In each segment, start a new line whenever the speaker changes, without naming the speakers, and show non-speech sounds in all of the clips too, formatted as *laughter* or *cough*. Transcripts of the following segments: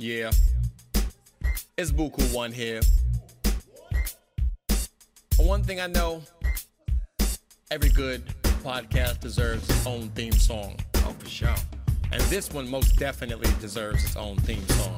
Yeah. It's Buku One here. One thing I know every good podcast deserves its own theme song. Oh, for sure. And this one most definitely deserves its own theme song.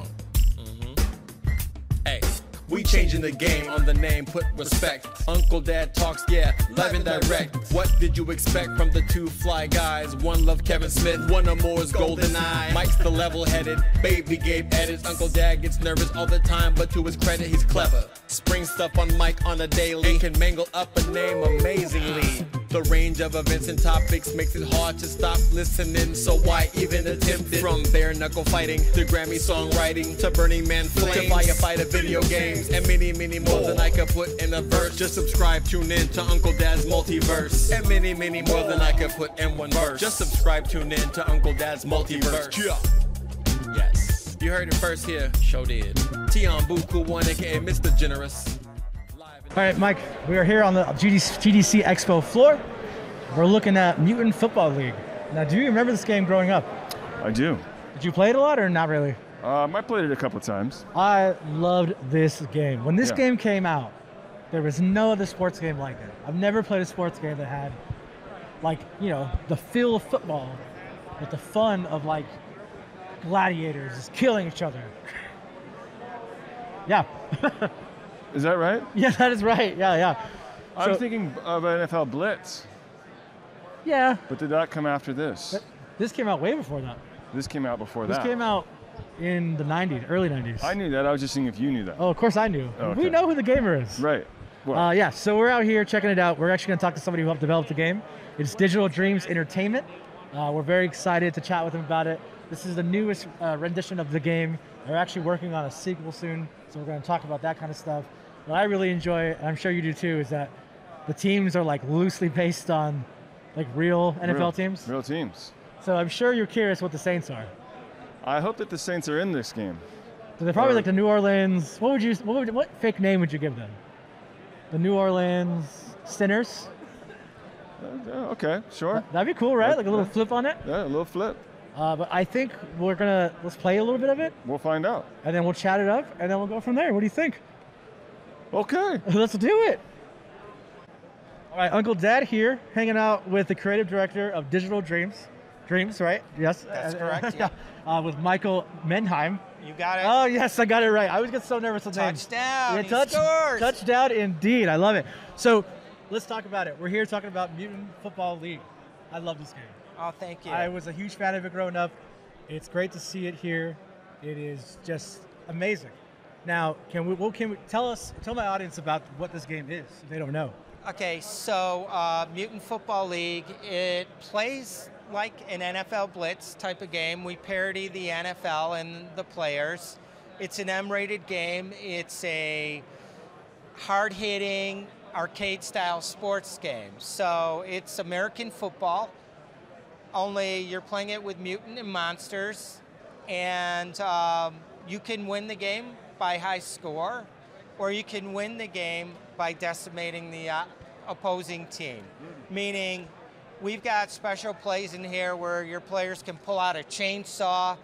We changing the game on the name, put respect. Uncle Dad talks, yeah, live and direct. What did you expect from the two fly guys? One love Kevin Smith, one or more is Golden Eye. Mike's the level headed, Baby Gabe edits. Uncle Dad gets nervous all the time, but to his credit, he's clever. Spring stuff on Mike on a daily, can mangle up a name amazingly. The range of events and topics makes it hard to stop listening, so why even attempt it? From bare knuckle fighting to Grammy songwriting to Burning Man flames to firefighter video games and many, many more than I could put in a verse. Just subscribe, tune in to Uncle Dad's multiverse, and many, many more than I could put in one verse. Just subscribe, tune in to Uncle Dad's multiverse. Yeah. Yes, you heard it first here. Show did. Tion Buku One, aka Mr. Generous.
All right, Mike, we are here on the GDC Expo floor. We're looking at Mutant Football League. Now, do you remember this game growing up?
I do.
Did you play it a lot or not really?
Um, I played it a couple of times.
I loved this game. When this
Yeah.
game came out, there was no other sports game like it. I've never played a sports game that had, like, you know, the feel of football, with the fun of like gladiators just killing each other. *laughs* Yeah, *laughs*
Is that right? *laughs*
yeah, that is right. Yeah, yeah.
I'm
So-
thinking of NFL Blitz,
Yeah,
but did that come after this?
this came out way before that.
This came out before
This
that.
This came out in the 90s, early 90s.
I knew that. I was just seeing if you knew that.
Oh, of course I knew.
Okay.
We know who the gamer is.
Right.
Uh, yeah, so we're out here checking it out. We're actually going to talk to somebody who helped develop the game. It's Digital Dreams Entertainment. Uh, we're very excited to chat with them about it. This is the newest uh, rendition of the game. They're actually working on a sequel soon, so we're going to talk about that kind of stuff. What I really enjoy, and I'm sure you do too, is that the teams are like loosely based on like real NFL
real,
teams.
Real teams.
So I'm sure you're curious what the Saints are.
I hope that the Saints are in this game.
So they're probably
Or-
like the New Orleans. What would you? What, would, what fake name would you give them? The New Orleans Sinners.
Uh, okay, sure.
That'd be cool, right? Like a little flip on it.
Yeah, a little flip.
Uh, but I think we're gonna let's play a little bit of it,
We'll find out.
and then we'll chat it up, and then we'll go from there. What do you think?
Okay. *laughs*
let's do it. All right, Uncle Dad here, hanging out with the creative director of Digital Dreams. Dreams, right? Yes.
That's
Uh,
correct, *laughs*
yeah. Uh, with Michael Mendheim.
You got it.
Oh yes, I got it right. I always get so nervous with names.
Touchdown.
Yeah, touch, touchdown indeed. I love it. So let's talk about it. We're here talking about Mutant Football League. I love this game.
Oh, thank you.
I was a huge fan of it growing up. It's great to see it here. It is just amazing. Now, can we? What can we tell us? Tell my audience about what this game is. If they don't know.
Okay, so uh, Mutant Football League, it plays like an NFL Blitz type of game. We parody the NFL and the players. It's an M-rated game. It's a hard-hitting arcade-style sports game. So it's American football. Only you're playing it with mutant and monsters, and um, you can win the game by high score, or you can win the game by decimating the uh, opposing team. Meaning, we've got special plays in here where your players can pull out a chainsaw,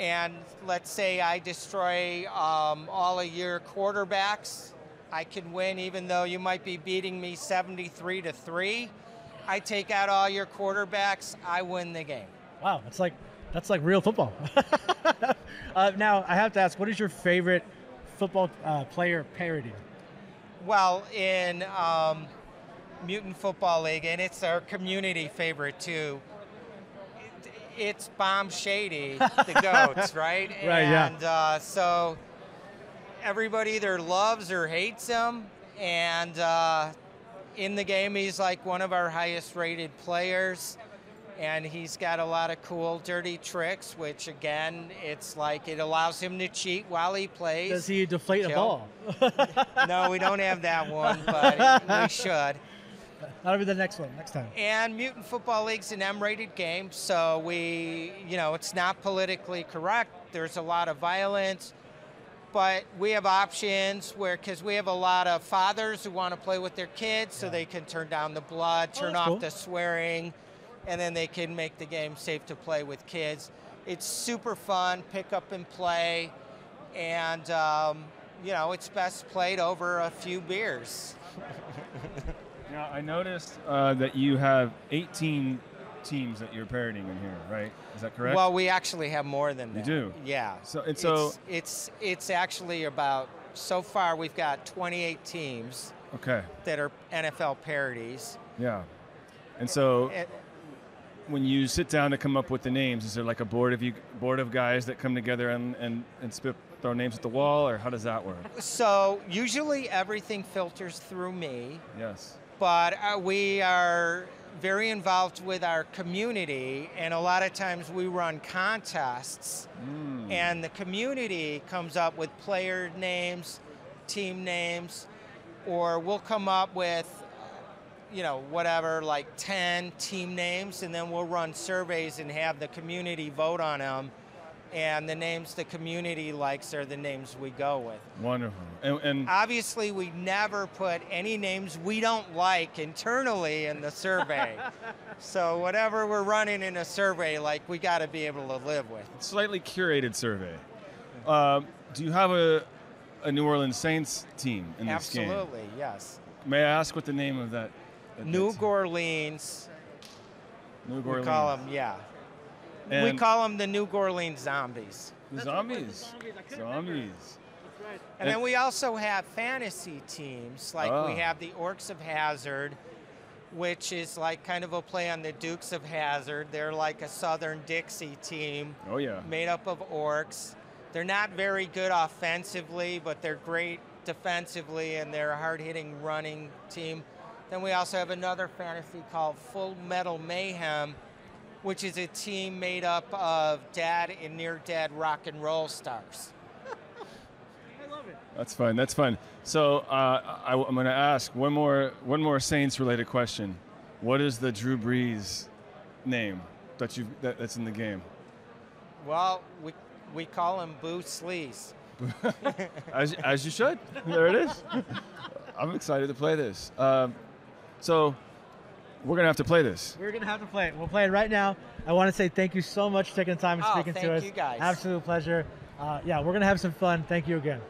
and let's say I destroy um, all of your quarterbacks. I can win even though you might be beating me 73 to 3. I take out all your quarterbacks, I win the game.
Wow, it's like that's like real football. *laughs* uh, now, I have to ask, what is your favorite football uh, player parody?
Well, in um, Mutant Football League, and it's our community favorite too. it- It's Bomb Shady, the *laughs* goats, right?
Right, yeah.
And uh, so everybody either loves or hates him. And uh, in the game, he's like one of our highest rated players. And he's got a lot of cool, dirty tricks, which again, it's like it allows him to cheat while he plays.
Does he deflate a ball? *laughs*
No, we don't have that one, but we *laughs* should.
That'll be the next one, next time.
And Mutant Football League's an M-rated game, so we, you know, it's not politically correct. There's a lot of violence, but we have options where, because we have a lot of fathers who want to play with their kids, so they can turn down the blood,
Oh,
turn
that's
off
cool.
the swearing, and then they can make the game safe to play with kids. It's super fun, pick up and play, and um, you know it's best played over a few beers. *laughs*
Now, I noticed uh, that you have 18 teams that you're parodying in here, right? Is that correct?
Well, we actually have more than
You do?
Yeah.
So- and so-
it's, it's it's actually about so far we've got 28 teams
okay.
that are NFL parodies.
Yeah. And so when you sit down to come up with the names, is there like a board of you board of guys that come together and, and, and spit, throw names at the wall, or how does that work?
So usually everything filters through me,
Yes.
but uh, we are very involved with our community, and a lot of times we run contests,
Mm.
and the community comes up with player names, team names, or we'll come up with, you know, whatever, like 10 team names, and then we'll run surveys and have the community vote on them. And the names the community likes are the names we go with.
Wonderful. And, and
Obviously, we never put any names we don't like internally in the survey. *laughs* so whatever we're running in a survey, like we got to be able to live with.
slightly curated survey. Um, do you have a, a New Orleans Saints team in this game?
Absolutely, yes.
May I ask what the name of that? That
New Orleans,
New Orleans.
we call them, yeah. we call them the New Orleans Zombies.
The zombies. Zombies.
And
And-
then we also have fantasy teams, like
Oh.
we have the Orcs of Hazard, which is like kind of a play on the Dukes of Hazzard. They're like a Southern Dixie team.
Oh yeah.
made up of orcs. They're not very good offensively, but they're great defensively, and they're a hard-hitting running team. Then we also have another fantasy called Full Metal Mayhem, which is a team made up of dead and near-dead rock and roll stars. I love it.
That's fun. That's fun. So uh, I, am going to ask one more one more Saints related question. What is the Drew Brees name that you that, that's in the game?
Well, we we call him Boo Sleaze. *laughs*
As, as you should. There it is. *laughs* I'm excited to play this. Um, so we're gonna have to play this.
We're gonna have to play it. We'll play it right now. I want to say thank you so much for taking the time and
Oh,
speaking to us.
thank
us.
you, guys.
Absolute pleasure. Uh, yeah, we're gonna have some fun. Thank you again.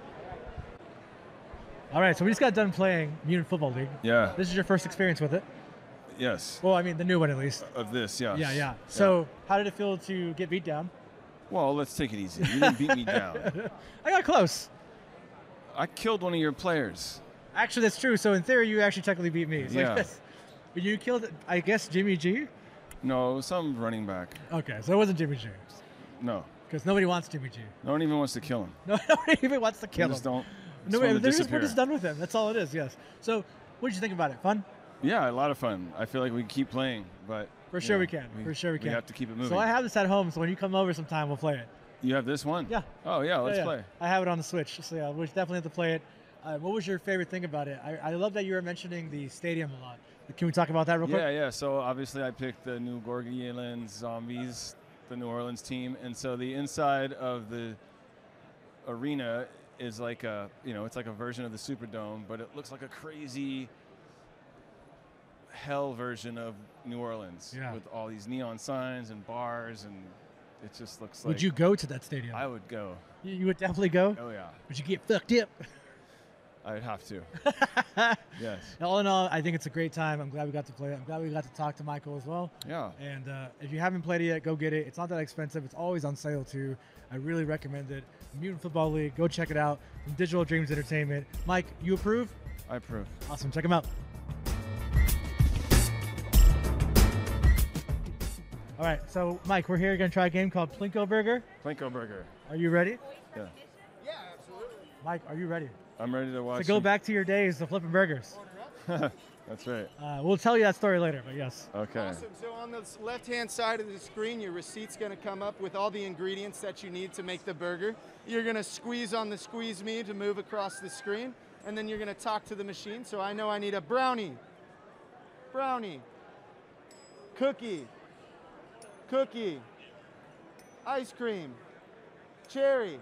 All right, so we just got done playing Mutant Football League.
Yeah.
This is your first experience with it.
Yes.
Well, I mean the new one at least.
Of this. Yes.
Yeah, yeah. So, how did it feel to get beat down?
Well, let's take it easy. You didn't beat me down. *laughs*
I got close.
I killed one of your players.
Actually, that's true. So in theory, you actually technically beat me. So I
Yeah.
guess- But you killed, I guess, Jimmy G.
No, some running back.
Okay, so it wasn't Jimmy G.
No.
Because nobody wants Jimmy G.
No one even wants to kill him. *laughs*
No, nobody even wants to kill
just
him.
don't.
No,
just want to
they're just, we're just done with him. That's all it is. Yes. So, what did you think about it? Fun?
Yeah, a lot of fun. I feel like we keep playing, but
For sure
know,
we can. For sure we can.
We have to keep it moving.
So I have this at home. So when you come over sometime, we'll play it.
you have this one?
Yeah.
Oh yeah, let's
Yeah, yeah.
play.
I have it on the Switch. So yeah, we definitely have to play it. Uh, what was your favorite thing about it? I, I love that you were mentioning the stadium a lot. Can we talk about that real quick?
Yeah, yeah. So obviously, I picked the New Gorgian Zombies, the New Orleans team, and so the inside of the arena is like a, you know, it's like a version of the Superdome, but it looks like a crazy hell version of New Orleans
Yeah.
with all these neon signs and bars, and it just looks like.
Would you go to that stadium?
I would go.
you, you would definitely go.
Oh yeah,
Would you get fucked up? *laughs*
I'd have to. *laughs* yes.
All in all, I think it's a great time. I'm glad we got to play it. I'm glad we got to talk to Michael as well.
Yeah.
And uh, if you haven't played it yet, go get it. It's not that expensive. It's always on sale too. I really recommend it. Mutant Football League. Go check it out. From Digital Dreams Entertainment. Mike, you approve?
I approve.
Awesome. Check them out. All right. So, Mike, we're here going to try a game called Plinko Burger.
Plinko Burger.
Are you ready?
Yeah. Yeah, absolutely.
Mike, are you ready?
I'm ready to watch.
To go
some-
back to your days of flipping burgers. *laughs*
That's right.
Uh, we'll tell you that story later, but yes.
Okay.
Awesome. So on the left-hand side of the screen, your receipt's going to come up with all the ingredients that you need to make the burger. You're going to squeeze on the squeeze me to move across the screen, and then you're going to talk to the machine. So I know I need a brownie, brownie, cookie, cookie, ice cream, cherry,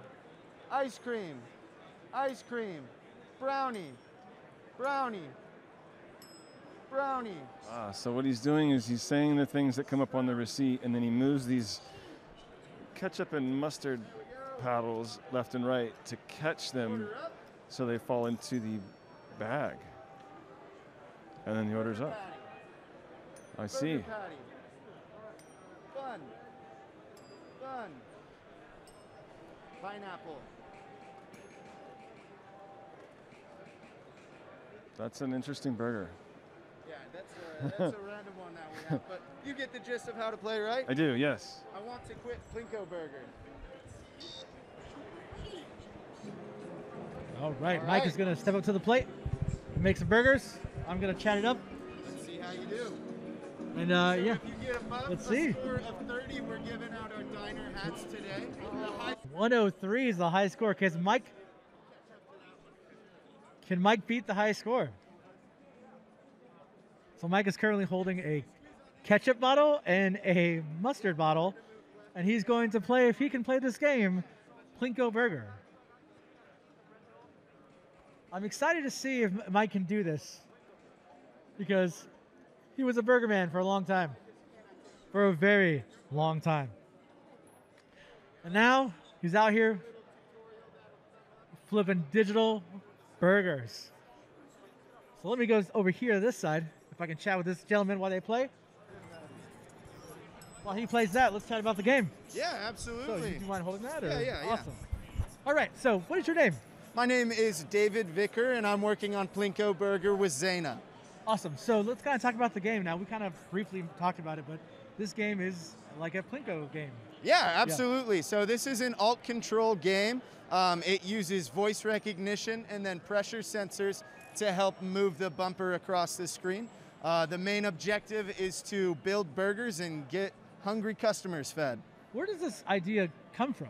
ice cream, ice cream, brownie, brownie, brownie.
Ah, so what he's doing is he's saying the things that come up on the receipt, and then he moves these ketchup and mustard paddles left and right to catch them so they fall into the bag. And then the order's up. I see.
Bun. Bun. Pineapple.
That's an interesting burger.
Yeah, that's a, that's a random one that we have. But you get the gist of how to play, right?
I do, yes.
I want to quit Plinko Burger.
All right,
All
Mike
right.
is gonna step up to the plate, make some burgers. I'm gonna chat it up,
Let's see how you do.
and uh,
So
yeah,
If you get above
Let's
a
see.
score of 30, we're giving out our diner hats today. The
103 is the high score. Can Mike? Can Mike beat the high score? So Mike is currently holding a ketchup bottle and a mustard bottle, and he's going to play if he can play this game, Plinko Burger. I'm excited to see if Mike can do this because he was a burger man for a long time, for a very long time. And now he's out here flipping digital burgers. So let me go over here to this side. If I can chat with this gentleman while they play. While he plays that, let's chat about the game.
Yeah,
So,
absolutely.
do you mind holding that? Or?
Yeah, yeah, yeah.
Awesome. All right. So, what is your name?
My name is David Vicker, and I'm working on Plinko Burger with Zayna.
Awesome. So let's kind of talk about the game now. We kind of briefly talked about it, but this game is like a Plinko game.
Yeah, absolutely. So this is an alt control game. Um, it uses voice recognition and then pressure sensors to help move the bumper across the screen. Uh, the main objective is to build burgers and get hungry customers fed.
Where does this idea come from?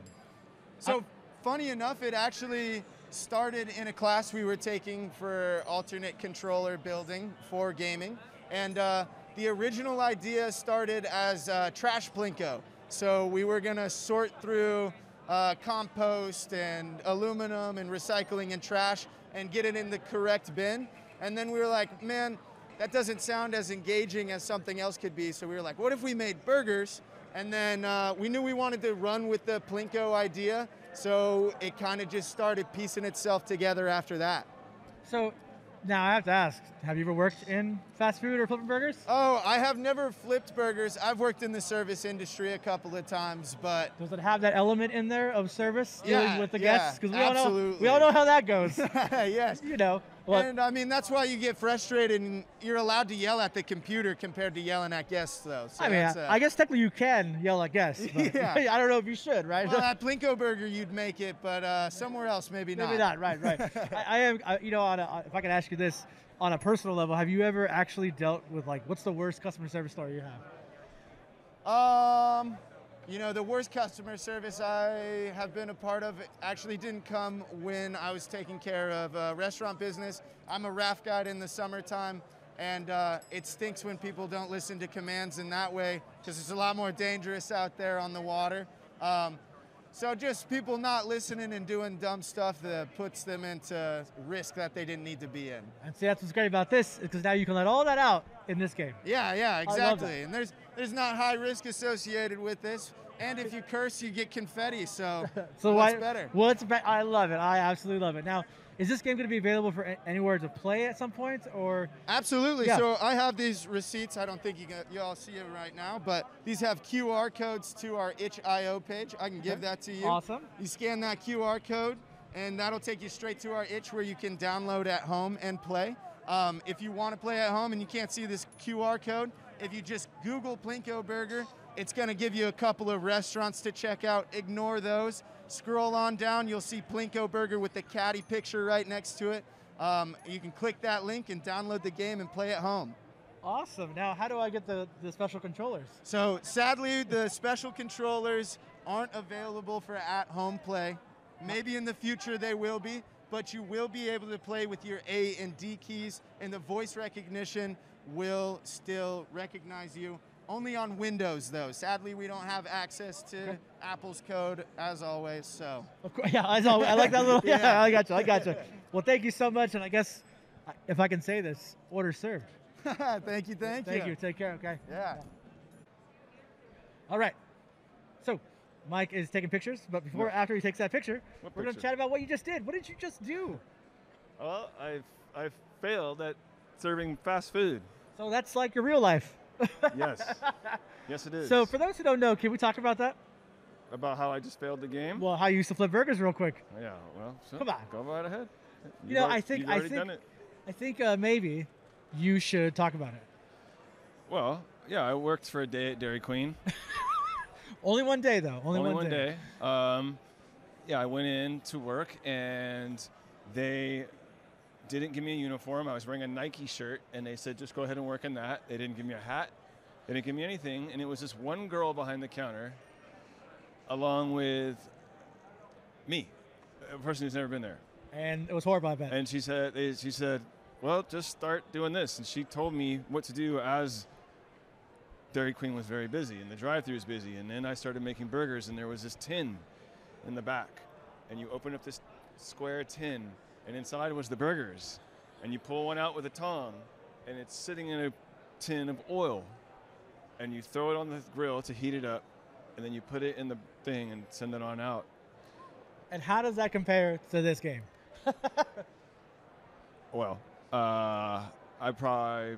So, funny enough, it actually started in a class we were taking for alternate controller building for gaming. And uh, the original idea started as uh, trash plinko. So, we were going to sort through uh, compost and aluminum and recycling and trash and get it in the correct bin. And then we were like, man, that doesn't sound as engaging as something else could be. So we were like, what if we made burgers? And then uh, we knew we wanted to run with the Plinko idea. So it kind of just started piecing itself together after that.
So now I have to ask: Have you ever worked in fast food or flipping burgers?
Oh, I have never flipped burgers. I've worked in the service industry a couple of times, but
Does it have that element in there of service
Yeah,
with the
yeah,
guests? Because we all know we all know how that goes. *laughs*
yes.
you know. Well,
And I mean, that's why you get frustrated and you're allowed to yell at the computer compared to yelling at guests, though. So
I mean,
uh,
I, I guess technically you can yell at guests. But *laughs* *laughs*
Yeah.
I don't know if you should, right?
Well, *laughs* at Plinko Burger, you'd make it, but uh, somewhere else, maybe not.
Maybe not. Right, right. I, I am. I, you know, on a, if I can ask you this, on a personal level, have you ever actually dealt with like what's the worst customer service story you have?
Um, you know, the worst customer service I have been a part of actually didn't come when I was taking care of uh, restaurant business. I'm a raft guide in the summertime, and uh, it stinks when people don't listen to commands in that way because it's a lot more dangerous out there on the water. Um, so just people not listening and doing dumb stuff that puts them into risk that they didn't need to be in.
And see, that's what's great about this, because now you can let all that out in this game.
Yeah, yeah, exactly. And there's there's not high risk associated with this. And if you curse, you get confetti. So, *laughs*
So
what's
why,
better?
What's be- I love it. I absolutely love it. Now, is this game going to be available for anywhere to play at some point, or
Absolutely.
Yeah.
So I have these receipts. I don't think you you all see it right now, but these have QR codes to our itch.io page. I can give
Okay.
that to you.
Awesome.
You scan that QR code, and that'll take you straight to our itch where you can download at home and play. Um, if you want to play at home and you can't see this QR code, if you just Google Plinko Burger, it's going to give you a couple of restaurants to check out. Ignore those. Scroll on down, you'll see Plinko Burger with the caddy picture right next to it. Um, you can click that link and download the game and play at home.
awesome? Now, how do I get the, the special controllers?
So sadly, the special controllers aren't available for at-home play. Maybe in the future they will be, but you will be able to play with your A and D keys, and the voice recognition will still recognize you. Only on Windows, though. Sadly, we don't have access to
Okay.
Apple's code, as always. So,
Of course, yeah, I, saw, I like that little. Yeah. *laughs*
Yeah.
I got you. I got you. Well, thank you so much, and I guess if I can say this, order served. *laughs*
thank you, thank, you.
Thank you. Take care. Okay.
Yeah.
All right. So, Mike is taking pictures, but before
Yeah.
after he takes that picture,
What
we're going to chat about what you just did. What did you just do?
Well, I've I've failed at serving fast food.
So that's like your real life. *laughs*
Yes. yes, it is.
So for those who don't know, can we talk about that?
About how I just failed the game.
Well, how you used to flip burgers real quick.
yeah. Well, so
Come on.
Go right ahead.
You know,
You've al-
I think- I think-
done it.
I think uh, maybe you should talk about it.
Well, yeah, I worked for a day at Dairy Queen. *laughs*
Only one day though. Only,
Only
one,
one day. Um, yeah, I went in to work and they didn't give me a uniform. I was wearing a Nike shirt and they said just go ahead and work in that. They didn't give me a hat. They didn't give me anything. And it was just one girl behind the counter along with me, a person who's never been there.
And it was horrible. I bet.
And she said, eh, she said, well, just start doing this. And she told me what to do as Dairy Queen was very busy and the drive-through was busy. And then I started making burgers, and there was this tin in the back, and you open up this square tin, and inside was the burgers, and you pull one out with a tong, and it's sitting in a tin of oil, and you throw it on the grill to heat it up, and then you put it in the thing and send it on out.
and how does that compare to this game? *laughs*
Well, uh, I probably.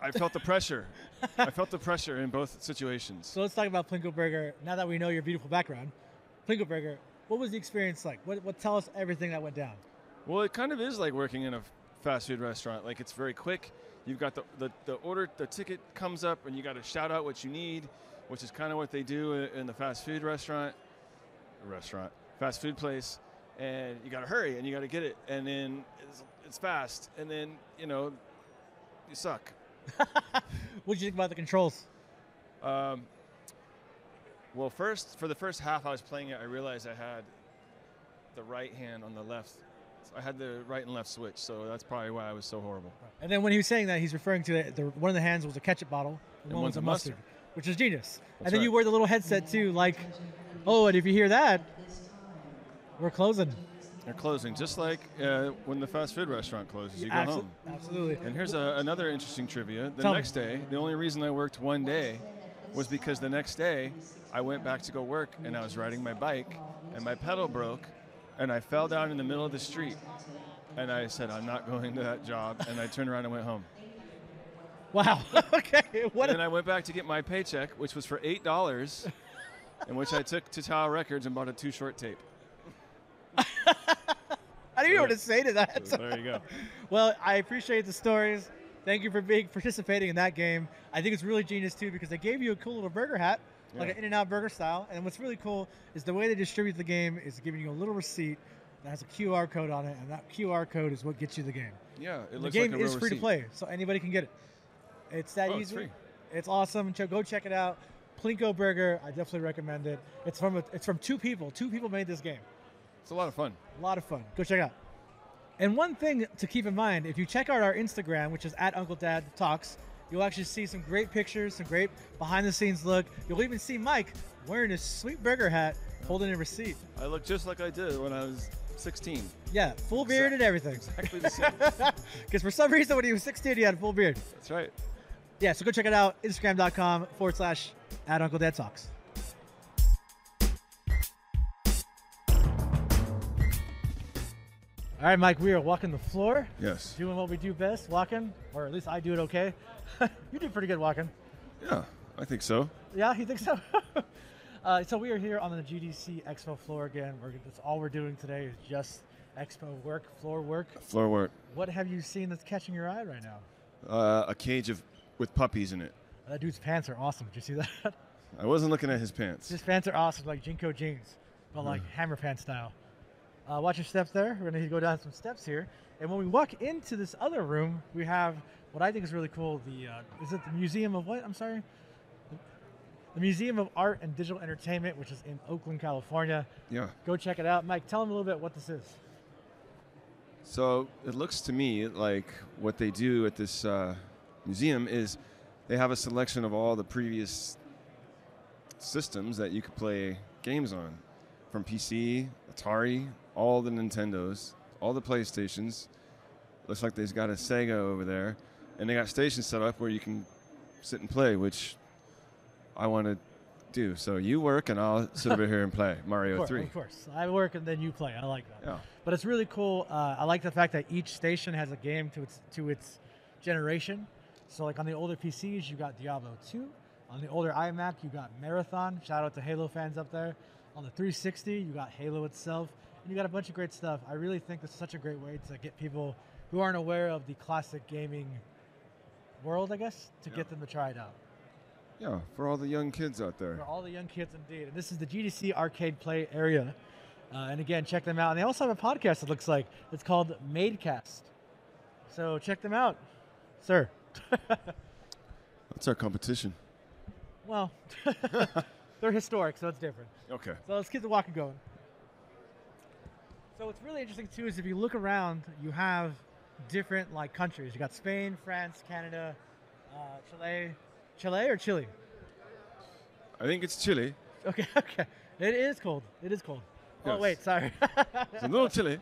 I felt the pressure. *laughs* I felt the pressure in both situations.
So let's talk about Plinko Burger. Now that we know your beautiful background, Plinko Burger. What was the experience like? What, what tell us everything that went down?
Well, it kind of is like working in a fast food restaurant. Like it's very quick. You've got the, the, the order, the ticket comes up, and you got to shout out what you need, which is kind of what they do in the fast food restaurant, restaurant, fast food place. And you got to hurry, and you got to get it, and then it's, it's fast, and then you know, you suck. *laughs*
What did you think about the controls?
Um, well, first, for the first half I was playing it, I realized I had the right hand on the left. I had the right and left switch, so that's probably why I was so horrible.
And then when he was saying that, he's referring to the, the one of the hands was a ketchup bottle, and
And
one was a mustard,
mustard.
Which is genius. and
That's
then you
right.
wear the little headset too, like, oh, and if you hear that, we're closing.
They're closing, just like uh, when the fast food restaurant closes, you go
Abso-
home.
Absolutely.
And here's a, another interesting trivia. The
Tell me.
next day, the only reason I worked one day was because the next day I went back to go work and I was riding my bike and my pedal broke and I fell down in the middle of the street. And I said, I'm not going to that job. And I turned around and went home.
Wow. *laughs* okay. What?
And then I went back to get my paycheck, which was for $8, in which I took to Tower Records and bought a Too Short tape. *laughs*
I don't even know what to say to that.
So there you go. *laughs*
Well, I appreciate the stories. Thank you for being participating in that game. I think it's really genius too because they gave you a cool little burger hat, like
Yeah.
an In-N-Out Burger style. And what's really cool is the way they distribute the game is giving you a little receipt that has a QR code on it, and that QR code is what gets you the game.
Yeah, it
the
looks
game
like a
is
real
free to play, so anybody can get it. It's that
Oh, it's
easy.
free.
It's awesome. Go check it out. Plinko Burger. I definitely recommend it. It's from a, it's from two people. Two people made this game.
It's a lot of fun.
A lot of fun. Go check it out. And one thing to keep in mind, if you check out our Instagram, which is at Uncle Dad Talks, you'll actually see some great pictures, some great behind the scenes look. You'll even see Mike wearing his sweet burger hat, holding a receipt.
I look just like I did when I was 16.
Yeah, full beard and everything.
Exactly the same. *laughs*
Because for some reason, when he was 16, he had a full beard.
That's right.
Yeah, so go check it out. Instagram.com forward slash at Uncle Dad Talks. All right, Mike, we are walking the floor,
Yes.
doing what we do best, walking, or at least I do it okay. *laughs* you do pretty good walking.
Yeah, I think so.
Yeah, you think so? *laughs* uh, so we are here on the GDC Expo floor again. We're, that's all we're doing today is just Expo work, floor work.
Floor work.
What have you seen that's catching your eye right now?
Uh, a cage of with puppies in it.
That dude's pants are awesome. Did you see that?
I wasn't looking at his pants.
His pants are awesome, like JNCO jeans, but like hammer pants style. Uh, watch your steps there. We're gonna go down some steps here, and when we walk into this other room, we have what I think is really cool. The uh, is it the Museum of what? I'm sorry. The Museum of Art and Digital Entertainment, which is in Oakland, California.
Yeah.
Go check it out, Mike. Tell them a little bit what this is.
So it looks to me like what they do at this uh, museum is they have a selection of all the previous systems that you could play games on, from PC, Atari, all the Nintendos, all the PlayStations. Looks like they've got a Sega over there, and they got stations set up where you can sit and play, which I want to
do. So you work, and I'll sit over here and play *laughs* Mario
Of course,
3.
of course. I work and then you play. I like that.
Yeah.
But it's really cool. Uh, I like the fact that each station has a game to its to its generation. So like on the older PCs, you got Diablo 2. On the older iMac, you got Marathon. Shout out to Halo fans up there. On the 360, you got Halo itself, and you got a bunch of great stuff. I really think this is such a great way to get people who aren't aware of the classic gaming world, I guess, to
Yeah.
get them to try it out.
Yeah, for all the young kids out there.
For all the young kids, indeed. And this is the GDC Arcade Play area. Uh, and again, check them out. And they also have a podcast, it looks like. It's called Madecast. So check them out, sir. *laughs*
That's our competition.
well, *laughs* they're historic, so it's different.
Okay.
So let's keep the walking going. So what's really interesting too is if you look around, you have different like countries. You got Spain, France, Canada, uh, Chile, Chile or Chile.
I think it's chilly.
Okay, *laughs* okay. It is cold. It is cold. Oh wait, sorry.
It's a little chilly.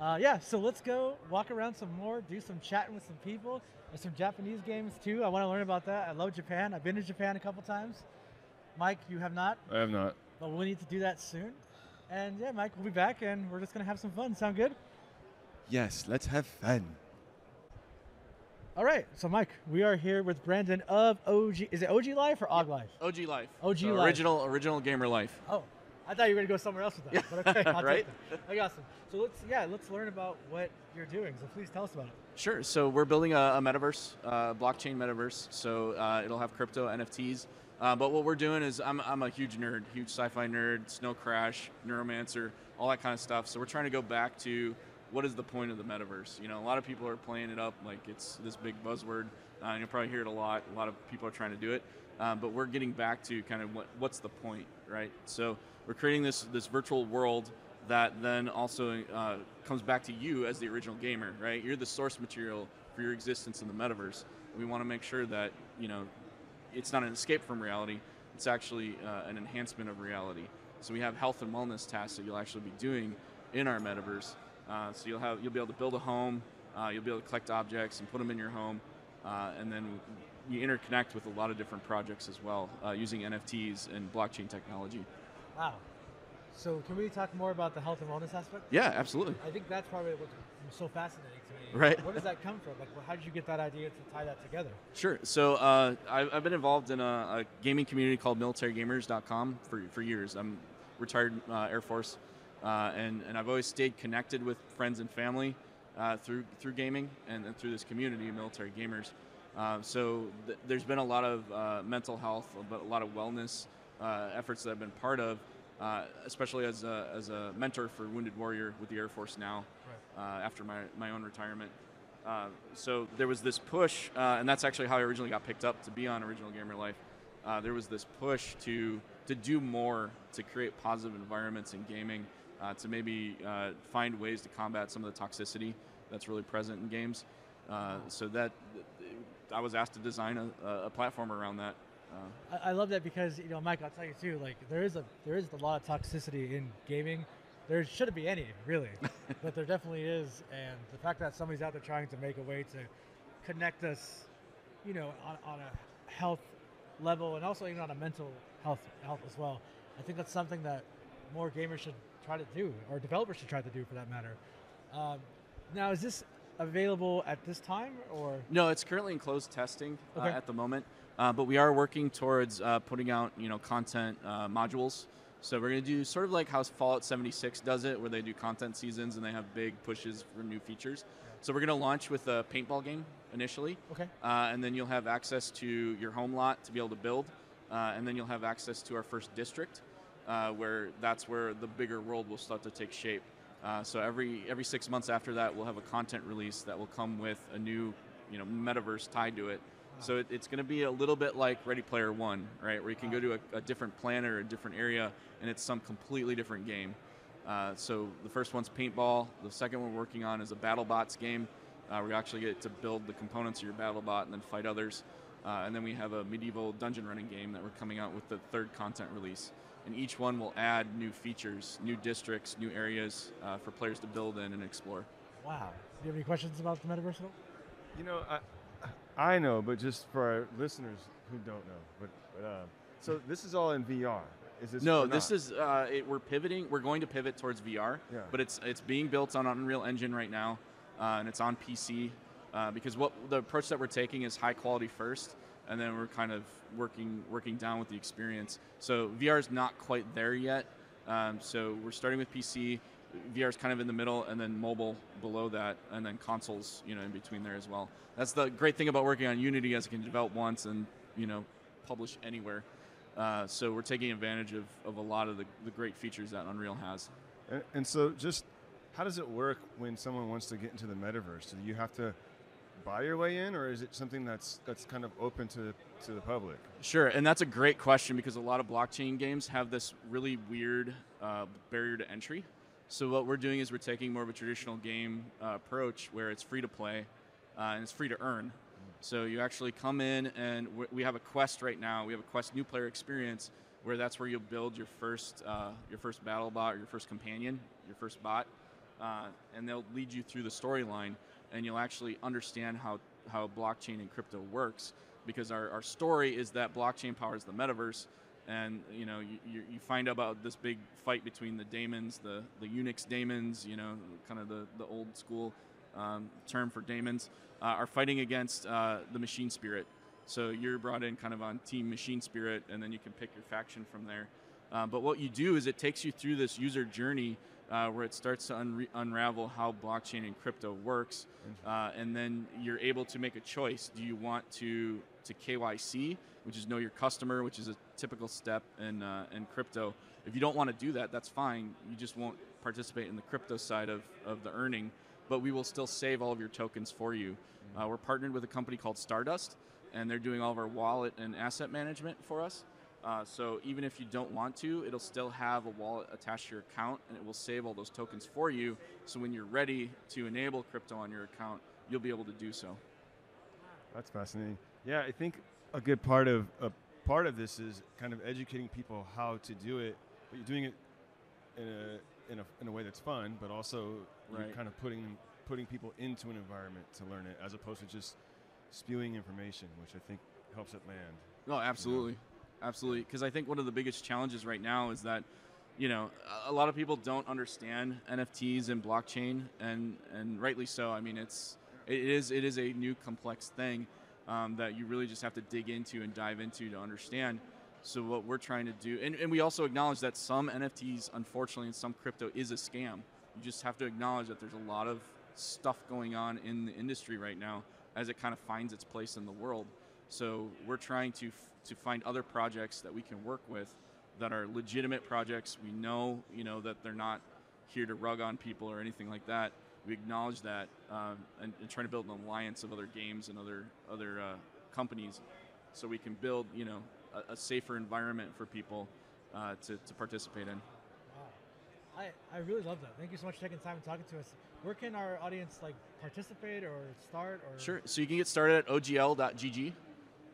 Uh, yeah, so let's go walk around some more, do some chatting with some people. There's some Japanese games too. I want to learn about that. I love Japan. I've been to Japan a couple times. Mike, you have not,
I have not.
but we need to do that soon. And yeah, Mike, we'll be back and we're just gonna have some fun. Sound good?
Yes, let's have fun.
All right. So Mike, we are here with Brandon of OG. Is it OG Life or OG Life?
OG Life.
OG
So
Life.
Original, original gamer life.
Oh, I thought you were gonna go somewhere else with that. But okay, *laughs* I'll
Right?
take that. I got some. So let's yeah, let's learn about what you're doing. So please tell us about it.
Sure. So we're building a, a metaverse, uh, blockchain metaverse. So uh, it'll have crypto NFTs. Uh, but what we're doing is, I'm, I'm a huge nerd, huge sci-fi nerd, Snow Crash, Neuromancer, all that kind of stuff. So we're trying to go back to what is the point of the metaverse? You know, a lot of people are playing it up like it's this big buzzword. Uh, and you'll probably hear it a lot. A lot of people are trying to do it. Um, but we're getting back to kind of what, what's the point, right? So we're creating this this virtual world that then also uh, comes back to you as the original gamer, right? You're the source material for your existence in the metaverse. We want to make sure that you know it's not an escape from reality; it's actually uh, an enhancement of reality. So we have health and wellness tasks that you'll actually be doing in our metaverse. Uh, so you'll have you'll be able to build a home, uh, you'll be able to collect objects and put them in your home, uh, and then you interconnect with a lot of different projects as well uh, using NFTs and blockchain technology.
Wow. So can we talk more about the health and wellness aspect?
Yeah, absolutely.
I think that's probably what's so fascinating to me.
Right.
Where does that come from? Like, how did you get that idea to tie that together?
Sure. So uh, I've, I've been involved in a, a gaming community called MilitaryGamers.com for, for years. I'm retired uh, Air Force, uh, and, and I've always stayed connected with friends and family uh, through through gaming and, and through this community of military gamers. Uh, so th- there's been a lot of uh, mental health, but a lot of wellness uh, efforts that I've been part of, uh, especially as a, as a mentor for Wounded Warrior with the Air Force now, uh, after my, my own retirement. Uh, so there was this push, uh, and that's actually how I originally got picked up to be on Original Gamer Life. Uh, there was this push to to do more to create positive environments in gaming, uh, to maybe uh, find ways to combat some of the toxicity that's really present in games. Uh, so that I was asked to design a, a platform around that. Uh,
I, I love that because you know, Mike, I'll tell you too. Like, there is a there is a lot of toxicity in gaming. There shouldn't be any, really, *laughs* but there definitely is. And the fact that somebody's out there trying to make a way to connect us, you know, on, on a health level and also even on a mental health health as well. I think that's something that more gamers should try to do, or developers should try to do, for that matter. Um, now, is this available at this time, or
No, it's currently in closed testing uh, at the moment, uh, but we are working towards uh, putting out you know content uh, modules. So we're going to do sort of like how Fallout 76 does it, where they do content seasons and they have big pushes for new features. So we're going to launch with a paintball game initially,
okay?
uh, and then you'll have access to your home lot to be able to build, uh, and then you'll have access to our first district, uh, where that's where the bigger world will start to take shape. Uh, so every every six months after that, we'll have a content release that will come with a new, you know, metaverse tied to it. So it, it's going to be a little bit like Ready Player One, right, where you can go to a, a different planet or a different area, and it's some completely different game. Uh, so the first one's paintball. The second one we're working on is a BattleBots game. Uh, where you actually get to build the components of your BattleBot and then fight others. Uh, and then we have a medieval dungeon running game that we're coming out with the third content release. And each one will add new features, new districts, new areas uh, for players to build in and explore.
Wow. Do you have any questions about the metaverse at all?
You know, I, I know, but just for our listeners who don't know, but, but uh,
So this is all in VR. Is this
No, this is uh, it, we're pivoting. We're going to pivot towards VR,
Yeah.
but it's it's being built on Unreal Engine right now, uh, and it's on PC. Uh, because what the approach that we're taking is high quality first, and then we're kind of working working down with the experience. So VR is not quite there yet. Um, so we're starting with PC. VR is kind of in the middle, and then mobile below that, and then consoles, you know, in between there as well. That's the great thing about working on Unity, as it can develop once and you know publish anywhere. Uh, so we're taking advantage of, of a lot of the, the great features that Unreal has.
And, and so, just how does it work when someone wants to get into the metaverse? Do you have to buy your way in, or is it something that's that's kind of open to to the public?
Sure, and that's a great question because a lot of blockchain games have this really weird uh, barrier to entry. So what we're doing is we're taking more of a traditional game uh, approach where it's free to play uh, and it's free to earn. So you actually come in and we have a quest right now. We have a quest new player experience where that's where you'll build your first uh, your first battle bot or your first companion, your first bot, uh, and they'll lead you through the storyline, and you'll actually understand how how blockchain and crypto works. Because our, our story is that blockchain powers the metaverse, and you know you, you, find out about this big fight between the daemons, the the Unix daemons, you know, kind of the the old school um, term for daemons, uh, are fighting against uh, the machine spirit. So you're brought in kind of on team machine spirit, and then you can pick your faction from there. Uh, but what you do is it takes you through this user journey uh, where it starts to unre- unravel how blockchain and crypto works, uh, and then you're able to make a choice. Do you want to to KYC, which is know your customer, which is a typical step in uh, in crypto. If you don't want to do that, that's fine. You just won't participate in the crypto side of, of the earning, but we will still save all of your tokens for you. Uh, we're partnered with a company called Stardust, and they're doing all of our wallet and asset management for us. Uh, so even if you don't want to, it'll still have a wallet attached to your account, and it will save all those tokens for you. So when you're ready to enable crypto on your account, you'll be able to do so.
That's fascinating. Yeah, I think a good part of a part of this is kind of educating people how to do it, but you're doing it in a in a, in a way that's fun, but also you're kind of putting putting people into an environment to learn it, as opposed to just spewing information, which I think helps it land.
Oh, no, absolutely, absolutely. Because I think one of the biggest challenges right now is that, you know, a- a lot of people don't understand NFTs and blockchain, and and rightly so. I mean, it's it is it is a new complex thing um, that you really just have to dig into and dive into to understand. So what we're trying to do, and, and we also acknowledge that some NFTs, unfortunately, and some crypto is a scam. You just have to acknowledge that there's a lot of stuff going on in the industry right now as it kind of finds its place in the world. So we're trying to to find other projects that we can work with that are legitimate projects. We know, you know, that they're not here to rug on people or anything like that. We acknowledge that um, and, and trying to build an alliance of other games and other other uh, companies, so we can build, you know, a, a safer environment for people uh, to, to participate in.
Wow. I, I really love that. Thank you so much for taking time and talking to us. Where can our audience like participate or start or
Sure. So you can get started at ogl.gg.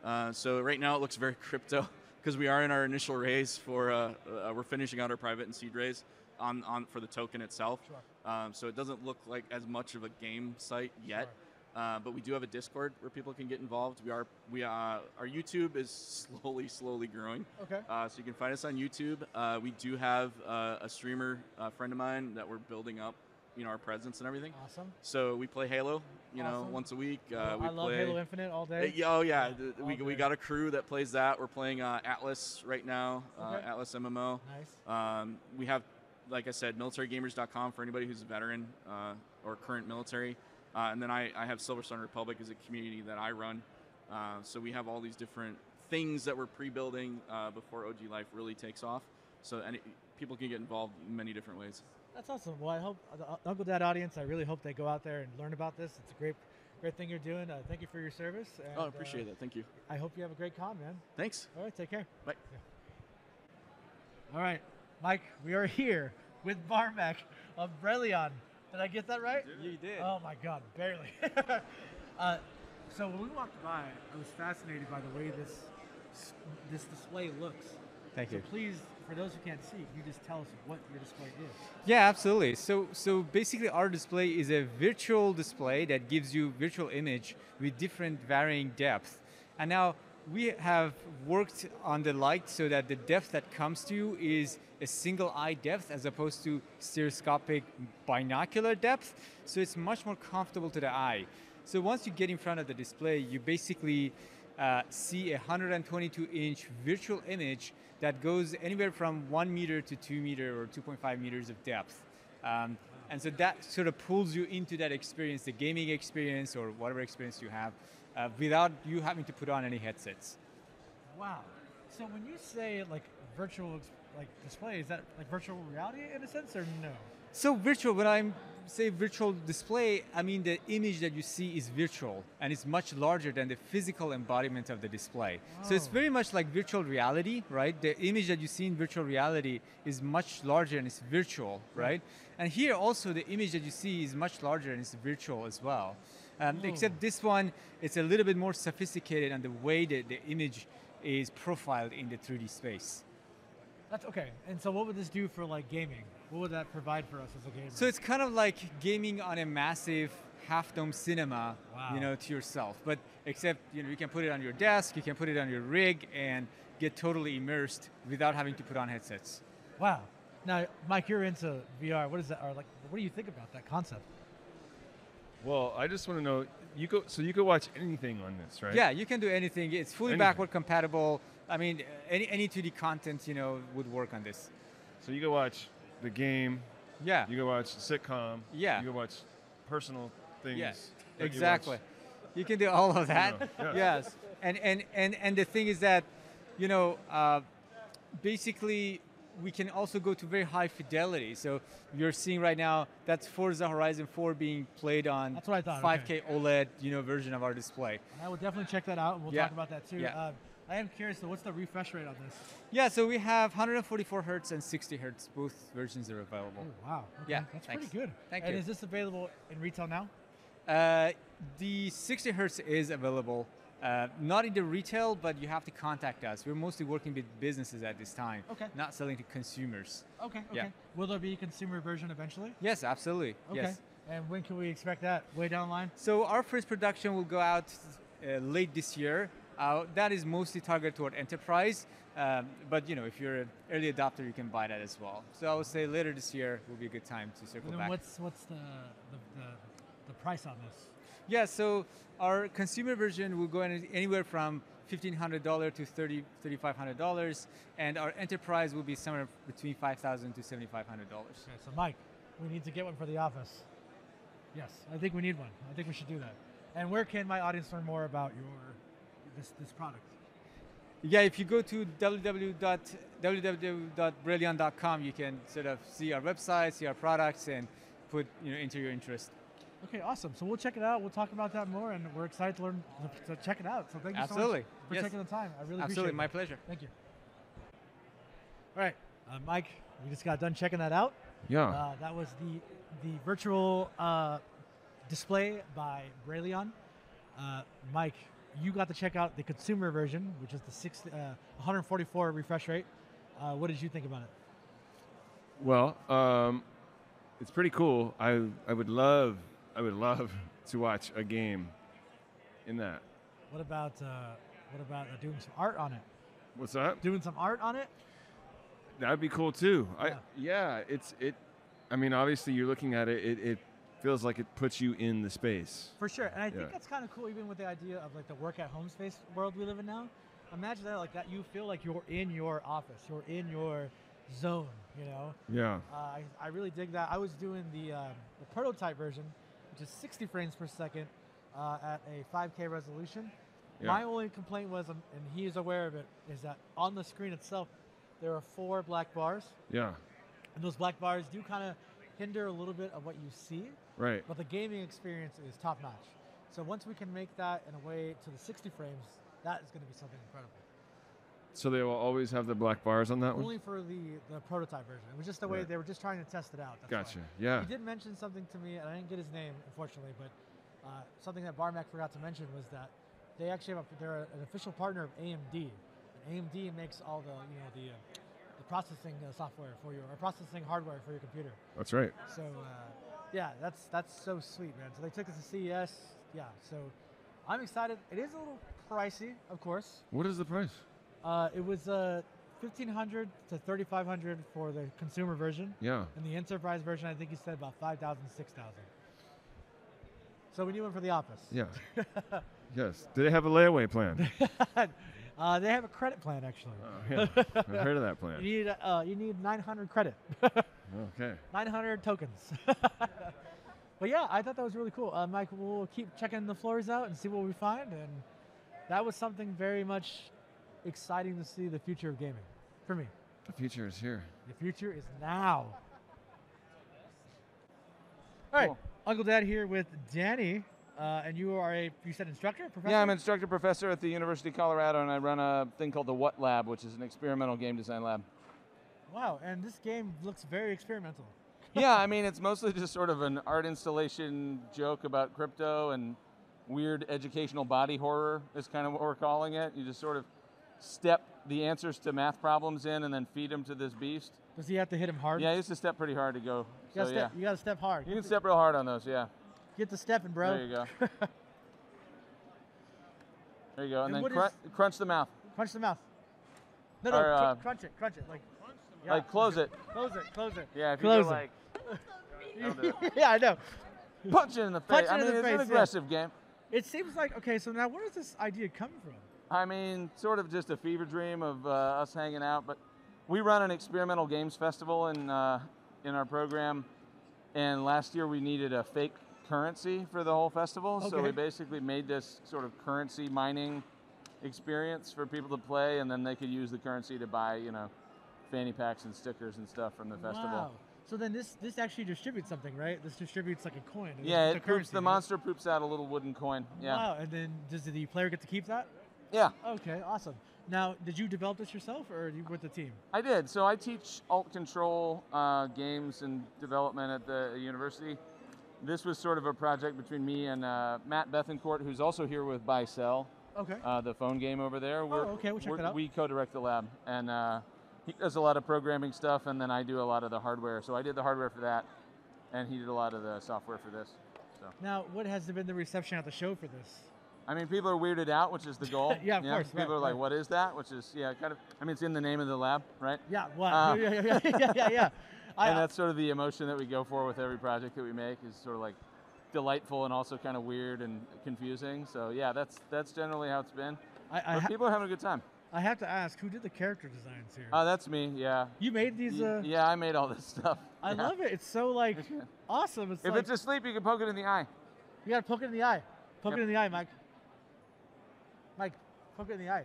Uh, so right now it looks very *laughs* crypto because we are in our initial raise for uh, uh, we're finishing out our private and seed raise on, on for the token itself.
Sure.
Um, so it doesn't look like as much of a game site yet. Uh, but we do have a Discord where people can get involved. We are we uh, our YouTube is slowly slowly growing.
Okay.
Uh, so you can find us on YouTube. Uh, we do have uh, a streamer a friend of mine that we're building up, you know, our presence and everything.
Awesome.
So we play Halo, you know, once a week. Uh,
I
we
love
play,
Halo Infinite all day.
oh yeah,
Yeah,
we, we got a crew that plays that. We're playing uh, Atlas right now, uh,
Okay.
Atlas MMO.
Nice.
Um, we have, like I said, militarygamers.com for anybody who's a veteran uh, or current military. Uh, and then I, I have Silver Sun Republic as a community that I run. Uh, so we have all these different things that we're pre-building uh, before OG Life really takes off. So any, people can get involved in many different ways.
That's awesome. Well, I hope the Uncle Dad audience. I really hope they go out there and learn about this. It's a great, great thing you're doing. Uh, thank you for your service. And,
oh, I appreciate
uh,
it. Thank you.
I hope you have a great con, man.
Thanks.
All right, take care.
Bye.
All right, Mike, we are here with Barmak of Brelyon. Did I get that right?
You did.
Oh my God, barely. *laughs* uh, so when we walked by, I was fascinated by the way this this display looks.
Thank
So
you.
please, for those who can't see, can you just tell us what your display is?
Yeah, absolutely. So, so basically, our display is a virtual display that gives you virtual image with different varying depth. And now, we have worked on the light so that the depth that comes to you is a single eye depth as opposed to stereoscopic binocular depth. So it's much more comfortable to the eye. So once you get in front of the display, you basically uh, see a 122 inch virtual image that goes anywhere from one meter to two meter or 2.5 meters of depth. Um, and so that sort of pulls you into that experience, the gaming experience or whatever experience you have, uh, without you having to put on any headsets.
Wow. So when you say like virtual like display, is that like virtual reality in a sense or no?
So virtual, when I say virtual display, I mean the image that you see is virtual and it's much larger than the physical embodiment of the display. So it's
Oh.
very much like virtual reality, right? The image that you see in virtual reality is much larger and it's virtual, right? And here also the image that you see is much larger and it's virtual as well. Um, except this one, it's a little bit more sophisticated and the way that the image is profiled in the 3D space.
That's okay. And so what would this do for like gaming? What would that provide for us as a gamer?
So it's kind of like gaming on a massive half dome cinema,
Wow.
you know, to yourself. But except, you know, you can put it on your desk, you can put it on your rig and get totally immersed without having to put on headsets.
wow. Now, Mike, you're into VR. What is that? Or like, what do you think about that concept?
Well, I just want to know you go so you could watch anything on this, right?
Yeah, you can do anything. It's fully
Anything.
backward compatible. I mean, any, any 2D content, you know, would work on this.
So you could watch the game.
Yeah.
You could watch sitcom.
Yeah.
You could watch personal things.
Yes,
that you
exactly.
watch.
You can do all of that.
know, *laughs* yeah.
Yes, and and and and the thing is that, you know, uh, basically we can also go to very high fidelity. So you're seeing right now that's Forza Horizon 4 being played on
That's what I thought,
5K
okay.
OLED, you know, version of our display.
I will definitely check that out, and we'll
Yeah.
talk about that too.
Yeah.
Um, I am curious, though, what's the refresh rate on this?
Yeah, so we have 144 hertz and 60 hertz. Both versions are available.
Oh, wow. Okay.
Yeah,
That's
thanks.
pretty good.
Thank
and
you.
And is this available in retail now?
Uh, the 60 hertz is available, uh, not in the retail, but you have to contact us. We're mostly working with businesses at this time,
Okay.
not selling to consumers.
Okay, okay.
Yeah.
Will there be a consumer version eventually?
Yes, absolutely.
Okay.
Yes.
And when can we expect that? Way down the line?
So our first production will go out uh, late this year. Uh, that is mostly targeted toward enterprise, um, but you know, if you're an early adopter, you can buy that as well. So I would say later this year will be a good time to circle
And
back.
what's what's the, the, the, the price on this?
Yeah, so our consumer version will go anywhere from $1,500 to $30, $3,500, and our enterprise will be somewhere between $5,000 to $7,500.
Okay, so Mike, we need to get one for the office. Yes, I think we need one. I think we should do that. And where can my audience learn more about your this this product?
Yeah, if you go to www.www.brelyon.com, you can sort of see our website, see our products, and put you know into your interest.
Okay, awesome. So we'll check it out. We'll talk about that more, and we're excited to learn to check it out. So thank you
Absolutely.
so much for
Yes.
taking the time. I really
Absolutely, my
appreciate it.
pleasure.
Thank you. All right, uh, Mike, we just got done checking that out.
Yeah.
Uh, that was the the virtual uh, display by Brelyon. Uh, Mike, you got to check out the consumer version, which is the six, uh, 144 refresh rate. Uh, what did you think about it?
Well, um, it's pretty cool. I I would love I would love *laughs* to watch a game in that.
What about uh, what about uh, doing some art on it?
What's that?
Doing some art on it?
That'd be cool too.
Yeah.
I yeah, it's it. I mean, obviously, you're looking at it. It, it feels like it puts you in the space.
For sure, and I think
Yeah.
that's kind of cool, even with the idea of like the work at home space world we live in now. Imagine that, like that, you feel like you're in your office, you're in your zone. You know,
Yeah.
uh, I, I really dig that. I was doing the um, the prototype version, which is 60 frames per second uh, at a 5K resolution.
Yeah.
My only complaint was, um, and he is aware of it, is that on the screen itself, there are four black bars,
Yeah.
and those black bars do kind of hinder a little bit of what you see.
Right.
But the gaming experience is top notch. So once we can make that in a way to the 60 frames, that is going to be something incredible.
So they will always have the black bars on that one.
Only for the, the prototype version. It was just the way
Right.
they were just trying to test it out. That's why.
Gotcha. Yeah.
He did mention something to me, and I didn't get his name, unfortunately, but uh, something that Barmak forgot to mention was that they actually have a, they're an official partner of AMD. And AMD makes all the you know the uh, the processing uh, software for your or processing hardware for your computer.
That's right.
So uh, yeah, that's that's so sweet, man. So they took us to CES. Yeah, so I'm excited. It is a little pricey, of course.
What is the price?
Uh, it was uh, 1500 to 3500 for the consumer version.
Yeah.
And the enterprise version, I think you said about 5000 6000 So we need one for the office.
Yeah. *laughs* yes. Do they have a layaway plan? *laughs*
uh, they have a credit plan, actually.
Oh, yeah. I heard of that plan. *laughs*
You need, uh, you need 900 credit. *laughs*
Okay.
900 tokens. *laughs* but yeah, I thought that was really cool. Uh, Mike, we'll keep checking the floors out and see what we find. And that was something very much exciting to see the future of gaming for me.
The future is here.
The future is now. All right, Uncle Dad here with Danny, uh, and you are a you said instructor, professor.
Yeah, I'm an instructor professor at the University of Colorado, and I run a thing called the What Lab, which is an experimental game design lab.
Wow, and this game looks very experimental. *laughs*
yeah, I mean, it's mostly just sort of an art installation joke about crypto and weird educational body horror is kind of what we're calling it. You just sort of step the answers to math problems in and then feed them to this beast.
Does he have to hit him hard?
Yeah, he has to step pretty hard to go.
You gotta,
yeah,
step, you gotta step hard.
you can step real hard on those. Yeah.
Get the stepping, bro.
There you go. *laughs* There you go, and,
And
then
what is-
crunch the mouth.
Crunch the mouth. No, no,
Or, uh,
crunch it, crunch it, like. yeah.
Like close it. *laughs*
Close it, close it.
Yeah, if you go
it.
like *laughs* That'll do it.
yeah, I know.
punch it in the face.
Punch it
I mean,
the
it's
face,
an
yeah.
aggressive game.
It seems like okay. So now, where does this idea come from?
I mean, sort of just a fever dream of uh, us hanging out. But we run an experimental games festival in uh, in our program, and last year we needed a fake currency for the whole festival. So we basically made this sort of currency mining experience for people to play, and then they could use the currency to buy, you know, fanny packs and stickers and stuff from the festival.
Wow. So then this this actually distributes something, right? This distributes like a coin.
Yeah, it poops, the
right?
monster poops out a little wooden coin. Yeah.
Wow. And then does the player get to keep that?
Yeah.
Okay, awesome. Now, did you develop this yourself, or are you with the team?
I did. So I teach alt control uh, games and development at the university. This was sort of a project between me and uh, Matt Bethencourt, who's also here with Buy Sell,
Okay.
uh, the phone game over there.
Oh, okay, we'll check that out.
We co-direct the lab, and uh, he does a lot of programming stuff, and then I do a lot of the hardware. So I did the hardware for that, and he did a lot of the software for this. So
Now, what has been the reception at the show for this?
I mean, people are weirded out, which is the goal. *laughs*
Yeah, of course,
People
right,
are like,
right.
"What is that?" Which is yeah, kind of. I mean, it's in the name of the lab, right?
Yeah. What?
Uh, *laughs*
yeah, yeah, yeah, yeah, yeah, yeah. *laughs* I,
and that's sort of the emotion that we go for with every project that we make is sort of like delightful and also kind of weird and confusing. So yeah, that's that's generally how it's been.
I, I,
But people are having a good time.
I have to ask, who did the character designs here?
Oh, that's me. Yeah.
you made these. Uh,
yeah, I made all this *laughs* stuff.
I
Yeah.
love it. It's so like awesome. It's
If
like
it's asleep, you can poke it in the eye.
you gotta poke it in the eye. Poke
Yep.
it in the eye, Mike. Mike, poke it in the eye.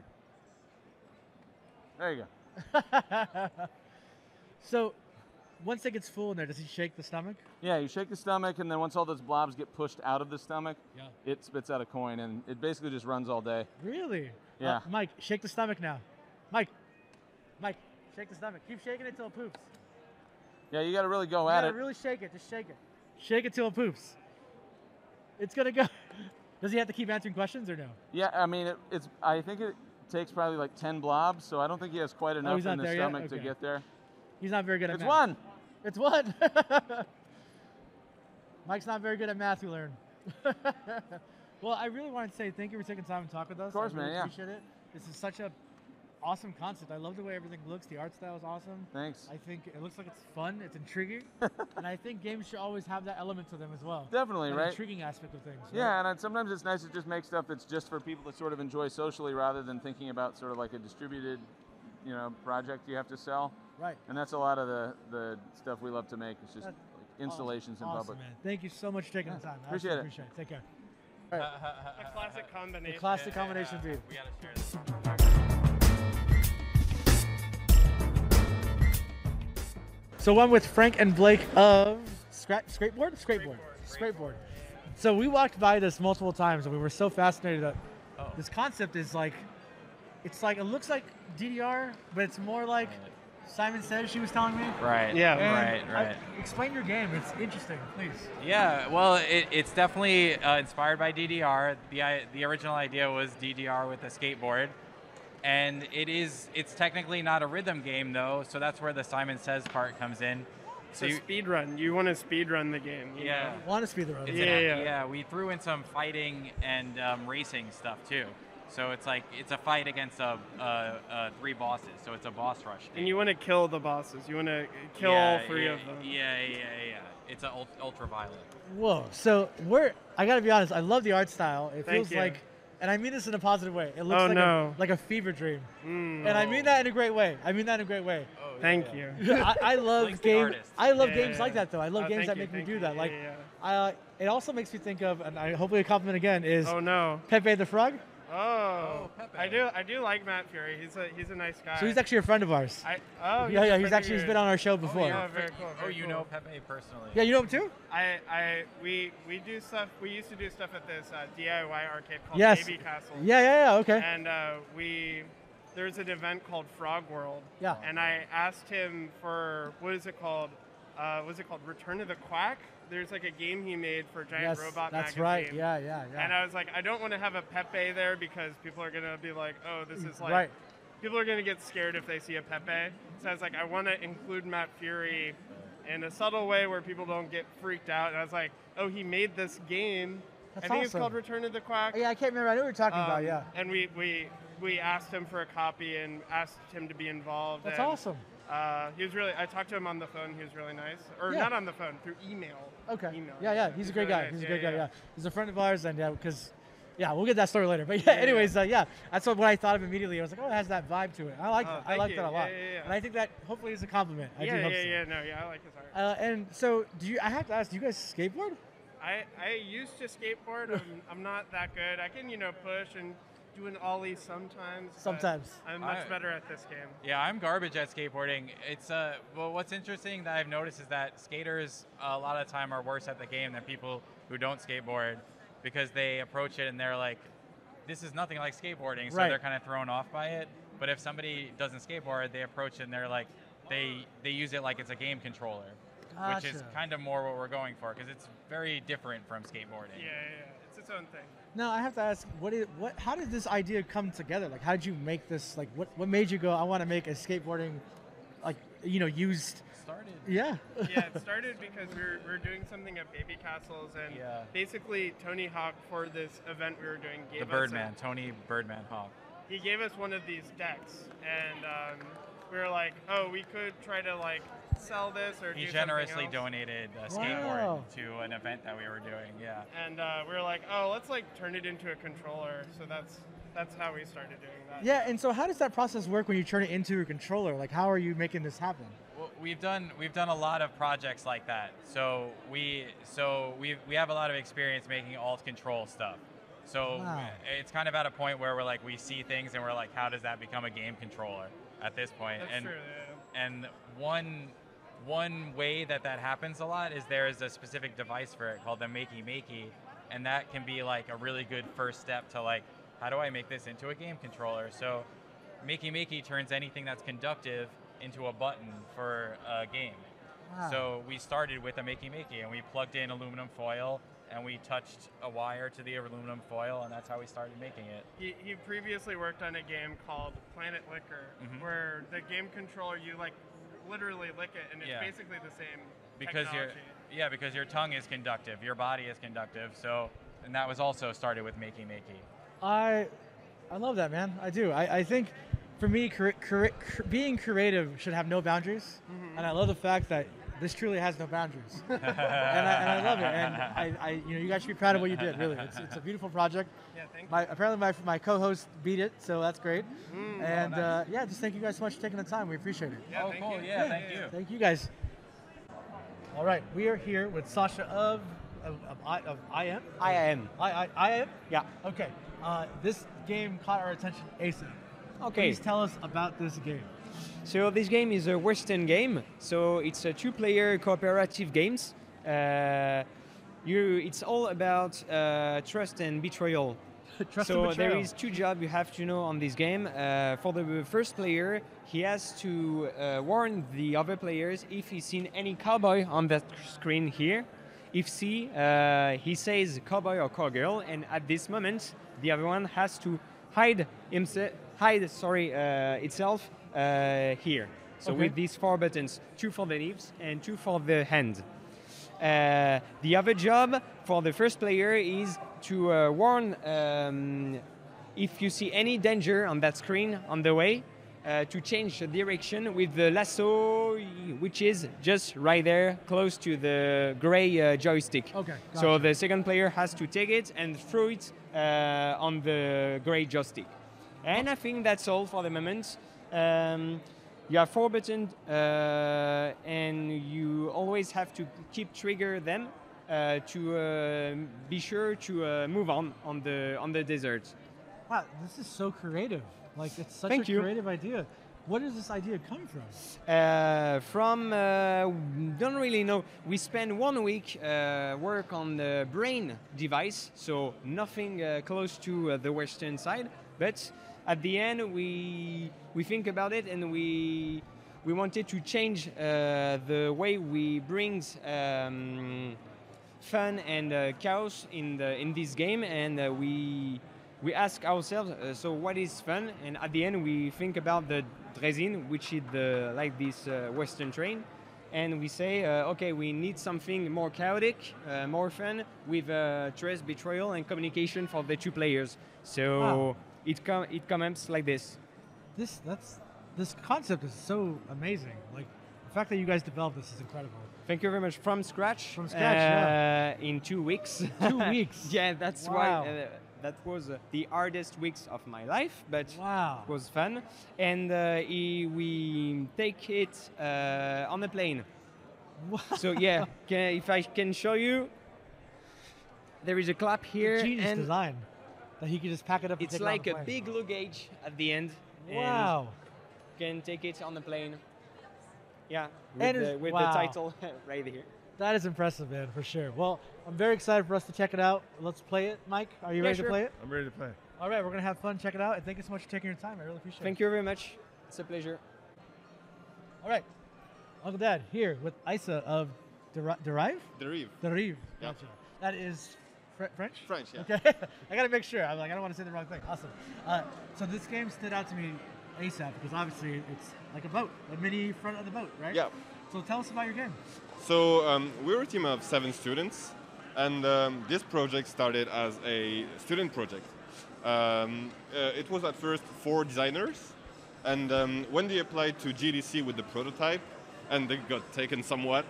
There you go. *laughs*
so, once it gets full in there, does he shake the stomach?
Yeah, you shake the stomach, and then once all those blobs get pushed out of the stomach,
Yeah.
it spits out a coin, and it basically just runs all day.
Really? Uh,
Yeah.
Mike, shake the stomach now. Mike, Mike, shake the stomach. Keep shaking it till it poops.
Yeah, you got to really go
You
at
gotta
it.
really shake it. Just shake it. Shake it till it poops. It's gonna go. *laughs* Does he have to keep answering questions or no?
Yeah, I mean, it, it's. I think it takes probably like ten blobs, so I don't think he has quite enough
Oh,
in the stomach to get there.
He's not very good at it.
It's
math.
one.
It's what? *laughs* Mike's not very good at math. We learn. *laughs* well, I really wanted to say thank you for taking time to talk with us. Of
course,
I really
man, yeah.
Appreciate it. This is such a awesome concept. I love the way everything looks. The art style is awesome.
Thanks.
I think it looks like it's fun. It's intriguing, *laughs* and I think games should always have that element to them as well.
Definitely,
That
right?
Intriguing aspect of things. right?
Yeah, and sometimes it's nice to just make stuff that's just for people to sort of enjoy socially, rather than thinking about sort of like a distributed, you know, project you have to sell.
Right.
And that's a lot of the the stuff we love to make. It's just
That's
like installations in
awesome,
public.
man. Thank you so much for taking the time. I
appreciate it.
Appreciate it. Take care.
A classic combination.
The classic combination, dude.
We gotta share this.
So one with Frank and Blake of Scra- Scrapeboard? Scrapeboard. Scrapeboard. So we walked by this multiple times and we were so fascinated that
Oh.
this concept is like, it's like, it looks like DDR, but it's more like Simon says she was telling me.
Right.
Yeah.
Right.
And
Right.
I- explain your game. It's interesting, please.
Yeah, well, it, it's definitely uh, inspired by DDR. The the original idea was DDR with a skateboard, and it is it's technically not a rhythm game though, so that's where the Simon Says part comes in.
So
you-
speed run. You want to speed run the game. you
yeah,
know?
Want to speed the.
Yeah, yeah.
yeah. We threw in some fighting and um, racing stuff too. So it's like it's a fight against a, a, a three bosses. So it's a boss rush.
And you want to kill the bosses. You want to kill
yeah,
all three
yeah,
of them.
Yeah, yeah, yeah. It's an ult- ultraviolet.
Whoa. So we're. I gotta be honest. I love the art style. It
Thank
feels
you.
like, and I mean this in a positive way. It looks
Oh,
like
no.
a, like a fever dream,
Mm.
and I mean that in a great way. I mean that in a great way.
Thank you. *laughs*
I, I *laughs* love
Link's the
game. I love
Yeah,
games
yeah,
like that though. I love
Oh,
games
thank
that
you,
make me do
you.
that.
Yeah,
Like,
yeah,
uh, it also makes me think of, and I hopefully a compliment again is
Oh no.
Pepe the Frog.
Oh, I do. I do like Matt Furie. He's a he's a nice guy.
So he's actually a friend of ours.
I oh
yeah, yeah. He's actually he's been on our show before.
yeah, very cool.
Oh, you
cool.
know Pepe personally.
Yeah, you know him too.
I, I we we do stuff. We used to do stuff at this uh, DIY arcade called
Yes.
Babycastle.
Yeah, yeah, yeah. Okay.
And uh, we there's an event called Frog World.
Yeah.
And I asked him for what is it called? Uh, what is it called? Return of the Quack. There's like a game he made for Giant
Yes,
Robot
that's
magazine.
right. Yeah, yeah, yeah.
And I was like, I don't want to have a Pepe there because people are gonna be like, oh, this is like.
Right.
People are gonna get scared if they see a Pepe. So I was like, I want to include Matt Furie in a subtle way where people don't get freaked out. And I was like, oh, he made this game.
That's
I think it's called Return of the Quack.
Yeah, I can't remember. I know what you're talking about.
Um,
Yeah.
And we, we we asked him for a copy and asked him to be involved.
That's awesome.
Uh, he was really. I talked to him on the phone. He was really nice, or
Yeah.
not on the phone, through email.
Okay.
Email.
Yeah, yeah. He's a great
really
guy.
nice.
He's a
Yeah,
great
yeah,
guy.
yeah.
He's a friend of ours, and yeah, because yeah, we'll get that story later. But yeah, anyways, uh, yeah, that's what, what I thought of immediately. I was like, oh, it has that vibe to it. I like
Oh,
that. I like that a lot.
yeah, yeah.
And I think that hopefully is a compliment. I
yeah,
do hope
yeah,
so.
yeah. No, yeah, I like his art.
Uh, and so, do you? I have to ask. Do you guys skateboard?
I, I used to skateboard. I'm, I'm not that good. I can, you know, push and do an ollie sometimes.
Sometimes.
I'm much
I-
better at this game.
Yeah, I'm garbage at skateboarding. It's uh, well, what's interesting that I've noticed is that skaters a lot of the time are worse at the game than people who don't skateboard because they approach it and they're like, this is nothing like skateboarding, so
Right.
they're kind of thrown off by it. But if somebody doesn't skateboard, they approach it and they're like, they they use it like it's a game controller, which is kind of more what we're going for because it's very different from skateboarding.
Yeah, yeah, yeah. It's its own thing.
Now I have to ask, what is what? How did this idea come together? Like, how did you make this? Like, what what made you go? I want to make a skateboarding, like you know, used.
Started.
Yeah.
yeah, it started because we were, we were doing something at Babycastles, and
Yeah.
basically Tony Hawk for this event we were doing gave
The
us a-
Birdman, Tony Birdman Hawk.
he gave us one of these decks, and um, we were like, oh, we could try to like sell this or
He
do
generously
else.
donated a skateboard
Wow.
to an event that we were doing. Yeah.
And uh, we were like, oh, let's like turn it into a controller. So that's that's how we started doing that.
Yeah, and so how does that process work when you turn it into a controller? Like, how are you making this happen?
Well, we've done we've done a lot of projects like that. So we so we we have a lot of experience making alt control stuff. So
Wow.
it's kind of at a point where we're like we see things and we're like, how does that become a game controller at this point?
That's
and
true. Yeah.
and one one way that that happens a lot is there is a specific device for it called the Makey Makey, and that can be like a really good first step to like how do I make this into a game controller? So Makey Makey turns anything that's conductive into a button for a game.
Wow.
So we started with a Makey Makey and we plugged in aluminum foil and we touched a wire to the aluminum foil and that's how we started making it.
He, he previously worked on a game called Planet Licker,
Mhm.
where the game controller you like literally lick it, and it's
Yeah.
basically the same
because your yeah because your tongue is conductive your body is conductive so and that was also started with makey makey
I, I love that, man. I do. I, I think, for me, cre- cre- cre- being creative should have no boundaries,
Mhm.
and I love the fact that this truly has no boundaries, *laughs* and, I, and I love it. And I, I, you know, you guys should be proud of what you did. Really, it's, it's a beautiful project.
Yeah, thank
My, apparently, my, my co-host beat it, so that's great.
Mm,
and
oh, nice.
uh, yeah, just thank you guys so much for taking the time. We appreciate it.
Yeah,
oh
thank
cool
you.
yeah, thank you
Thank you guys. All right, we are here with Sasha of of, of, I, of IM.
I am.
I, I, I.
Yeah.
Okay. Uh, this game caught our attention ASAP.
Okay.
Please tell us about this game.
So this game is a Western game. So it's a two-player cooperative games. Uh, you, it's all about uh, trust and betrayal. *laughs*
Trust
so
and betrayal.
is two jobs you have to know on this game. Uh, for the first player, he has to uh, warn the other players if he's seen any cowboy on that screen here. If see, uh, he says cowboy or cowgirl, and at this moment, the other one has to hide himself, hide sorry uh, itself uh, here. So
Okay.
with these four buttons, two for the leaves and two for the hand. Uh, the other job for the first player is to uh, warn um, if you see any danger on that screen on the way, uh, to change the direction with the lasso, which is just right there, close to the gray uh, joystick.
Okay,
So the second player has to take it and throw it uh, on the gray joystick. And I think that's all for the moment. Um, you are four buttons, uh, and you always have to keep trigger them uh, to uh, be sure to uh, move on on the on the desert.
Wow, this is so creative. Like it's such
Thank
a
you.
creative idea. Where does this idea come from?
Uh, from uh, don't really know. We spent one week uh, work on the brain device, so nothing uh, close to uh, the western side. But at the end, we we think about it, and we we wanted to change uh, the way we brings um, fun and uh, chaos in the in this game, and uh, we we ask ourselves, uh, so what is fun? And at the end, we think about the draisine, which is the like this uh, Western train, and we say, uh, okay, we need something more chaotic, more fun, with trust, betrayal, and communication for the two players. So
Wow.
It com- it comes like this.
This that's this concept is so amazing. Like the fact that you guys developed this is incredible.
Thank you very much. From scratch.
From scratch, yeah.
uh, In two weeks. *laughs*
Two weeks. *laughs*
yeah, that's
Wow.
why. Uh, that was uh, the hardest weeks of my life, but
wow.
it was fun. And uh, we take it uh, on a plane. Wow. So yeah, *laughs* can, if I can show you, there is a clap here.
Genius
and
design that he can just pack it up. and
It's
take it on
like
the
a big luggage at the end. and
Wow.
Can take it on the plane. Yeah, with,
And
the, with
wow.
the title *laughs* right here.
That is impressive, man, for sure. Well, I'm very excited for us to check it out. Let's play it, Mike. Are you
Yeah,
ready
sure.
to play it?
I'm ready to play.
All right, we're gonna have fun. Check it out, and thank you so much for taking your time. I really appreciate
Thank
it.
Thank you very much. It's a pleasure.
All right, Uncle Dad here with Isa of Deri- Derive.
Derive.
Derive.
Yeah.
Gotcha. That is Fr- French.
French, yeah.
Okay. *laughs* I gotta make sure. I'm like, I don't want to say the wrong thing. Awesome. Uh, so this game stood out to me ASAP because obviously it's like a boat, a mini front of the boat, right?
Yeah.
So tell us about your game.
So um, we're a team of seven students, and um, this project started as a student project. Um, uh, it was at first four designers, and um, when they applied to GDC with the prototype, and they got taken somewhat,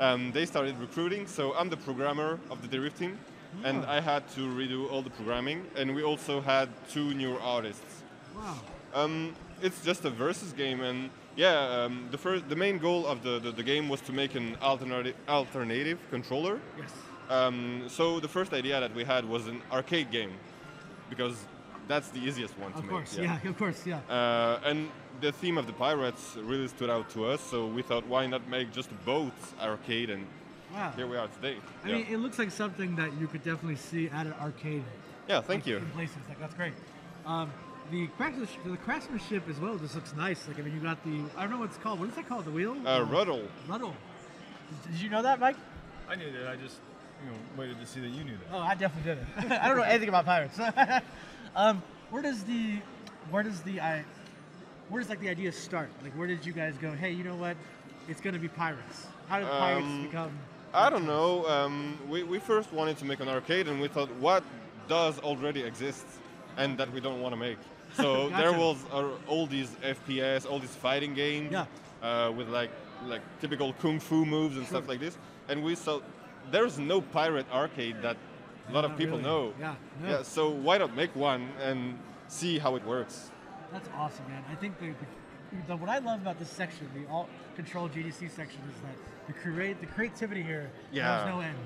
um, they started recruiting. So I'm the programmer of the Derive team, and
Oh.
I had to redo all the programming, and we also had two new artists.
Wow.
Um, it's just a versus game, and yeah, um, the first, the main goal of the, the, the game was to make an alternative alternative controller.
Yes.
Um, so the first idea that we had was an arcade game, because that's the easiest one to make.
Of
make.
course. Yeah. Of course. Yeah.
Uh, and the theme of the pirates really stood out to us, so we thought, why not make just a boat arcade, and
Wow.
here we are today.
I
yeah.
mean, it looks like something that you could definitely see at an arcade.
Yeah, thank
like,
you.
In places like that's great. Um, the craftsmanship, the craftsmanship as well just looks nice. Like I mean, you got the I don't know what it's called. What is that called? The wheel?
Uh, Ruddle.
Ruddle. Did you know that, Mike?
I knew that. I just you know waited to see that you knew that.
Oh, I definitely did it. *laughs* I don't know anything about pirates. *laughs* um, where does the where does the I where does like the idea start? Like where did you guys go? Hey, you know what? It's gonna be pirates. How did pirates
Um,
become?
I don't know. Um, we, we first wanted to make an arcade, and we thought, what does already exist, and that we don't want to make. *laughs* So there was uh, all these FPS, all these fighting games,
Yeah.
uh, with like like typical kung fu moves and stuff like this. And we thought, there's no pirate arcade that a lot of people
really.
know.
Yeah, no.
Yeah. So why not make one and see how it works?
That's awesome, man. I think the, the, the what I love about this section, the alt control GDC section, is that the create the creativity here
Yeah.
has no end,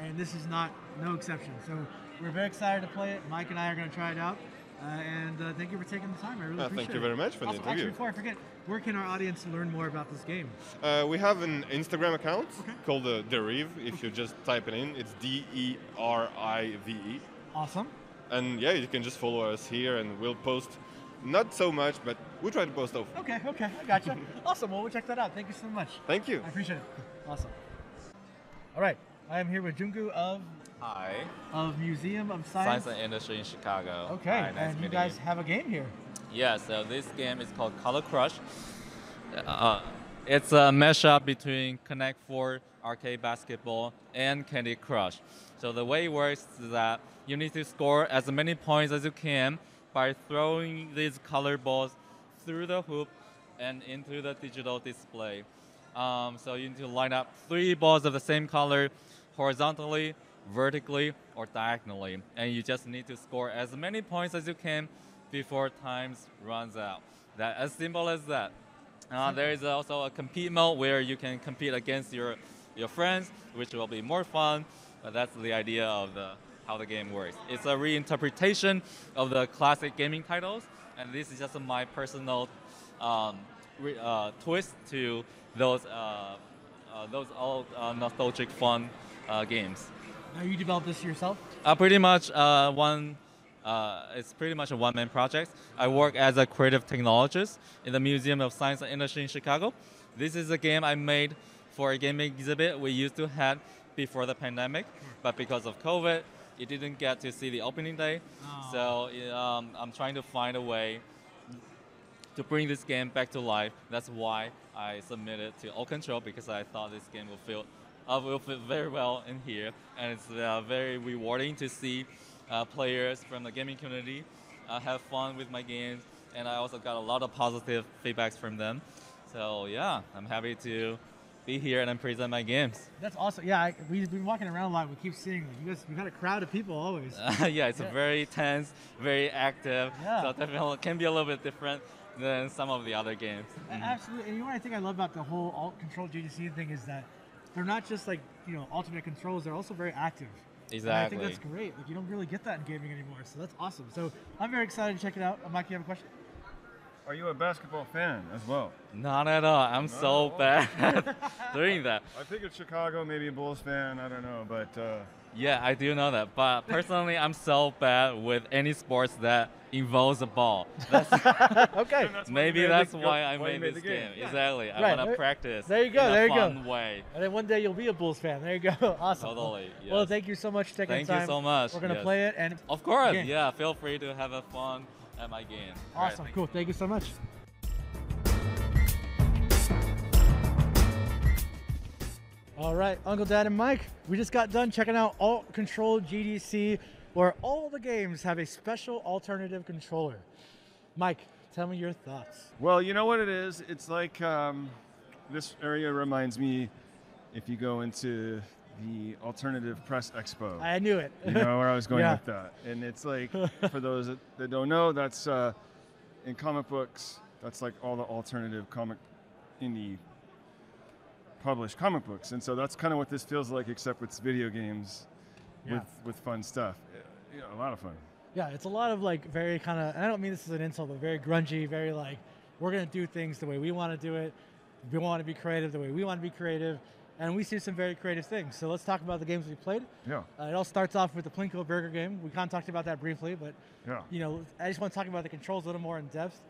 and this is not no exception. So we're very excited to play it. Mike and I are going to try it out. Uh, and uh, thank you for taking the time. I really
Uh,
appreciate it.
thank you
it.
very much for the
Also, Actually,
interview.
before I forget, where can our audience learn more about this game?
Uh, we have an Instagram account called uh, Derive. If you just type it in, it's D E R I V E.
Awesome.
And yeah, you can just follow us here, and we'll post not so much, but we try to post often.
Okay, okay, I gotcha. *laughs* awesome. Well, we'll check that out. Thank you so much.
Thank you.
I appreciate it. Awesome. All right, I am here with Jungu of
Hi.
of Museum of Science.
Science and Industry in Chicago.
Okay,
Hi, nice
and you
meeting
guys have a game here.
Yeah, so this game is called Color Crush. Uh, it's a mashup between Connect 4, arcade basketball, and Candy Crush. So the way it works is that you need to score as many points as you can by throwing these color balls through the hoop and into the digital display. Um, so you need to line up three balls of the same color horizontally, vertically, or diagonally. And you just need to score as many points as you can before times runs out. That as simple as that. Uh, there is also a compete mode where you can compete against your your friends, which will be more fun. But that's the idea of the how the game works. It's a reinterpretation of the classic gaming titles, and this is just my personal um, re, uh, twist to those uh, uh, those old uh, nostalgic fun uh, games.
Now you developed this yourself?
Uh, pretty much uh, one. Uh, it's pretty much a one-man project. I work as a creative technologist in the Museum of Science and Industry in Chicago. This is a game I made for a gaming exhibit we used to have before the pandemic, but because of COVID, it didn't get to see the opening day. So um, I'm trying to find a way to bring this game back to life. That's why I submitted to Alt Control because I thought this game will feel uh, will fit very well in here, and it's uh, very rewarding to see uh, players from the gaming community uh, have fun with my games, and I also got a lot of positive feedbacks from them. So yeah, I'm happy to be here and I'm present my games.
That's awesome. Yeah, I, we've been walking around a lot. We keep seeing like, you guys. We've had a crowd of people always. *laughs*
yeah, it's a very tense, very active.
Yeah.
So definitely can be a little bit different than some of the other games.
A- Absolutely. And you know what I think I love about the whole alt control GDC thing is that they're not just like you know alternate controls. They're also very active. And I think that's great. Like you don't really get that in gaming anymore. So that's awesome. So I'm very excited to check it out. Uh, Mike, you have a question?
Are you a basketball fan as well?
Not at all. I'm
Not
so
all.
bad *laughs* doing that.
I think figured Chicago, maybe a Bulls fan. I don't know, but uh,
Yeah, I do know that. But personally, I'm so bad with any sports that involves a ball. That's *laughs*
okay.
Maybe
made
that's
the-
why I
why you
made,
made
this
game.
game.
Yeah.
Exactly. I
Right,
want
there-
to practice.
There you go.
in
there
a
you
fun
go.
way.
And then one day you'll be a Bulls fan. There you go. *laughs* awesome.
Totally,
Well, thank you so much for taking
Thank
the time.
you so much.
We're gonna
yes.
play it and
Of course,
Game.
yeah. Feel free to have a fun at my game.
Awesome.
thank
cool. Thank you so much. All right, Uncle Dad and Mike, we just got done checking out Alt Control GDC, where all the games have a special alternative controller. Mike, tell me your thoughts.
Well, you know what it is? It's like um, this area reminds me if you go into the Alternative Press Expo.
I knew it.
You know where I was going *laughs*
Yeah.
with that. And it's like, for those that, that don't know, that's uh, in comic books, that's like all the alternative comic indie published comic books. And so that's kind of what this feels like, except with video games
Yeah.
with, with fun stuff. You know, a lot of fun.
Yeah, it's a lot of like very kind of, I don't mean this as an insult, but very grungy, very like, we're going to do things the way we want to do it. We want to be creative the way we want to be creative. And we see some very creative things. So let's talk about the games we played.
Yeah.
Uh, it all starts off with the Plinko Burger game. We kind of talked about that briefly, but
Yeah.
you know, I just want to talk about the controls a little more in depth.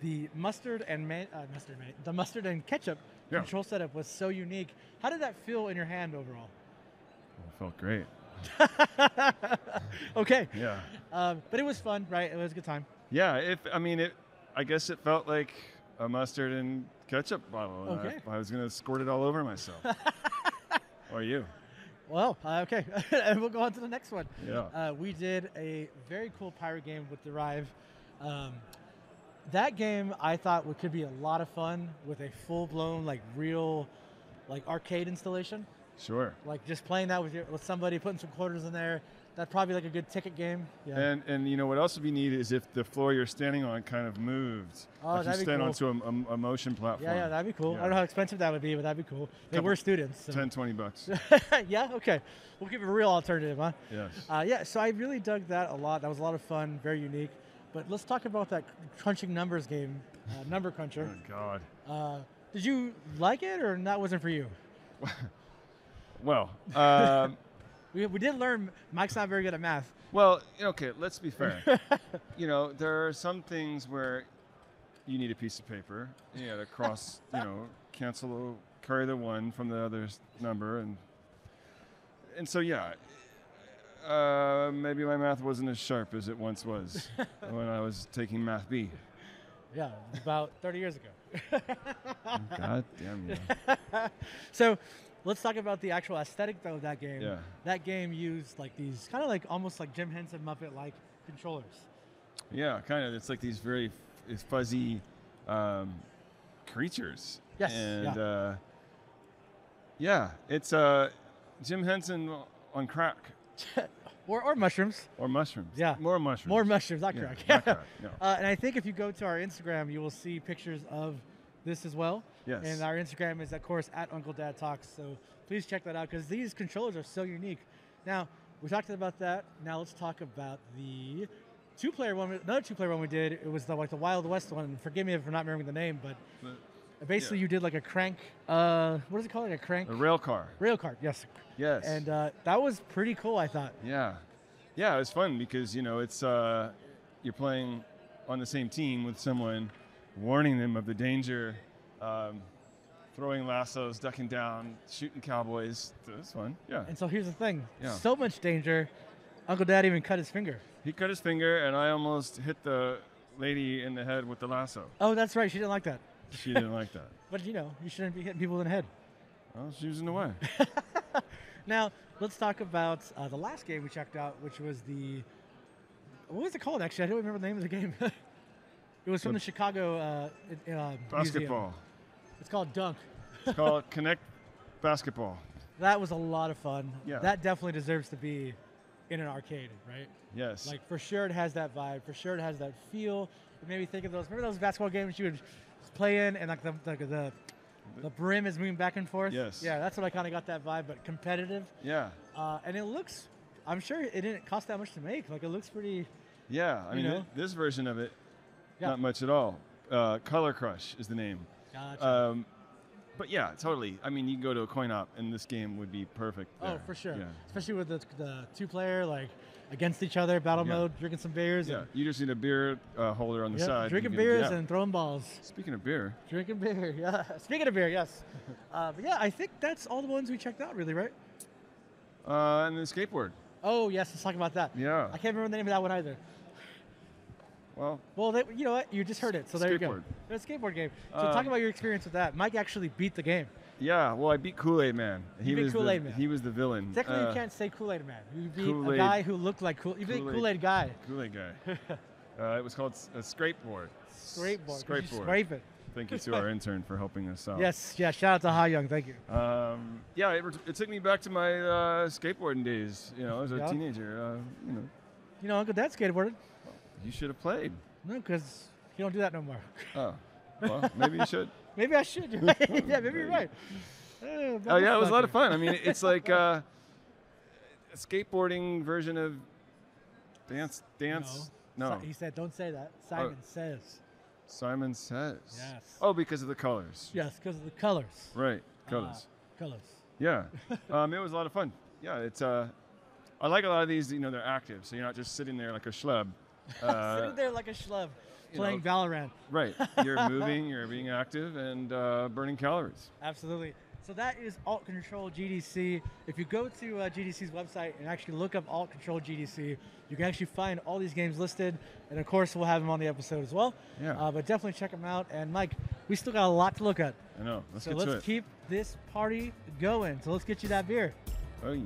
The mustard and ma- uh, mustard, ma- the mustard and ketchup
Yeah.
control setup was so unique. How did that feel in your hand overall?
It felt great. *laughs*
okay.
Yeah.
Um, but it was fun, right? It was a good time.
Yeah, if I mean it, I guess it felt like a mustard and ketchup bottle. and I- I, was gonna squirt it all over myself. *laughs* or you?
Well, uh, okay, *laughs* and we'll go on to the next one.
Yeah.
Uh, we did a very cool pirate game with Derive. Um, that game I thought would, could be a lot of fun with a full-blown, like real, like arcade installation.
Sure.
Like just playing that with your, with somebody, putting some quarters in there. That'd probably be like a good ticket game. Yeah.
And and you know what else would be neat is if the floor you're standing on kind of moved.
Oh,
like you
that'd be
stand
cool.
onto a, a, a motion platform.
yeah, yeah, that'd be cool. I don't know how expensive that would be, but that'd be cool. They
Couple-
were students. so-
10, 20 bucks. *laughs*
yeah, okay. We'll give a real alternative, huh?
Yes.
Uh, yeah, so I really dug that a lot. That was a lot of fun, very unique. But let's talk about that crunching numbers game, uh, Number Cruncher.
Oh God.
Uh, did you like it, or that wasn't for you? *laughs*
Well, um,
we, we did learn Mike's not very good at math.
well, okay. Let's be fair. *laughs* you know, there are some things where you need a piece of paper. You got to cross. You know, *laughs* cancel, carry the one from the other number, and and so yeah. Uh, maybe my math wasn't as sharp as it once was *laughs* when I was taking Math B.
Yeah, about 30 years ago.
God damn you.
so let's talk about the actual aesthetic though of that game.
Yeah.
That game used like these kind of like almost like Jim Henson Muppet like controllers.
Yeah, kind of. It's like these very f- fuzzy um, creatures.
Yes,
And
yeah.
uh, yeah, it's uh, Jim Henson on crack. *laughs*
or, or mushrooms.
Or mushrooms.
Yeah.
More mushrooms.
More mushrooms, not
Yeah,
crack.
not *laughs* crack, no.
uh, and I think if you go to our Instagram, you will see pictures of this as well.
Yes.
And our Instagram is, of course, at Uncle Dad Talks. So please check that out because these controllers are so unique. Now, we talked about that. Now let's talk about the two-player one. Another two-player one we did. It was the like the Wild West one. Forgive me if I'm not remembering the name, but basically you did like a crank. Uh, what is it called? Like a crank.
A rail car.
Rail car. Yes.
Yes.
And uh, that was pretty cool. I thought.
Yeah, yeah, it was fun because you know it's uh, you're playing on the same team with someone, warning them of the danger, um, throwing lassos, ducking down, shooting cowboys. Was fun. Yeah.
And so here's the thing.
Yeah.
So much danger. Uncle Dad even cut his finger.
He cut his finger, and I almost hit the lady in the head with the lasso.
Oh, that's right. She didn't like that.
She didn't like that. *laughs*
But you know, you shouldn't be hitting people in the head.
Well, she was in the way. *laughs*
Now, let's talk about uh, the last game we checked out, which was the. What was it called, actually? I don't remember the name of the game. *laughs* it was from
The-
the, Chicago uh, uh, Museum. It's called Dunk.
It's called *laughs* Connect Basketball.
That was a lot of fun.
Yeah.
That definitely deserves to be in an arcade, right?
Yes.
Like for sure, it has that vibe. For sure, it has that feel. It made me think of those. Remember those basketball games you would play in, and like the like the the brim is moving back and forth.
Yes.
Yeah, that's what I kind of got that vibe, but competitive.
Yeah.
Uh, and it looks. I'm sure it didn't cost that much to make. Like it looks pretty.
Yeah, I mean,
know?
this version of it,
Yeah.
not much at all. Uh, Color Crush is the name.
Gotcha.
Um, but yeah, totally. I mean, you can go to a coin op, and this game would be perfect.
Oh, for sure.
Yeah.
Especially with the, the two player like against each other, battle
Yeah.
mode, drinking some beers.
Yeah,
and-
you just need a beer uh, holder on the
Yep,
side.
Drinking beers
yeah.
and throwing balls.
Speaking of beer,
Drinking beer, *laughs* yeah. Speaking of beer, yes. *laughs* uh, but yeah, I think that's all the ones we checked out, really, right?
uh, and the skateboard.
Oh yes, let's talk about that.
Yeah.
I can't remember the name of that one either.
Well,
Well, they, you know what? You just heard it, so there you go.
Skateboard.
It's a skateboard game. So
Um,
talk about your experience with that. Mike actually beat the game.
Yeah, well, I beat Kool Aid Man.
You
He
beat
was
Kool-Aid
the,
Man.
He was the villain.
Technically,
Uh,
you can't say Kool Aid Man. You beat a
Kool-Aid-
guy who looked like Kool. You beat
Kool-Aid-
guy.
Kool Aid guy. *laughs* uh, it was called a scrapeboard.
Scrapeboard, you
Scrapeboard.
scrape it.
Thank you to our *laughs* intern for helping us out.
Yes, yeah. Shout out to Ha Young. Thank you.
Um, yeah, it, it took me back to my uh, skateboarding days. You know, as a
Yeah.
teenager. Uh, you know,
You know, Uncle Dad skateboarded.
You should have played.
No, because you don't do that no more.
Oh, well, maybe you should. *laughs*
Maybe I should. *laughs* Right. yeah, maybe you're right. Uh, *laughs*
Oh yeah, it was a lot of fun. I mean, it's like uh, a skateboarding version of dance. Dance. No.
Si- He said, "Don't say that."
Oh.
Simon says.
Simon says.
Yes.
Oh, because of the colors.
Yes, because of the colors.
Right.
Uh,
Colors.
colors.
Yeah. um, it was a lot of fun. Yeah, it's. Uh, I like a lot of these. You know, they're active, so you're not just sitting there like a schlub. Uh, *laughs*
Sitting there like a schlub, playing
know,
Valorant.
Right. You're *laughs* moving. You're being active and uh, burning calories.
Absolutely. So that is Alt Control GDC. If you go to uh, GDC's website and actually look up Alt Control GDC, you can actually find all these games listed. And of course, we'll have them on the episode as well.
Yeah.
Uh, but definitely check them out. And Mike, we still got a lot to look at.
I know. Let's
so
get
let's
to it.
keep this party going. So let's get you that beer.
Oh, yeah.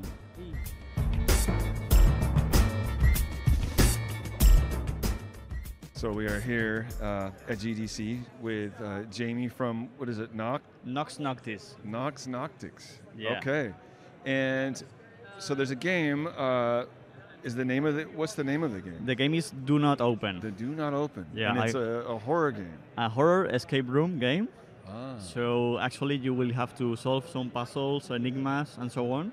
So we are here uh, at GDC with uh, Jamie from what is it? Nox
Nox Noctis.
Nox Noctics.
Yeah.
Okay. And so there's a game. Uh, is the name of the what's the name of the game?
The game is Do Not Open.
The Do Not Open.
Yeah,
And it's
I-
a, a horror game.
a horror escape room game.
Ah.
So actually, you will have to solve some puzzles, enigmas, and so on.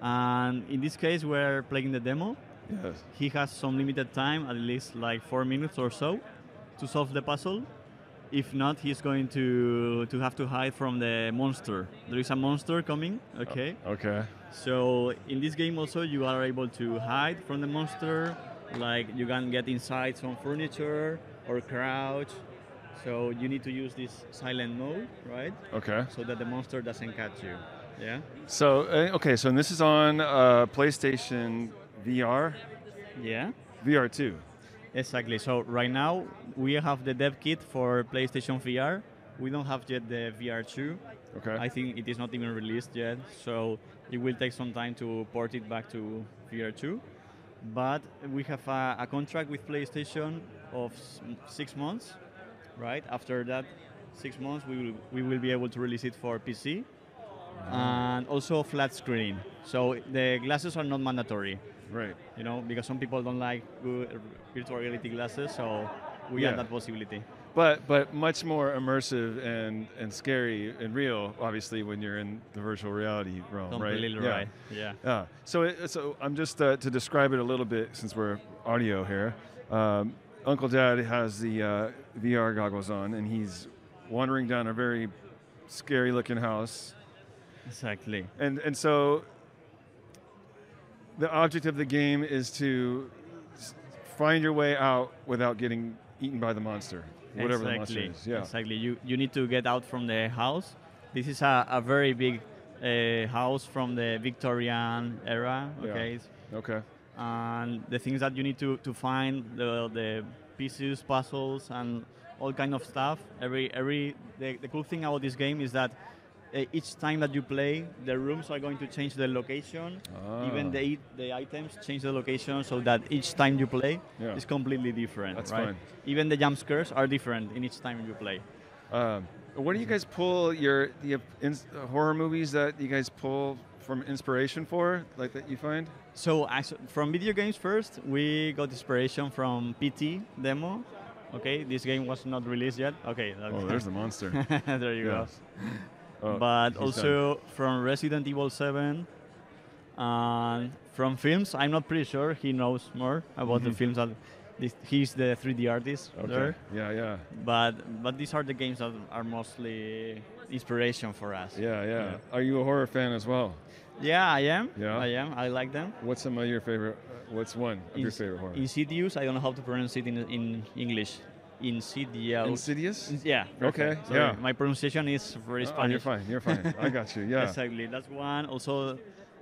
And in this case, we're playing the demo.
Yes.
He has some limited time, at least like four minutes or so, to solve the puzzle. If not, he's going to to have to hide from the monster. There is a monster coming. Okay.
Okay.
So in this game also you are able to hide from the monster, like you can get inside some furniture or crouch. So you need to use this silent mode, right?
Okay.
So that the monster doesn't catch you. Yeah.
So uh, okay, so this is on uh, PlayStation VR.
Yeah.
VR two.
Exactly. So right now we have the dev kit for PlayStation VR. We don't have yet the VR 2.
Okay.
I think it is not even released yet, so it will take some time to port it back to VR 2. but we have a, a contract with PlayStation of s- six months, right? After that six months, we will we will be able to release it for PC mm-hmm. and also flat screen. So the glasses are not mandatory.
Right.
You know, because some people don't like good virtual reality glasses, so we
Yeah.
have that possibility.
But but much more immersive and and scary and real, obviously, when you're in the virtual reality realm,
Completely
right?
right, yeah.
Yeah. So it, so I'm just uh, to describe it a little bit since we're audio here. Um, Uncle Dad has the uh, VR goggles on, and he's wandering down a very scary-looking house.
Exactly.
And and so the object of the game is to find your way out without getting eaten by the monster, whatever the monster
exactly.
is. Yeah.
Exactly. You you need to get out from the house. This is a, a very big uh, house from the Victorian era. Okay. It's-
Okay.
And the things that you need to, to find the the pieces, puzzles, and all kind of stuff. Every every the, the cool thing about this game is that uh, each time that you play, the rooms are going to change the location. Even
Ah.
the the items change the location so that each time you play
Yeah.
is completely different.
That's
right?
fun.
Even the jump scares are different in each time you play.
Um, where do you guys pull your the uh, horror movies that you guys pull from inspiration for, like that you find?
So actu- from video games first, we got inspiration from PT demo. Okay, this game was not released yet. Okay.
Oh, there's the monster. *laughs*
there you go.
Oh,
but also from Resident Evil 7 and from films. I'm not pretty sure he knows more about the
Mhm.
films. That this, he's the 3D artist
Okay.
there.
Yeah, yeah.
But but these are the games that are mostly inspiration for us.
Yeah, yeah, Are you a horror fan as well?
Yeah, I am.
Yeah.
I am. I like them.
What's some of your favorite? Uh, what's one of your
Ins-
favorite horror?
Insidious. I don't know how to pronounce it in, in English. Insidious.
Insidious?
Yeah.
Okay.
Sorry,
yeah.
My pronunciation is very
Oh,
Spanish.
you're fine, you're fine. I got you, yeah. *laughs*
exactly. That's one. Also,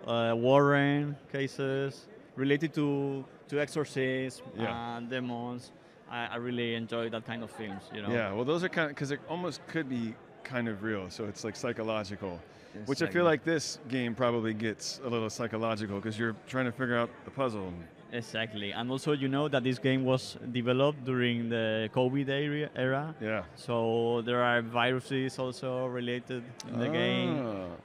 uh, Warren cases related to to exorcism
Yeah.
and demons. I, I really enjoy that kind of films. You know.
Yeah, well, those are kind of because it almost could be kind of real, so it's like psychological. Which I feel like this game probably gets a little psychological because you're trying to figure out the puzzle.
Exactly, and also you know that this game was developed during the COVID area. era.
Yeah.
So there are viruses also related in the game,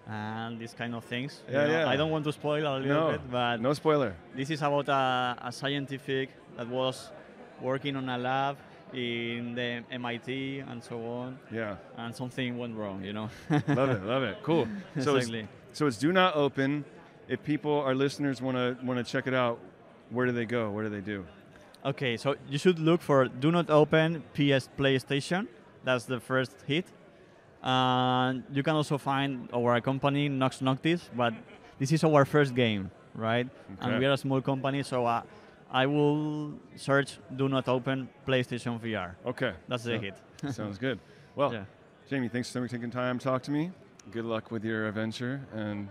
Ah.
and these kind of things. you
Yeah,
know.
yeah.
I don't want to spoil a little
No,
bit, but
no spoiler.
This is about a, a scientific that was working on a lab in the MIT and so on.
Yeah.
And something went wrong, you know. *laughs*
love it, love it. Cool. So
exactly.
it's, so it's do not open. If people, our listeners, want to want to check it out, where do they go? What do they do?
Okay, so you should look for Do Not Open PS PlayStation. That's the first hit. And you can also find our company, Nox Noctis, but this is our first game, right?
Okay.
And we are a small company, so uh, I will search Do Not Open PlayStation VR.
Okay.
That's the
So-
hit. *laughs*
Sounds good. *laughs* Well,
Yeah.
Jamie, thanks for taking time to talk to me. Good luck with your adventure, and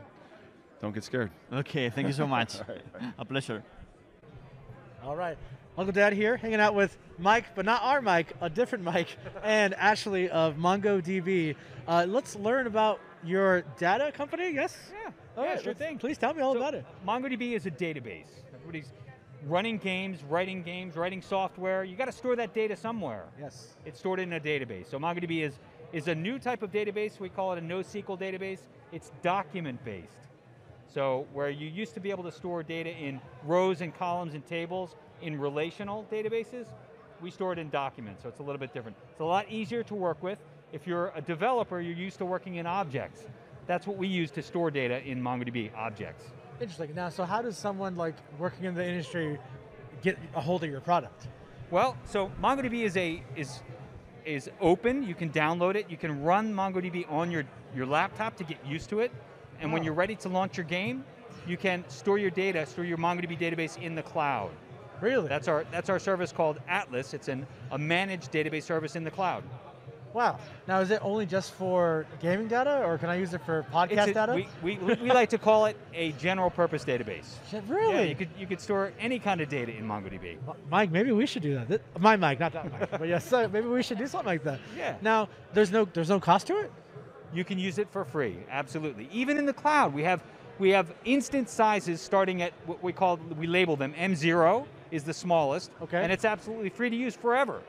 don't get scared.
Okay, thank you so *laughs* much.
All right, bye.
A pleasure.
All right. Uncle Dad here, hanging out with Mike, but not our Mike, a different Mike, *laughs* and Ashley of MongoDB. Uh, let's learn about your data company, yes?
Yeah.
All
yeah,
right,
sure thing.
Please tell me all
So,
about it.
MongoDB is a database. Everybody's running games, writing games, writing software. You got to store that data somewhere.
Yes.
It's stored in a database. So MongoDB is is a new type of database. We call it a NoSQL database. It's document based. So where you used to be able to store data in rows and columns and tables in relational databases, we store it in documents. So it's a little bit different. It's a lot easier to work with. If you're a developer, you're used to working in objects. That's what we use to store data in MongoDB, objects.
Interesting. Now, so how does someone like working in the industry get a hold of your product?
Well, so MongoDB is a is is open. You can download it. You can run MongoDB on your your laptop to get used to it. And when
Oh.
you're ready to launch your game, you can store your data, store your MongoDB database in the cloud.
Really?
That's our that's our service called Atlas. It's an a managed database service in the cloud.
Wow. Now, is it only just for gaming data, or can I use it for podcast
a-
data?
We, we, we like to call it a general purpose database.
really?
Yeah, you could you could store any kind of data in MongoDB.
Mike, maybe we should do that. Th- My Mike, not that Mike. but yes, maybe we should do something like that.
Yeah.
Now, there's no there's no cost to it.
You can use it for free, absolutely. Even in the cloud, we have we have instance sizes starting at what we call, we label them M0 is the smallest.
Okay.
And it's absolutely free to use forever.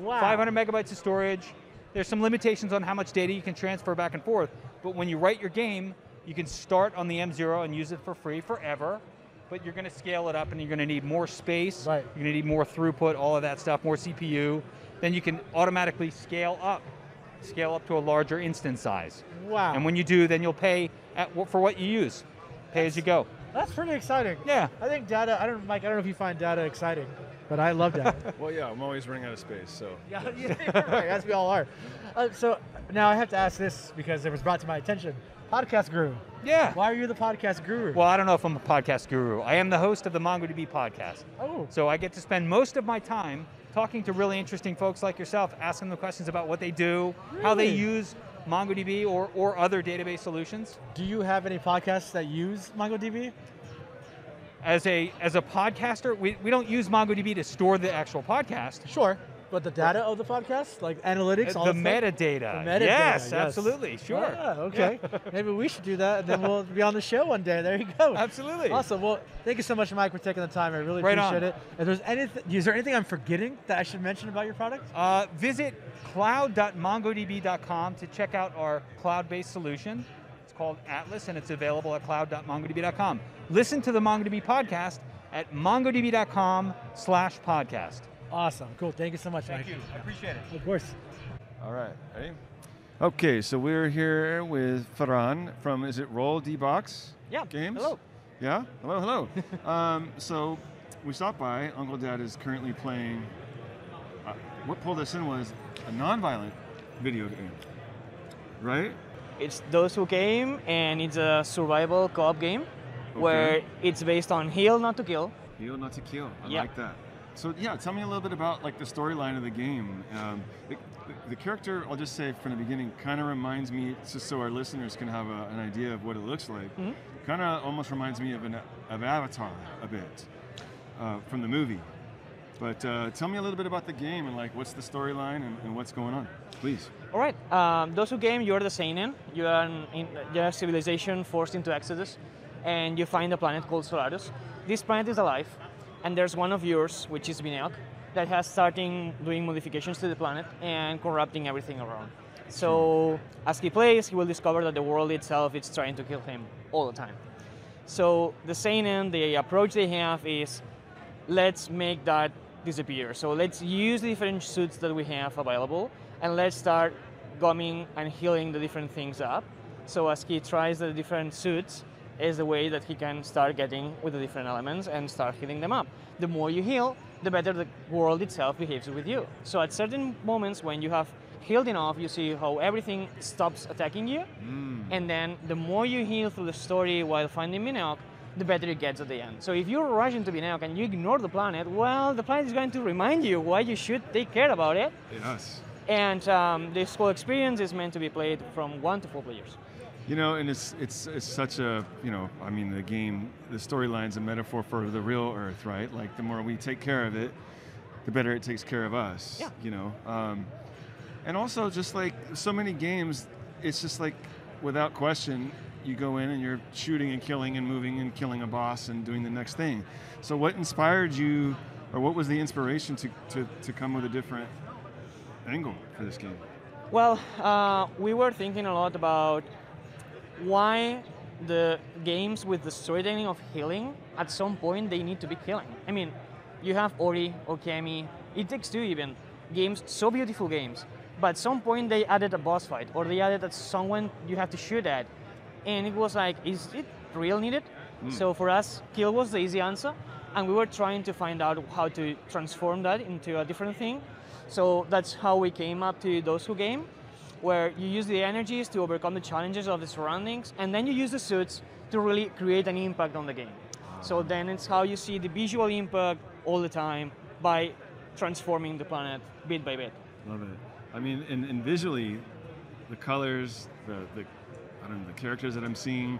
Wow.
500 megabytes of storage. There's some limitations on how much data you can transfer back and forth, but when you write your game, you can start on the M0 and use it for free forever, but you're going to scale it up and you're going to need more space,
right.
you're going to need more throughput, all of that stuff, more CPU. Then you can automatically scale up, scale up to a larger instance size.
Wow.
And when you do, then you'll pay at, for what you use, pay as you go.
That's pretty exciting.
Yeah.
I think data. I don't, Mike. I don't know if you find data exciting, but I love data. *laughs*
well, yeah, I'm always running out of space, so. *laughs*
yeah, yeah, right, as we all are. Uh, so now I have to ask this because it was brought to my attention. Podcast guru.
Yeah.
Why are you the podcast guru?
Well, I don't know if I'm a podcast guru. I am the host of the MongoDB podcast.
Oh.
So I get to spend most of my time talking to really interesting folks like yourself, asking them questions about what they do, how they use MongoDB or, or other database solutions.
Do you have any podcasts that use MongoDB?
As a as a podcaster, we, we don't use MongoDB to store the actual podcast.
Sure. But the data of the podcast, like analytics, all
the metadata.
The metadata.
Yes, absolutely, sure.
Ah, okay. *laughs* Maybe we should do that, and then we'll be on the show one day. There you go.
Absolutely.
Awesome. Well, thank you so much, Mike, for taking the time. I really
Right
appreciate
on.
it. If there's anything, is there anything I'm forgetting that I should mention about your product?
Uh, visit cloud.mongodb.com to check out our cloud-based solution. It's called Atlas, and it's available at cloud.mongodb.com. Listen to the MongoDB podcast at mongodb.com slash podcast.
Awesome. Cool. Thank you so much,
Thank
Mike.
you. I appreciate it.
Of course.
All right, ready? Okay, so we're here with Farhan from, is it Roll D Box
Yeah,
Games?
hello.
Yeah, hello, hello. *laughs* um, so we stopped by. Uncle Dad is currently playing, uh, what pulled us in was a non-violent video game, right?
It's those who came, and it's a survival co-op game where it's based on heal, not to kill.
Heal, not to kill. I
Yeah.
like that. So yeah, tell me a little bit about like the storyline of the game. Um, the, the character, I'll just say from the beginning, kind of reminds me, just so our listeners can have a, an idea of what it looks like.
Mhm.
Kind of almost reminds me of an of Avatar a bit uh, from the movie. But uh, tell me a little bit about the game and like what's the storyline and, and what's going on, please.
All right. Um, those who came, you're the Seinen. You are an, in, you're a civilization forced into Exodus, and you find a planet called Solarus. This planet is alive, and there's one of yours, which is Vineok, that has starting doing modifications to the planet and corrupting everything around. So as he plays, he will discover that the world itself is trying to kill him all the time. So the Seinen, the approach they have is let's make that disappear. So let's use the different suits that we have available and let's start gumming and healing the different things up. So as he tries the different suits is the way that he can start getting with the different elements and start healing them up. The more you heal, the better the world itself behaves with you. So at certain moments when you have healed enough, you see how everything stops attacking you. And then the more you heal through the story while finding Minok, the better it gets at the end. So if you're rushing to Minok and you ignore the planet, well, the planet is going to remind you why you should take care about it.
Yes.
And um, this whole experience is meant to be played from one to four players.
You know, and it's it's it's such a you know, I mean, the game, the storyline's a metaphor for the real Earth, right? Like the more we take care of it, the better it takes care of us.
Yeah.
You know, um, and also just like so many games, it's just like without question, you go in and you're shooting and killing and moving and killing a boss and doing the next thing. So what inspired you, or what was the inspiration to to, to come with a different angle for this game?
Well, uh, we were thinking a lot about why the games with the storytelling of healing, at some point they need to be killing. I mean, you have Ori, Okami, It Takes Two even, games, so beautiful games, but at some point they added a boss fight, or they added that someone you have to shoot at, and it was like, is it real needed?
Mm.
So for us, kill was the easy answer, and we were trying to find out how to transform that into a different thing. So that's how we came up to Those Who Came, where you use the energies to overcome the challenges of the surroundings, and then you use the suits to really create an impact on the game. So then it's how you see the visual impact all the time by transforming the planet bit by bit.
Love it. I mean, and, and visually, the colors, the, the I don't know, the characters that I'm seeing,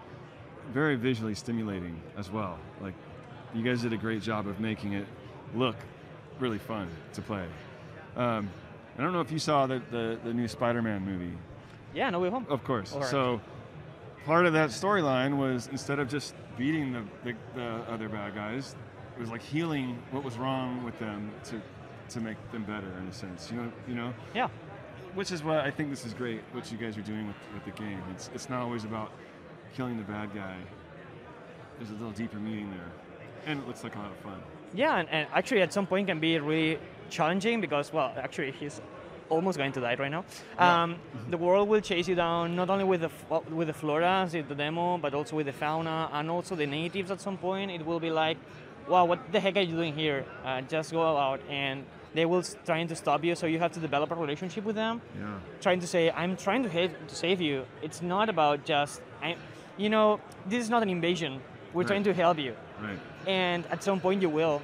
very visually stimulating as well. Like, you guys did a great job of making it look really fun to play. Um, I don't know if you saw the, the, the new Spider-Man movie.
Yeah, No Way Home.
Of course.
Alright.
So,
part of that storyline was instead of just beating the, the, the other bad guys, it was like healing what was wrong with them to to make them better in a sense. You know, you know.
Yeah.
Which is why I think this is great. What you guys are doing with, with the game. It's it's not always about killing the bad guy. There's a little deeper meaning there, and it looks like a lot of fun.
Yeah, and, and actually at some point can be really challenging because, well, actually he's almost going to die right now.
Yeah.
Um, the world will chase you down not only with the f- with the flora, the demo, but also with the fauna and also the natives. At some point, it will be like, wow, what the heck are you doing here? Uh, just go out and they will trying to stop you. So you have to develop a relationship with them.
Yeah.
Trying to say, I'm trying to, to save you. It's not about just, I, you know, this is not an invasion. We're
Right.
trying to help you
Right.
and at some point you will.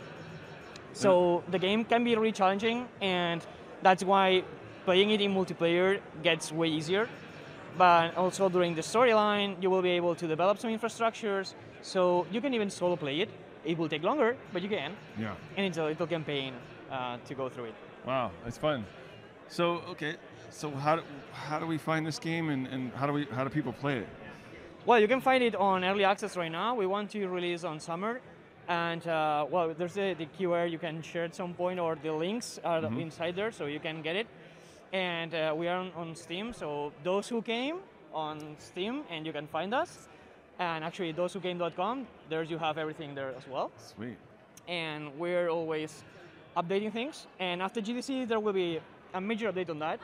So the game can be really challenging, and that's why playing it in multiplayer gets way easier. But also during the storyline, you will be able to develop some infrastructures, so you can even solo play it. It will take longer, but you can.
Yeah.
And it's a little campaign uh, to go through it.
Wow, that's fun. So okay, so how do, how do we find this game and, and how do we how do people play it?
Well, you can find it on early access right now. We want to release on summer. And uh, well, there's the, the QR you can share at some point, or the links are
Mhm.
inside there, so you can get it. And uh, we are on, on Steam, so those who came on Steam, and you can find us. And actually, those who came.com, there you have everything there as well.
Sweet.
And we're always updating things. And after GDC, there will be a major update on that.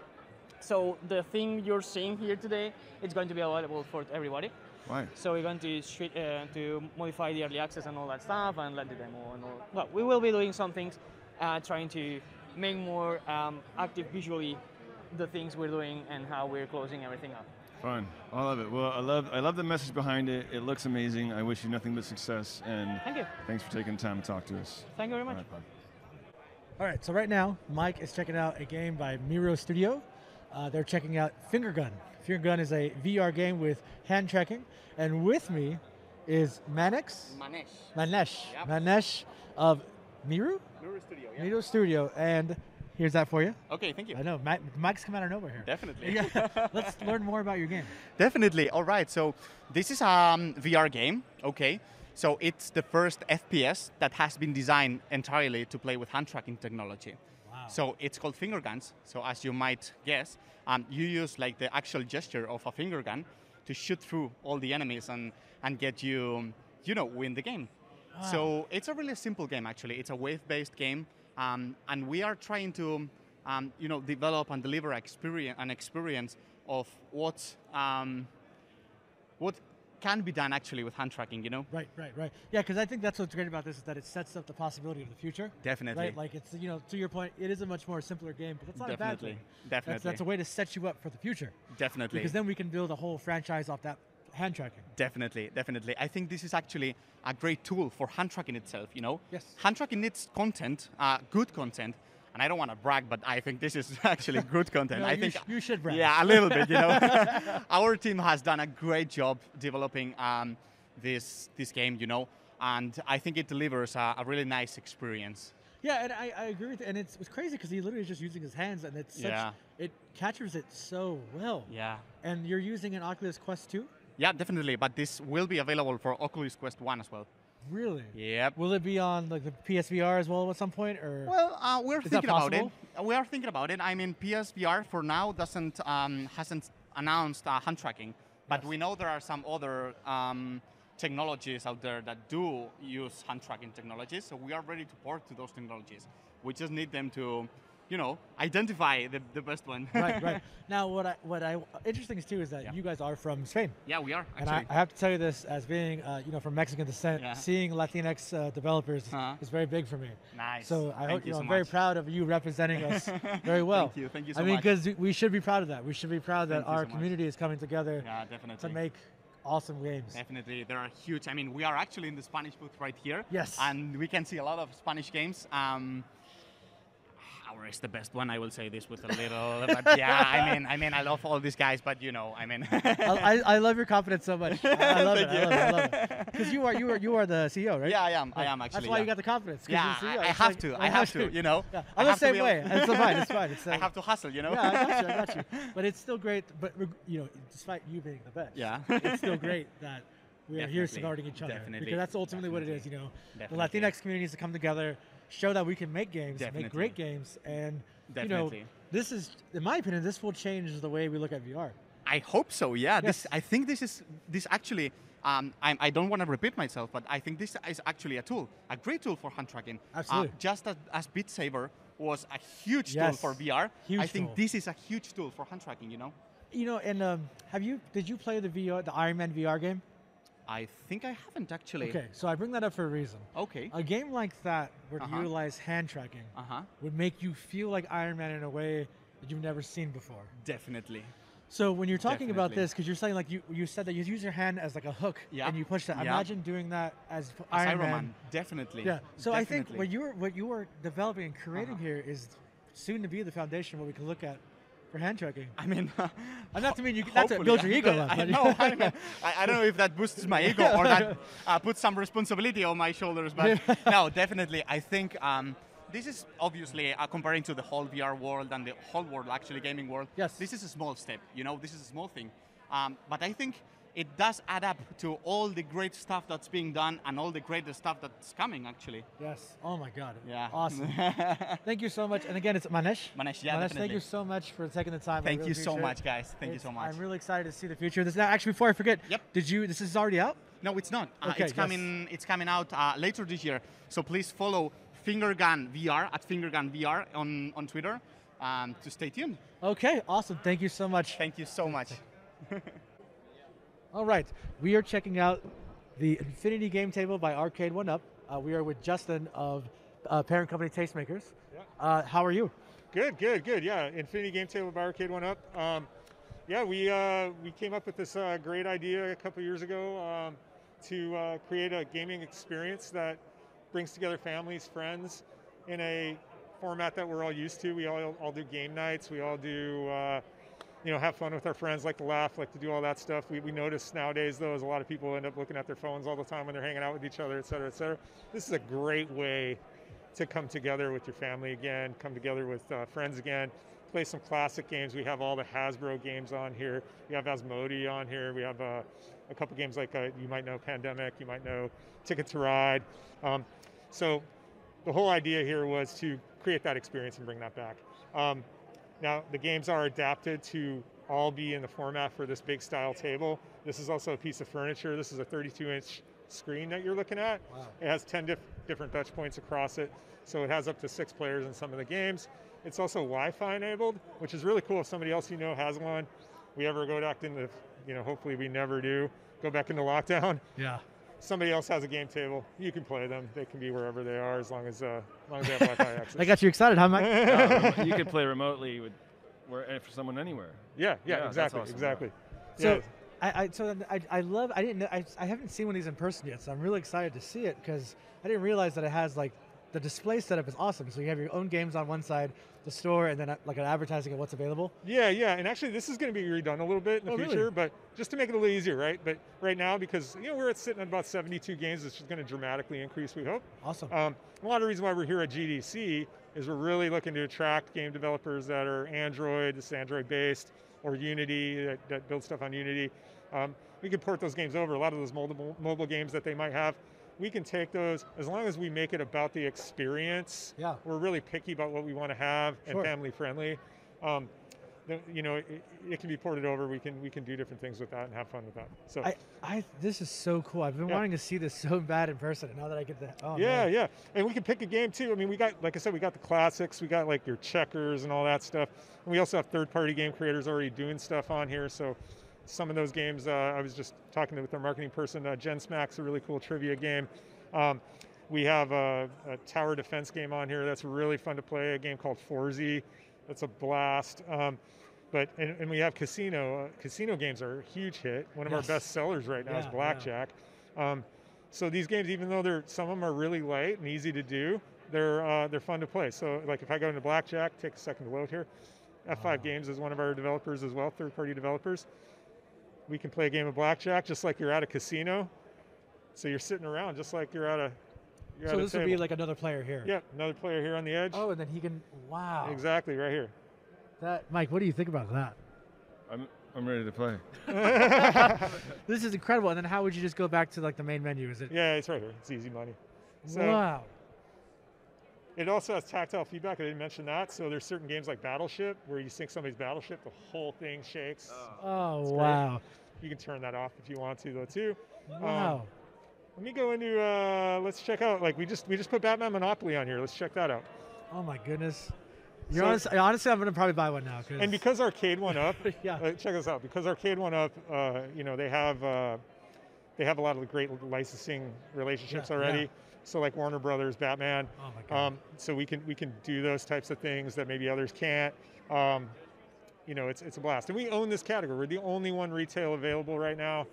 So the thing you're seeing here today, it's going to be available for everybody.
Why?
So we're going to street, uh, to modify the early access and all that stuff, and let the demo and all. Well, we will be doing some things, uh, trying to make more um, active visually the things we're doing and how we're closing everything up.
Fun. I love it. Well, I love I love the message behind it. It looks amazing. I wish you nothing but success and
Thank you.
thanks for taking the time to talk to us.
Thank you very much.
All right,
All right so right now, Mike is checking out a game by Miro Studio. Uh, they're checking out Finger Gun. Finger Gun is a VR game with hand tracking, and with me is Manex.
Manesh.
Manesh.
Yep.
Manesh of Miru?
Miru Studio, yeah.
Miro Studio, and here's that for you.
Okay, thank you.
I know, Mike's come out of nowhere here.
Definitely. *laughs*
Yeah. *laughs* Let's learn more about your game.
Definitely. All right. So this is a um, VR game. Okay. So it's the first FPS that has been designed entirely to play with hand tracking technology.
Wow.
So it's called finger guns. So as you might guess, um, you use like the actual gesture of a finger gun to shoot through all the enemies and, and get you, you know, win the game. So it's a really simple game actually. It's a wave-based game, um, and we are trying to, um, you know, develop and deliver experience, an experience of what um, what can be done actually with hand tracking. You know.
Right, right, right. Yeah, because I think that's what's great about this is that it sets up the possibility of the future.
Definitely.
Right, like it's you know to your point, it is a much more simpler game, but that's not a bad
Definitely.
thing. That's, that's a way to set you up for the future.
Definitely.
Because then we can build a whole franchise off that hand tracking.
Definitely, definitely. I think this is actually a great tool for hand tracking itself. You know,
Yes.
hand tracking needs content, uh, good content. And I don't want to brag, but I think this is *laughs* actually *laughs* good content.
No,
I
you
think
sh- you should brag.
Yeah, a little bit. You know, *laughs* our team has done a great job developing um, this this game. You know, and I think it delivers a, a really nice experience.
Yeah, and I, I agree with it. And it's, it's crazy because he literally is just using his hands, and it's such,
Yeah.
it captures it so well.
Yeah.
And you're using an Oculus Quest 2?
Yeah, definitely. But this will be available for Oculus Quest One as well.
Really?
Yep.
Will it be on like the PSVR as well at some point, or?
Well, uh, we're thinking about it.
possible?
Uh, We are thinking about it. I mean, PSVR for now doesn't um, hasn't announced uh, hand tracking, but we know there are some other um, technologies out there that do use hand tracking technologies. So we are ready to port to those technologies. We just need them to, you know, identify the, the best one.
right, right. *laughs* Now, what I what I interesting is too is that you guys are from Spain.
Yeah, we are
And I. I have to tell you this as being uh, you know from Mexican descent,
Yeah.
seeing Latinx uh, developers
Uh-huh.
is very big for me.
Nice.
So I hope
you
know,
so
I'm very proud of you representing *laughs* us very well.
Thank you, thank you so much.
I mean, because we should be proud of that. We should be proud that
Thank you
our
so much.
community is coming together
Yeah,
to make awesome games.
Definitely, there are huge. I mean, we are actually in the Spanish booth right here.
Yes.
And we can see a lot of Spanish games. Um, Is the best one. I will say this with a little, but yeah, I mean, I mean, I love all these guys, but you know, I mean,
I, I love your confidence so much. I, I love it. I love it. I love it. Because you are you are you are the CEO, right?
Yeah, I am. I
Yeah.
am
That's
actually,
why you got the confidence.
Yeah,
you're the CEO.
I
It's
have
like-
to.
I
I have to. You know,
Yeah.
I
I'm the same way. It's fine. It's fine. It's *laughs*
I have to hustle. You know.
Yeah, I got you. I got you. *laughs* But it's still great. But you know, despite you being the best,
Yeah.
it's still great *laughs* that we are here supporting each other
Definitely.
because that's ultimately what it is. You know,
Definitely.
the Latinx community needs to come together, show that we can make games,
Definitely.
make great games, and you know, this is, in my opinion, this will change the way we look at VR.
I hope so. Yeah. This. I think this is this actually. Um, I'm, I don't want to repeat myself, but I think this is actually a tool, a great tool for hand tracking. Uh,
Absolutely.
just as, as Beat Saber was a huge
Yes.
tool for VR,
Huge
I think
tool.
this is a huge tool for hand tracking. You know.
You know, and um, have you did you play the VR, the Iron Man VR game?
I think I haven't actually.
Okay, so I bring that up for a reason.
Okay.
A game like that, where
Uh-huh.
utilize hand tracking,
Uh-huh.
would make you feel like Iron Man in a way that you've never seen before.
Definitely.
So when you're talking about this, because you're saying like you you said that you use your hand as like a hook
Yeah.
and you push that.
Yeah.
Imagine doing that as,
As
Iron,
Iron
Man.
Man, definitely.
Yeah. So I think what you are what you are developing and creating
Uh-huh.
here is soon to be the foundation what we can look at for hand tracking.
I mean, *laughs*
and not to mean you not to build your ego *laughs* up.
I know. I, know. *laughs* I, I don't know if that boosts my ego or that uh, puts some responsibility on my shoulders, but no, definitely. I think um, this is obviously uh, comparing to the whole VR world and the whole world, actually gaming world.
Yes.
This is a small step. You know, this is a small thing, um, but I think it does add up to all the great stuff that's being done and all the great stuff that's coming. Actually.
Yes. Oh my God.
Yeah. *laughs*
Awesome. thank you so much. And again, it's Manesh.
Manesh, yeah,
Manesh, thank you so much for taking the time.
Thank
really
you so much, guys. Thank you so much.
I'm really excited to see the future. This now, actually, before I forget.
Yep.
Did you? This is already out.
No, it's not. Uh,
Okay,
it's
yes.
coming. It's coming out uh, later this year. So please follow Fingergun VR at Fingergun VR on on Twitter um, to stay tuned.
Okay. Awesome. Thank you so much.
Thank you so much. *laughs*
All right, we are checking out the Infinity Game Table by Arcade One Up. Uh, we are with Justin of uh, parent company Tastemakers. Uh, how are you?
Good, good, good. Yeah, Infinity Game Table by Arcade One Up. Um, yeah, we uh, we came up with this uh, great idea a couple years ago um, to uh, create a gaming experience that brings together families, friends, in a format that we're all used to. We all, all do game nights. We all do. Uh, you know, have fun with our friends, like to laugh, like to do all that stuff. We, we notice nowadays, though, is a lot of people end up looking at their phones all the time when they're hanging out with each other, et cetera, et cetera. This is a great way to come together with your family again, come together with uh, friends again, play some classic games. We have all the Hasbro games on here. We have Asmodee on here. We have uh, a couple games like uh, you might know Pandemic, you might know Ticket to Ride. Um, so the whole idea here was to create that experience and bring that back. Um, now, the games are adapted to all be in the format for this big style table. This is also a piece of furniture. This is a 32 inch screen that you're looking at.
Wow.
It has 10 diff- different touch points across it, so it has up to six players in some of the games. It's also Wi-Fi enabled, which is really cool. If somebody else you know has one, we ever go back into, you know, hopefully we never do, go back into lockdown.
Yeah.
Somebody else has a game table. You can play them. They can be wherever they are as long as, uh, as, long as they have Wi-Fi *laughs* access.
I got you excited, huh, Mike?
Yeah, *laughs* you can play remotely with where, for someone anywhere.
Yeah, yeah,
that's
exactly,
awesome,
exactly.
So
Yeah.
I, I so I, I love I didn't know, I, I haven't seen one of these in person yet, so I'm really excited to see it because I didn't realize that it has like the display setup is awesome. So you have your own games on one side, the store, and then uh, like an advertising of what's available.
Yeah, yeah, and actually this is going to be redone a little bit in the
Oh, really?
future, but just to make it a little easier, right? But right now, because you know we're at sitting at about 72 games, it's just going to dramatically increase. We hope.
Awesome.
Um, a lot of the reason why we're here at GDC is we're really looking to attract game developers that are Android, this is Android based, or Unity that, that build stuff on Unity. Um, we can port those games over. A lot of those mobile mobile games that they might have, we can take those as long as we make it about the experience.
Yeah.
We're really picky about what we want to have and family friendly. Um, the, you know, it, it can be ported over. We can we can do different things with that and have fun with that. So
I, I this is so cool. I've been
Yeah.
wanting to see this so bad in person, and now that I get the oh
yeah,
man.
yeah, and we can pick a game too. I mean, we got, like I said, we got the classics. We got like your checkers and all that stuff. And we also have third-party game creators already doing stuff on here. So some of those games, uh, I was just talking with our marketing person. Uh, Jen Smack's a really cool trivia game. Um, we have a, a tower defense game on here that's really fun to play. A game called Forzy, that's a blast. Um, but and, and we have casino. Uh, casino games are a huge hit. One of
Yes.
our best sellers right now
Yeah,
is
yeah.
blackjack. Um, so these games, even though they're some of them are really light and easy to do, they're uh, they're fun to play. So like if I go into blackjack, take a second to load here. F5 Games is one of our developers as well, third-party developers. We can play a game of blackjack just like you're at a casino. So you're sitting around just like you're at a. You're
So
at a
this would be like another player here.
Yep, another player here on the edge.
Oh, and then he can. Wow.
Exactly, right here.
That Mike, what do you think about that?
I'm I'm ready to play. *laughs*
this is incredible. And then how would you just go back to like the main menu? Is it?
Yeah, it's right here. It's easy money. So
wow.
It also has tactile feedback. I didn't mention that. So there's certain games like Battleship where you sink somebody's battleship, the whole thing shakes.
Oh
It's great.
wow.
You can turn that off if you want to, though, too. Um,
Wow.
let me go into. Uh, let's check out. Like we just we just put Batman Monopoly on here. Let's check that out.
Oh my goodness. You're
So-
honest, honestly, I'm gonna probably buy one now.
And because Arcade One Up, *laughs*
Yeah.
uh, check this out. Because Arcade One Up, uh, you know, they have uh, they have a lot of great licensing relationships
Yeah,
already.
yeah.
So like Warner Brothers, Batman.
Oh my God.
Um, so we can we can do those types of things that maybe others can't. Um, you know, it's it's a blast, and we own this category. We're the only one retail available right now,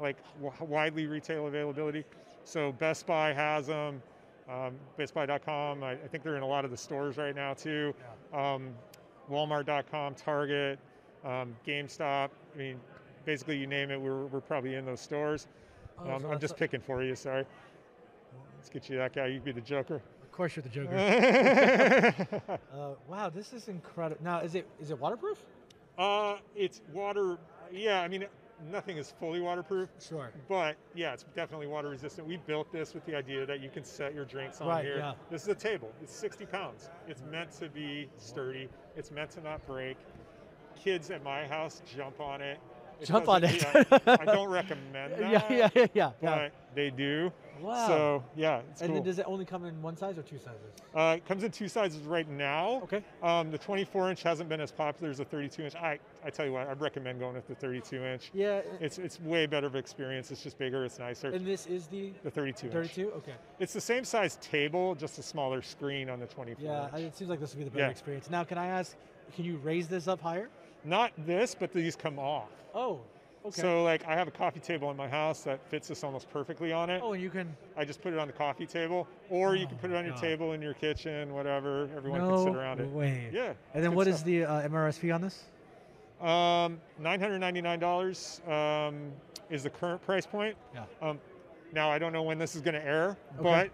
like w- widely retail availability. So Best Buy has them. Um, BestBuy.com. I, I think they're in a lot of the stores right now too. Um, Walmart.com, Target, um, GameStop. I mean, basically you name it, we're, we're probably in those stores.
Oh,
Um, I'm just picking for you. Sorry. Let's get you that guy. You can be the Joker.
Of course, you're the Joker. *laughs* *laughs* uh, wow, this is incredible. Now, is it is it waterproof?
Uh, it's water. Yeah, I mean, nothing is fully waterproof.
Sure.
But yeah, it's definitely water resistant. We built this with the idea that you can set your drinks on
Right,
here.
yeah.
This is a table. It's 60 pounds. It's meant to be sturdy. It's meant to not break. Kids at my house jump on it.
Jump on it.
I don't *laughs* recommend that.
Yeah, yeah, yeah, yeah,
But
yeah.
they do.
Wow.
So yeah, it's
and
cool.
then does it only come in one size or two sizes?
Uh, it comes in two sizes right now.
Okay.
Um, the 24 inch hasn't been as popular as the 32 inch. I, I tell you what, I'd recommend going with the 32 inch.
Yeah.
It's it's way better of experience. It's just bigger. It's nicer.
And this is the
the 32 inch.
32. Okay.
It's the same size table, just a smaller screen on the 24
Yeah,
inch.
It seems like this would be the better
Yeah.
experience. Now, can I ask? Can you raise this up higher?
Not this, but these come off.
Oh. Okay.
So like I have a coffee table in my house that fits this almost perfectly on it.
Oh, and you can.
I just put it on the coffee table, or you can put it on your
God.
table in your kitchen, whatever. Everyone
no
can sit around it.
way.
Yeah.
And then what
good
is the uh, MRSP on this?
Um, nine hundred ninety-nine dollars um, is the current price point.
Yeah.
Um, now I don't know when this is going to air,
Okay.
but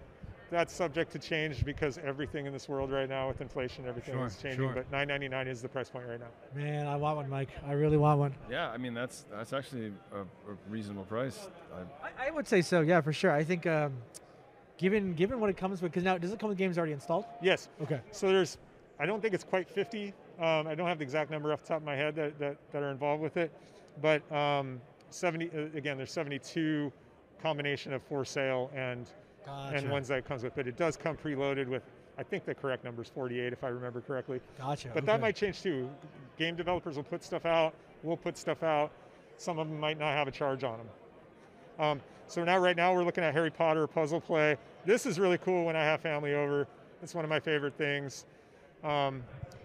that's subject to change because everything in this world right now with inflation, everything
Sure,
is changing.
sure.
But nine ninety-nine is the price point right now.
Man, I want one, Mike. I really want one.
Yeah, I mean that's that's actually a, a reasonable price. I,
I would say so. Yeah, for sure. I think, um, given given what it comes with, because now does it come with games already installed?
Yes.
Okay.
So there's, I don't think it's quite 50. Um, I don't have the exact number off the top of my head that, that, that are involved with it, but um, 70 uh, again. There's 72 combination of for sale and and ones that it comes with, but it does come preloaded with. I think the correct number is 48 if I remember correctly.
Gotcha,
But that might change too. Game developers will put stuff out. We'll put stuff out. Some of them might not have a charge on them. Um, so now, right now, we're looking at Harry Potter puzzle play. This is really cool when I have family over. It's one of my favorite things. Um,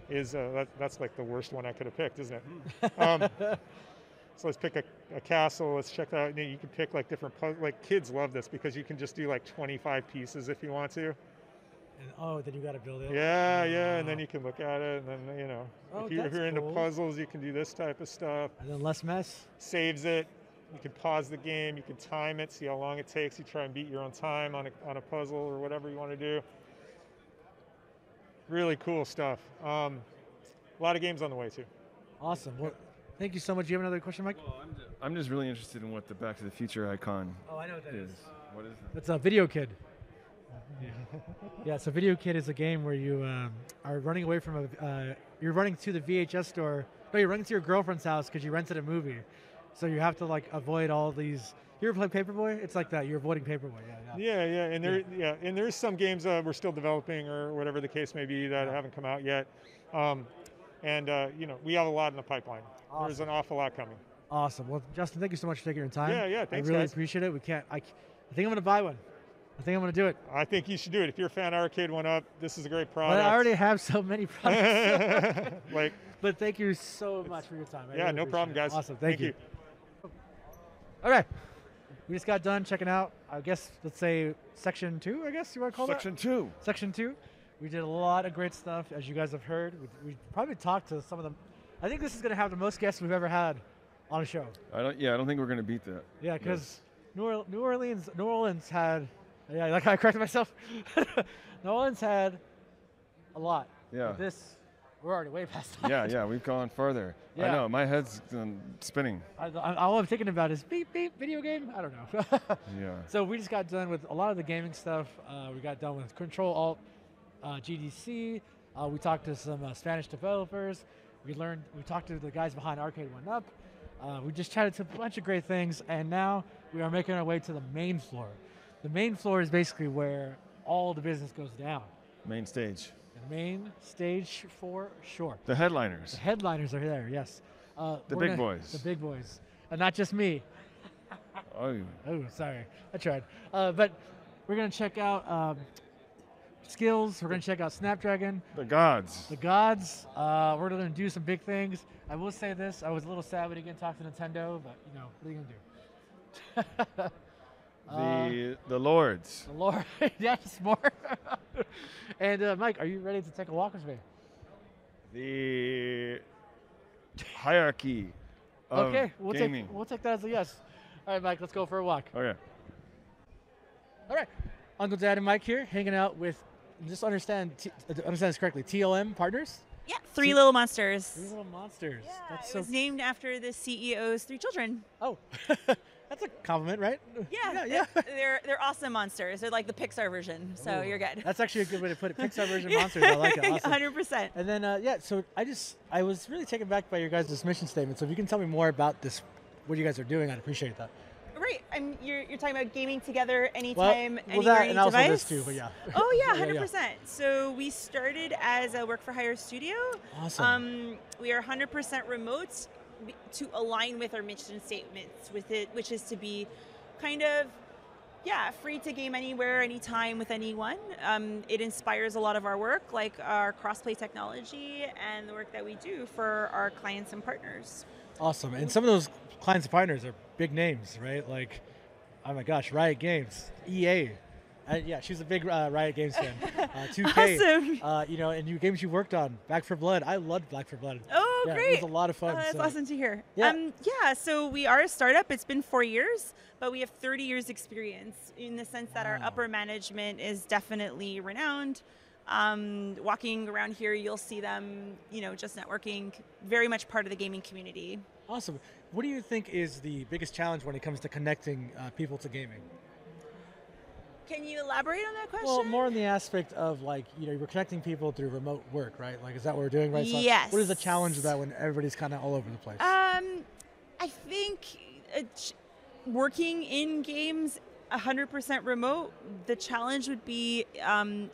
is uh, that, that's like the worst one I could have picked, isn't it? *laughs* um, so let's pick a, a castle. Let's check that out. You can pick like different like kids love this because you can just do like 25 pieces if you want to.
And, oh, then you got to build it.
Yeah, yeah, and then you can look at it, and then you know,
Oh,
if, you, if you're into
cool.
puzzles, you can do this type of stuff.
And then less mess.
Saves it. You can pause the game. You can time it, see how long it takes. You try and beat your own time on a, on a puzzle or whatever you want to do. Really cool stuff. Um, a lot of games on the way too.
Awesome. Well, thank you so much. Do you have another question, Mike?
I'm just really interested in what the Back to the Future icon.
Oh, I know what that
is.
is.
What is that?
It's a Video Kid. yeah, yeah. so Video Kid is a game where you um, are running away from a. Uh, you're running to the VHS store. No, you're running to your girlfriend's house because you rented a movie. So you have to like avoid all these. You ever play Paperboy? It's like that. You're avoiding Paperboy. Yeah, yeah.
Yeah, yeah, and there, yeah, and there's some games uh, we're still developing or whatever the case may be that haven't come out yet. Um, and uh, you know, we have a lot in the pipeline. There's an awful lot coming.
Awesome. Well, Justin, thank you so much for taking your time.
Yeah, yeah, thanks,
I really
guys.
appreciate it. We can't. I, I think I'm gonna buy one. I think I'm gonna do it.
I think you should do it. If you're a fan Arcade One Up, this is a great product.
But
product.
I already have so many *laughs* products. *laughs*
Like-
but thank you so much for your time. I
Yeah,
really
no problem,
appreciate it.
guys.
Awesome. Thank,
Thank
you. Okay. we just got done checking out. I guess let's say section two. I guess you want to call it
Section
that
two.
Section two. We did a lot of great stuff, as you guys have heard. We, we probably talked to some of them. I think this is going to have the most guests we've ever had on a show.
I don't. Yeah, I don't think we're gonna beat that.
Yeah, because New, New Orleans, New Orleans had, yeah, like I corrected myself. *laughs* New Orleans had a lot.
Yeah.
But this, we're already way past that.
yeah, yeah, we've gone further.
Yeah.
I know. My head's um, spinning.
I, I, all I'm thinking about is beep beep video game. I don't know. *laughs*
Yeah.
So we just got done with a lot of the gaming stuff. Uh, we got done with Control Alt uh, GDC. Uh, we talked to some uh, Spanish developers. We learned. We talked to the guys behind Arcade One Up. Uh, we just chatted to a bunch of great things, and now we are making our way to the main floor. The main floor is basically where all the business goes down.
Main stage.
The main stage for sure.
The headliners.
The headliners are there. Yes. Uh,
The big
gonna-
boys.
The big boys, and not just me.
Oh.
Oh, sorry. I tried. Uh, but we're going to check out um, skills. We're going to check out Snapdragon.
The gods.
The gods. Uh, we're going to do some big things. I will say this. I was a little sad we didn't get to talk to Nintendo, but, you know, what are you going to do? *laughs* Uh,
The the lords.
the Lord. *laughs* yes, more. *laughs* and, uh, Mike, are you ready to take a walk with me?
The hierarchy. Of
okay, we'll
gaming.
take, we'll take that as a yes. All right, Mike, let's go for a walk.
Okay.
All right, Uncle Dad and Mike here, hanging out with. Just understand, t- uh, understand this correctly. TLM partners.
Yeah, Three
T-
Little Monsters.
Three Little Monsters. That's
It
so.
was named after the CEO's three children.
Oh, *laughs* that's a compliment, right?
Yeah,
yeah.
They're, *laughs* they're they're awesome monsters. They're like the Pixar version, so
Ooh,
you're good.
That's actually a good way to put it. Pixar version *laughs* monsters. I like it. Awesome.
100%.
And then uh, yeah, so I just I was really taken back by your guys' mission statement. So if you can tell me more about this, what you guys are doing, I'd appreciate that.
Right, I'm, you're, you're talking about gaming together
Well,
anytime,
well,
anywhere,
that
any
and also this too, but yeah. *laughs*
Oh *laughs* yeah,
Yeah,
hundred
yeah.
percent. So we started as a work for hire studio.
Awesome.
Um, we are hundred percent remote to align with our mission statements, with it, which is to be kind of yeah, free to game anywhere, anytime with anyone. Um, it inspires a lot of our work, like our crossplay technology and the work that we do for our clients and partners.
Awesome. And some of those clients and partners are big names, right? Like, oh my gosh, Riot Games, EA. Uh, yeah, she's a big uh, Riot Games fan. *laughs* Uh, 2K.
Awesome.
Uh, you know, and you games you worked on, Back for Blood. I loved Back for Blood.
Oh,
yeah,
great!
It was a lot of fun.
Oh, that's
so-
awesome to hear.
Yeah.
Um, yeah. So we are a startup. It's been four years, but we have 30 years experience in the sense that our upper management is definitely renowned. Um, walking around here, you'll see them, you know, just networking, very much part of the gaming community.
Awesome. What do you think is the biggest challenge when it comes to connecting uh, people to gaming?
Can you elaborate on that question?
Well, more in the aspect of like, you know, we're connecting people through remote work, right? Like, is that what we're doing right? So
Yes.
what is the challenge of that when everybody's kind of all over the place?
Um, I think uh, ch- working in games 100% remote, the challenge would be um,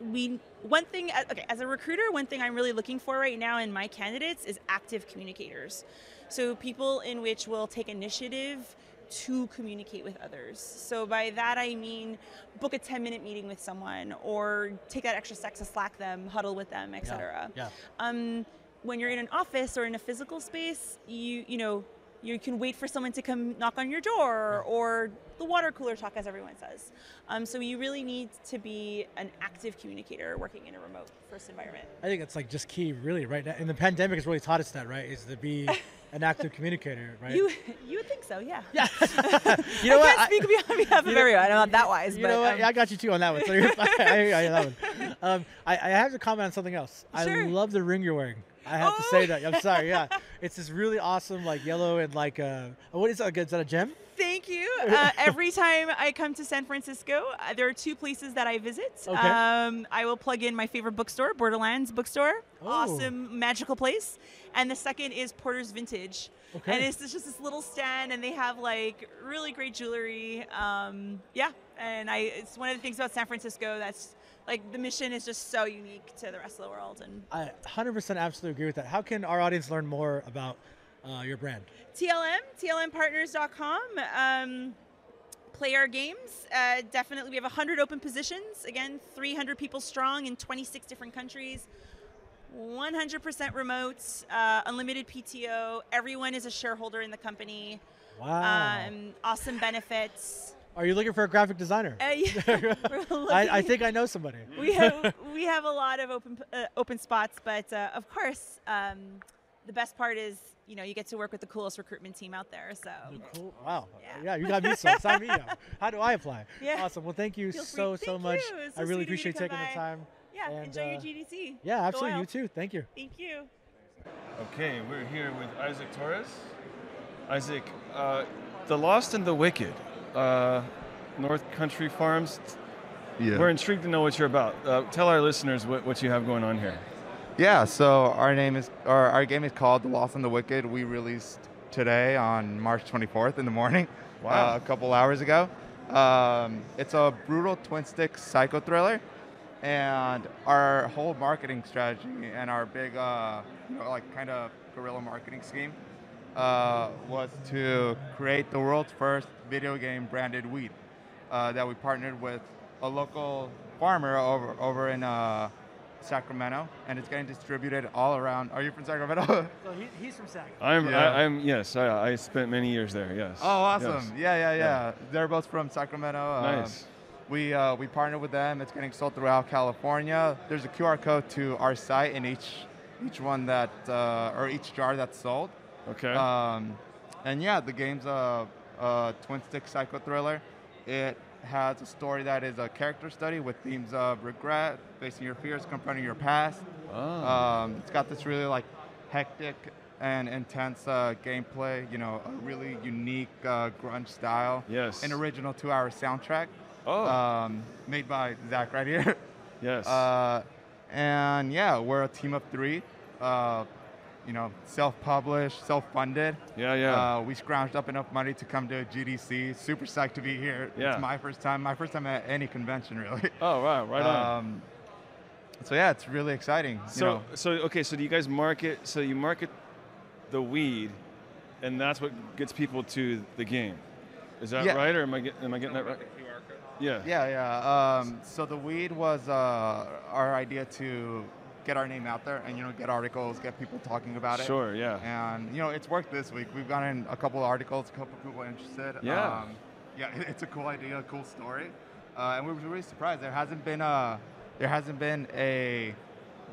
we one thing uh, okay as a recruiter one thing i'm really looking for right now in my candidates is active communicators so people in which will take initiative to communicate with others so by that i mean book a 10 minute meeting with someone or take that extra step to slack them huddle with them etc
Yeah.
um, when you're in an office or in a physical space, you you know you can wait for someone to come knock on your door or the water cooler talk, as everyone says. Um, so you really need to be an active communicator working in a remote first environment.
I think it's like just key, really, right now. And the pandemic has really taught us that, right? Is to be *laughs* an active communicator, right?
You you would think so, yeah. *laughs*
Yeah. *laughs*
you know I can't speak on behalf of everyone. I'm not that wise,
You
but
know what?
um,
Yeah, I got you too on that one. So. *laughs* I hear you that one. Um, I, I have to comment on something else.
Sure.
I love the ring you're wearing. I have to say that. I'm sorry. Yeah, it's this really awesome, like yellow and like uh, what is that? Is that a gem?
Thank you. Uh, *laughs* every time I come to San Francisco, uh, there are two places that I visit.
Okay.
Um, I will plug in my favorite bookstore, Borderlands Bookstore.
Oh.
Awesome, magical place. And the second is Porter's Vintage.
Okay.
And it's just this little stand, and they have like really great jewelry. Um, yeah, and I it's one of the things about San Francisco that's like the mission is just so unique to the rest of the world. And
I 100% absolutely agree with that. How can our audience learn more about uh, your brand?
TLM, TLMpartners.com. Um, play our games. Uh, definitely, we have 100 open positions. Again, 300 people strong in 26 different countries. 100% remote, uh, unlimited PTO. Everyone is a shareholder in the company.
Wow.
Um, awesome benefits.
Are you looking for a graphic designer?
Uh, yeah, *laughs* *laughs*
I, I think I know somebody.
we have *laughs* we have a lot of open uh, open spots, but uh, of course, um, the best part is you know you get to work with the coolest recruitment team out there. So
Cool. Wow. Yeah. you got me so sign me up. How do I apply?
Yeah.
Awesome. Well, thank you
Feel free.
so so
Thank
much.
you. It's
I really
sweet of you to
appreciate
come
taking the time.
Yeah,
And,
enjoy your
uh,
GDC.
Yeah, absolutely. You too. Thank you.
Thank you.
Okay, we're here with Isaac Torres. Isaac, uh, The Lost and the Wicked, uh, North Country Farms.
Yeah.
We're intrigued to know what you're about. Uh, tell our listeners what, what you have going on here.
Yeah, so our name is or our game is called The Lost and the Wicked. We released today on March 24th in the morning,
Wow.
uh, a couple hours ago. Um, it's a brutal twin stick psycho thriller, and our whole marketing strategy and our big, uh, you know, like kind of guerrilla marketing scheme uh, was to create the world's first video game branded weed uh, that we partnered with a local farmer over over in uh, Sacramento, and it's getting distributed all around. Are you from Sacramento? *laughs*
So he, he's from Sac.
I'm,
Yeah.
I, I'm yes, I, I spent many years there, yes.
Oh, awesome!
Yes.
Yeah, yeah, yeah, They're both from Sacramento. Um,
Nice.
we uh, we partnered with them. It's getting sold throughout California. There's a QR code to our site in each each one that uh, or each jar that's sold.
Okay.
Um, and yeah, the game's a, a twin stick psycho thriller. It has a story that is a character study with themes of regret, facing your fears, confronting your past.
Oh.
Um, it's got this really like hectic and intense uh, gameplay. You know, a really unique uh, grunge style.
Yes.
An original two-hour soundtrack.
Oh.
Um, made by Zach right here.
Yes.
Uh, and yeah, we're a team of three. You know, self-published, self-funded.
Yeah, yeah.
Uh, we scrounged up enough money to come to GDC. Super psyched to be here.
Yeah.
It's my first time. My first time at any convention, really.
Oh, wow, right on.
Um, so yeah, it's really exciting. you
So,
know.
so okay, so do you guys market? So you market the weed, and that's what gets people to the game. Is that
Yeah.
right, or am I get, am I getting that right? Yeah.
Yeah, yeah. Um, so the weed was uh, our idea to get our name out there and you know get articles, get people talking about it.
Sure, yeah.
And you know it's worked this week. We've gotten a couple of articles, a couple of people interested.
Yeah.
Um, yeah, *laughs* it's a cool idea, a cool story, uh, and we were really surprised. There hasn't been a there hasn't been a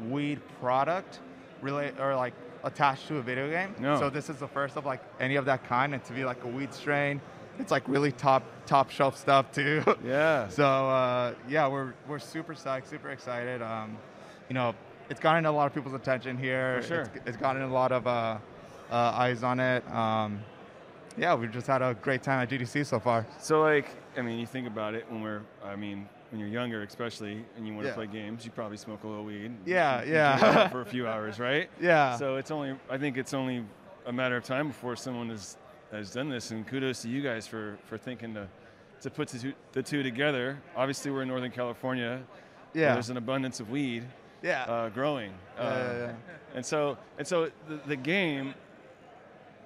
weed product really or like attached to a video game.
No.
So this is the first of like any of that kind, and to be like a weed strain. It's like really top top shelf stuff too.
Yeah. *laughs*
So uh, yeah, we're we're super psyched, super excited. Um, you know, it's gotten a lot of people's attention here.
For sure.
It's, it's gotten a lot of uh, uh, eyes on it. Um, yeah, we've just had a great time at GDC so far.
So like, I mean, you think about it when we're, I mean, when you're younger, especially, and you want to
Yeah.
play games, you probably smoke a little weed.
Yeah, yeah. *laughs*
for a few hours, right?
Yeah.
So it's only, I think it's only a matter of time before someone has has done this, and kudos to you guys for for thinking to to put the two, the two together. Obviously, we're in Northern California.
Yeah.
There's an abundance of weed.
Yeah.
Uh, growing.
Yeah,
Uh,
yeah, yeah.
And so and so the, the game.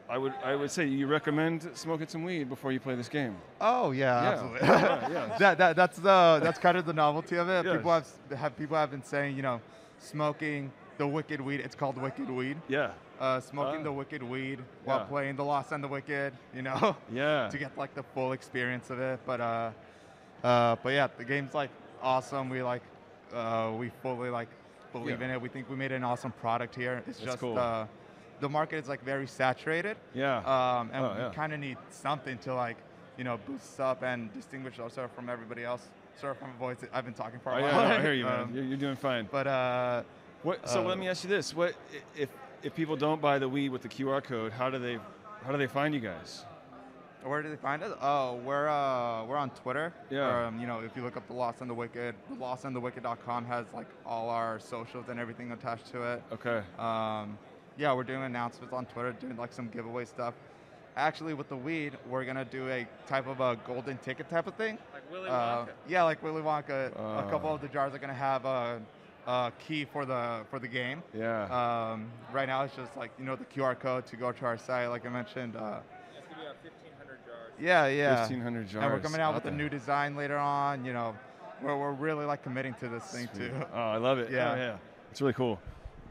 I would I would say you recommend smoking some weed before you play this game.
Oh yeah, absolutely. *laughs*
Yeah, yeah. *laughs*
that, that that's the that's kind of the novelty of it.
Yes.
People have have people have been saying, you know, smoking the wicked weed. It's called wicked weed.
Yeah.
Uh, smoking
Ah.
the wicked weed while
Yeah.
playing the Lost and the Wicked. You know. *laughs*
Yeah.
to get like the full experience of it, but uh, uh, but yeah, the game's like awesome. We like uh, we fully like believe
Yeah.
in it. We think we made an awesome product here. It's
That's
just
cool.
uh, the market is like very saturated.
Yeah.
Um, and
Oh, yeah.
we kind of need something to like, you know, boost us up and distinguish ourselves from everybody else. Sorry for my voice. I've been talking for a
Oh,
while.
yeah, no, I hear you, man.
Um,
you're, you're doing fine.
But uh,
what? So
uh,
let me ask you this: What if if people don't buy the weed with the QR code? How do they how do they find you guys?
Where do they find us? Oh, we're uh, we're on Twitter.
Yeah.
Um, you know, if you look up the Lost and the Wicked, the lostandthewicked.com has like all our socials and everything attached to it.
Okay.
Um, yeah, we're doing announcements on Twitter, doing like some giveaway stuff. Actually, with the weed, we're gonna do a type of a golden ticket type of thing.
Like Willy
Uh,
Wonka.
yeah, like Willy Wonka. a
Oh.
couple of the jars are gonna have a, a key for the for the game.
Yeah.
Um, right now, it's just like you know the QR code to go to our site, like I mentioned. Uh,
It's gonna be about 1,500 jars.
Yeah, yeah.
1,500
And we're coming out
out
with a new design later on. You know, we're, we're really like committing to this thing too.
Oh, I love it.
Yeah.
Oh, yeah. It's really cool.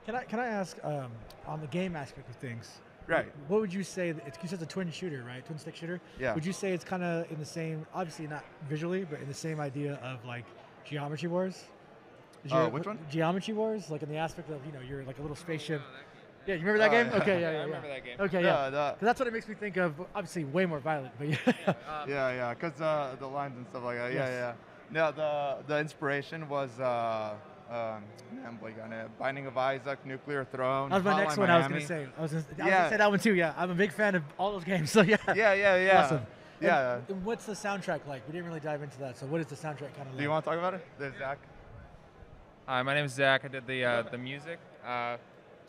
Can I can I ask um, on the game aspect of things?
Right.
What would you say? that- It's you said it's a twin shooter, right? Twin stick shooter.
Yeah.
Would you say it's kind of in the same, obviously not visually, but in the same idea of like Geometry Wars? Is
Uh, which one?
Geometry Wars, like in the aspect of you know you're like a little spaceship. Yeah, you remember that
Oh,
game?
yeah.
Okay, yeah, yeah, *laughs*
I
yeah.
remember that game.
Okay,
Yeah,
yeah.
the-
'Cause that's what it makes me think of. Obviously, way more violent, but yeah.
yeah, *laughs* yeah, because uh, the lines and stuff like that. Yeah,
Yes.
yeah. No, the the inspiration was uh, um, I'm blanking on it. Binding of Isaac, Nuclear Throne.
That was my
Hotline
next one. I was gonna say. I was gonna, I was
Yeah.
gonna say that one too. Yeah, I'm a big fan of all those games. *laughs* So yeah.
Yeah, yeah, yeah.
Awesome.
Yeah.
And, and what's the soundtrack like? We didn't really dive into that. So what is the soundtrack kind of like?
Do you want to talk about it? There's Zach.
Hi, my name is Zach. I did the uh, the music. Uh,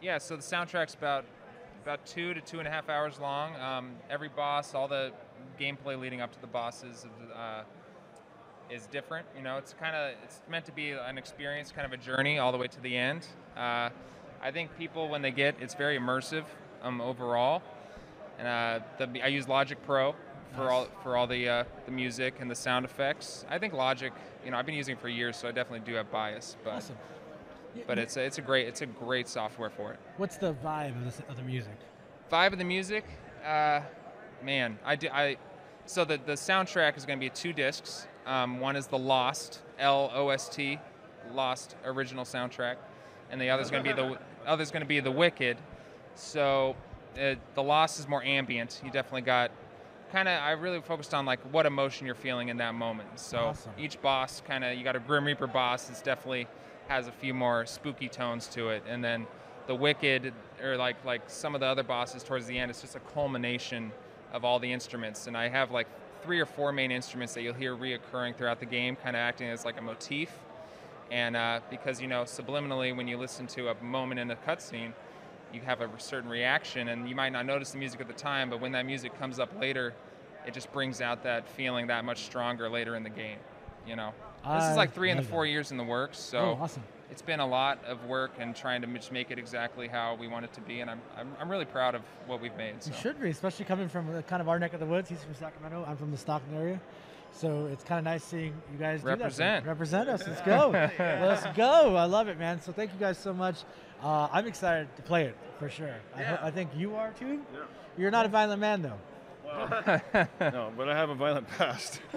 yeah, so the soundtrack's about about two to two and a half hours long. Um, every boss, all the gameplay leading up to the bosses, uh, is different. You know, it's kind of it's meant to be an experience, kind of a journey all the way to the end. Uh, I think people when they get it's very immersive um, overall, and uh, the, I use Logic Pro for all for all the uh, the music and the sound effects. I think Logic, you know, I've been using it for years, so I definitely do have bias. But
Awesome.
But it's a, it's a great it's a great software for it.
What's the vibe of the, of the music?
Vibe of the music, uh, man, I do I. So the the soundtrack is going to be two discs. Um, one is the Lost L O S T, Lost original soundtrack, and the other is going to be the other is going to be the Wicked. So uh, the Lost is more ambient. You definitely got kind of I really focused on like what emotion you're feeling in that moment. So
Awesome.
each boss kind of you got a Grim Reaper boss. It's definitely has a few more spooky tones to it, and then the Wicked or like like some of the other bosses towards the end. It's just a culmination of all the instruments, and I have like three or four main instruments that you'll hear reoccurring throughout the game, kind of acting as like a motif. And uh, because you know subliminally, when you listen to a moment in a cutscene, you have a certain reaction, and you might not notice the music at the time, but when that music comes up later, it just brings out that feeling that much stronger later in the game. You know, this is like three and the
love
four years in the works, so
Oh, awesome.
it's been a lot of work and trying to just make it exactly how we want it to be, and I'm I'm, I'm really proud of what we've made. So.
You should be, especially coming from uh, kind of our neck of the woods. He's from Sacramento. I'm from the Stockton area. So it's kind of nice seeing you guys do that.
Represent.
Represent us. Let's *laughs* go. Let's go. I love it, man. So thank you guys so much. Uh, I'm excited to play it for sure. I, ho- I think you are too.
Yeah.
You're not a violent man though.
No, but I have a violent past. *laughs*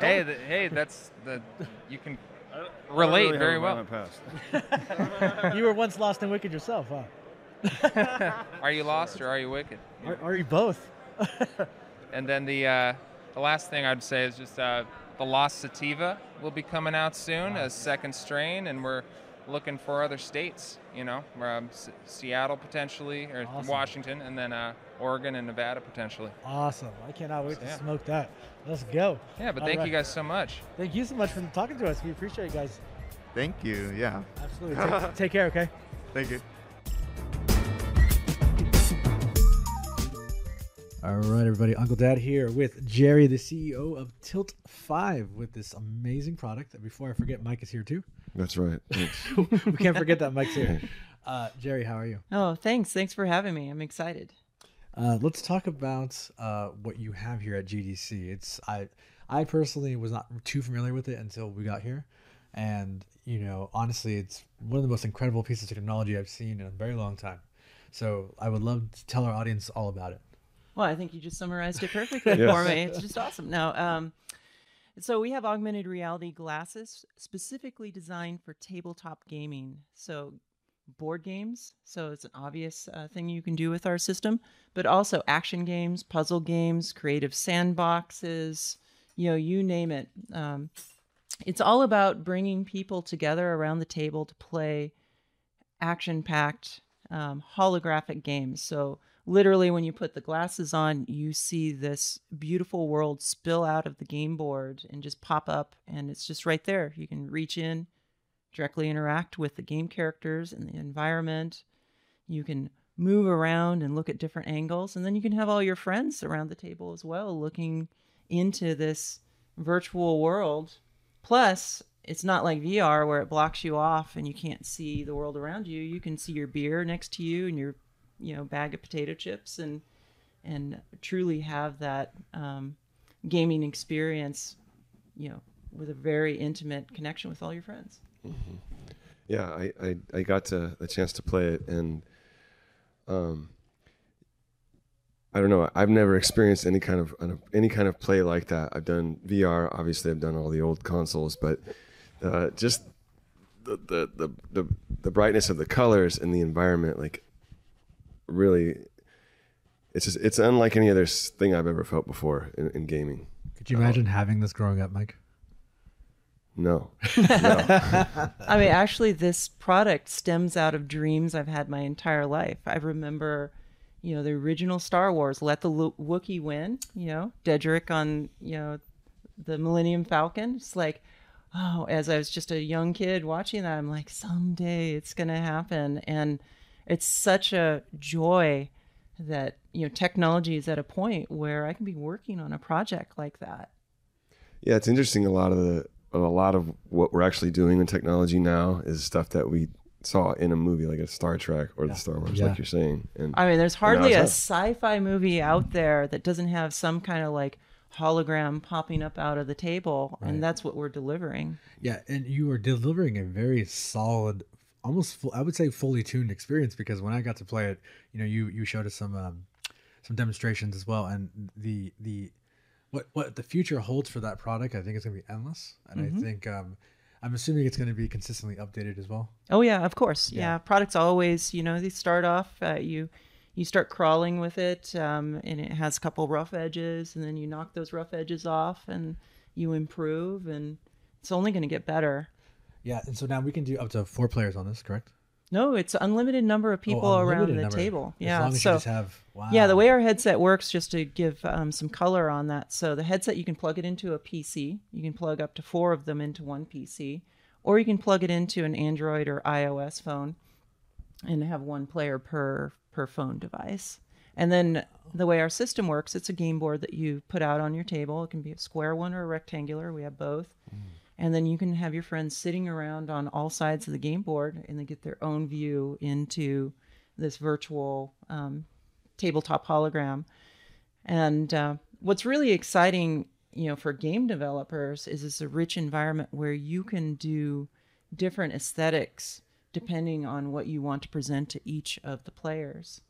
hey, the, hey, that's the you can
I don't
relate
really have
very
a
well.
violent past. *laughs*
you were once lost and wicked yourself, huh? *laughs*
Are you lost or are you wicked?
Are, are you both?
And then the uh, the last thing I'd say is just uh, the Lost Sativa will be coming out soon as second strain, and we're looking for other states. You know, um, S- Seattle potentially, or
Awesome.
Washington, and then uh, Oregon and Nevada potentially.
Awesome. I cannot wait
Yeah.
to smoke that. Let's go.
Yeah, but
All
thank
right.
you guys so much.
Thank you so much for talking to us. We appreciate it, guys.
Thank you. Yeah.
Absolutely. *laughs* Take, take care, okay?
Thank you.
All right, everybody. Uncle Dad here with Jerry, the CEO of Tilt 5, with this amazing product. And Before I forget, Mike is here too.
That's right. *laughs*
We can't forget that Mike's here. *laughs* Uh, Jerry, how are you?
Oh, thanks. Thanks for having me. I'm excited.
Uh, let's talk about uh, what you have here at GDC. It's I, I personally was not too familiar with it until we got here, and you know, honestly, it's one of the most incredible pieces of technology I've seen in a very long time. So I would love to tell our audience all about it.
Well, I think you just summarized it perfectly *laughs*
Yes.
for me. It's just awesome. Now, um, so we have augmented reality glasses specifically designed for tabletop gaming. So board games. So it's an obvious uh, thing you can do with our system, but also action games, puzzle games, creative sandboxes. You know, you name it. Um, it's all about bringing people together around the table to play action-packed um, holographic games. So literally, when you put the glasses on, you see this beautiful world spill out of the game board and just pop up, and it's just right there. You can reach in, directly interact with the game characters and the environment. You can move around and look at different angles, and then you can have all your friends around the table as well, looking into this virtual world. Plus, it's not like VR where it blocks you off and you can't see the world around you. You can see your beer next to you and your, you know, bag of potato chips and and truly have that um, gaming experience, you know, with a very intimate connection with all your friends.
Mhm. Yeah, I, I, I got to the chance to play it, and um,
I don't know. I've never experienced any kind of any kind of play like that. I've done VR. Obviously, I've done all the old consoles, but uh, just the, the the the the brightness of the colors and the environment, like really, it's just it's unlike any other thing I've ever felt before in, in gaming.
Could you imagine having this growing up, Mike? *laughs*
No.
I mean, actually, this product stems out of dreams I've had my entire life. I remember, you know, the original Star Wars, let the Wookiee win, you know, dejarik on, you know, the Millennium Falcon. It's like, oh, as I was just a young kid watching that, I'm like, someday it's going to happen. And it's such a joy that, you know, technology is at a point where I can be working on a project like that.
Yeah, it's interesting. A lot of the a lot of what we're actually doing in technology now is stuff that we saw in a movie like a Star Trek or the Star Wars,
Yeah.
like you're saying. And
I mean, there's hardly a sci-fi movie out there that doesn't have some kind of like hologram popping up out of the table,
Right.
and that's what we're delivering.
Yeah, and you are delivering a very solid, almost full, I would say fully tuned experience because when I got to play it, you know, you you showed us some um, some demonstrations as well, and the the what what the future holds for that product, I think it's going to be endless, and
Mhm.
I think um, I'm assuming it's going to be consistently updated as well.
Oh yeah, of course. Yeah,
Yeah.
products always, you know, they start off uh, you you start crawling with it, um, and it has a couple rough edges, and then you knock those rough edges off, and you improve, and it's only going to get better.
Yeah, and so now we can do up to four players on this, correct?
No, it's unlimited number of people around
Oh, unlimited
the
number.
table.
As
Yeah,
long as you
so
have-
yeah, the way our headset works, just to give um, some color on that. So the headset, you can plug it into a PC. You can plug up to four of them into one PC, or you can plug it into an Android or iOS phone, and have one player per per phone device. And then the way our system works, it's a game board that you put out on your table. It can be a square one or a rectangular. We have both. And then you can have your friends sitting around on all sides of the game board and they get their own view into this virtual um, tabletop hologram. And uh, what's really exciting, you know, for game developers is it's a rich environment where you can do different aesthetics depending on what you want to present to each of the players.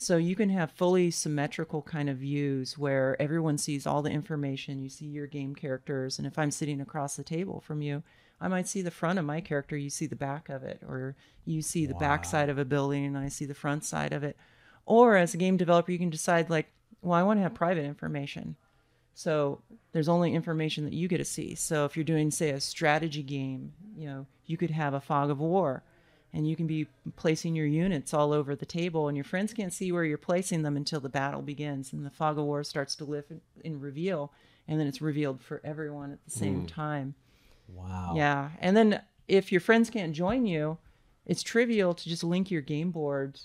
So you can have fully symmetrical kind of views where everyone sees all the information. You see your game characters, and if I'm sitting across the table from you, I might see the front of my character. You see the back of it, or you see the back side of a building, and I see the front side of it. Or as a game developer, you can decide like, well, I want to have private information. So there's only information that you get to see. So if you're doing, say, a strategy game, you know, you could have a fog of war, and you can be placing your units all over the table, and your friends can't see where you're placing them until the battle begins, and the fog of war starts to lift and reveal, and then it's revealed for everyone at the same
Hmm.
time.
Wow.
Yeah, and then if your friends can't join you, it's trivial to just link your game board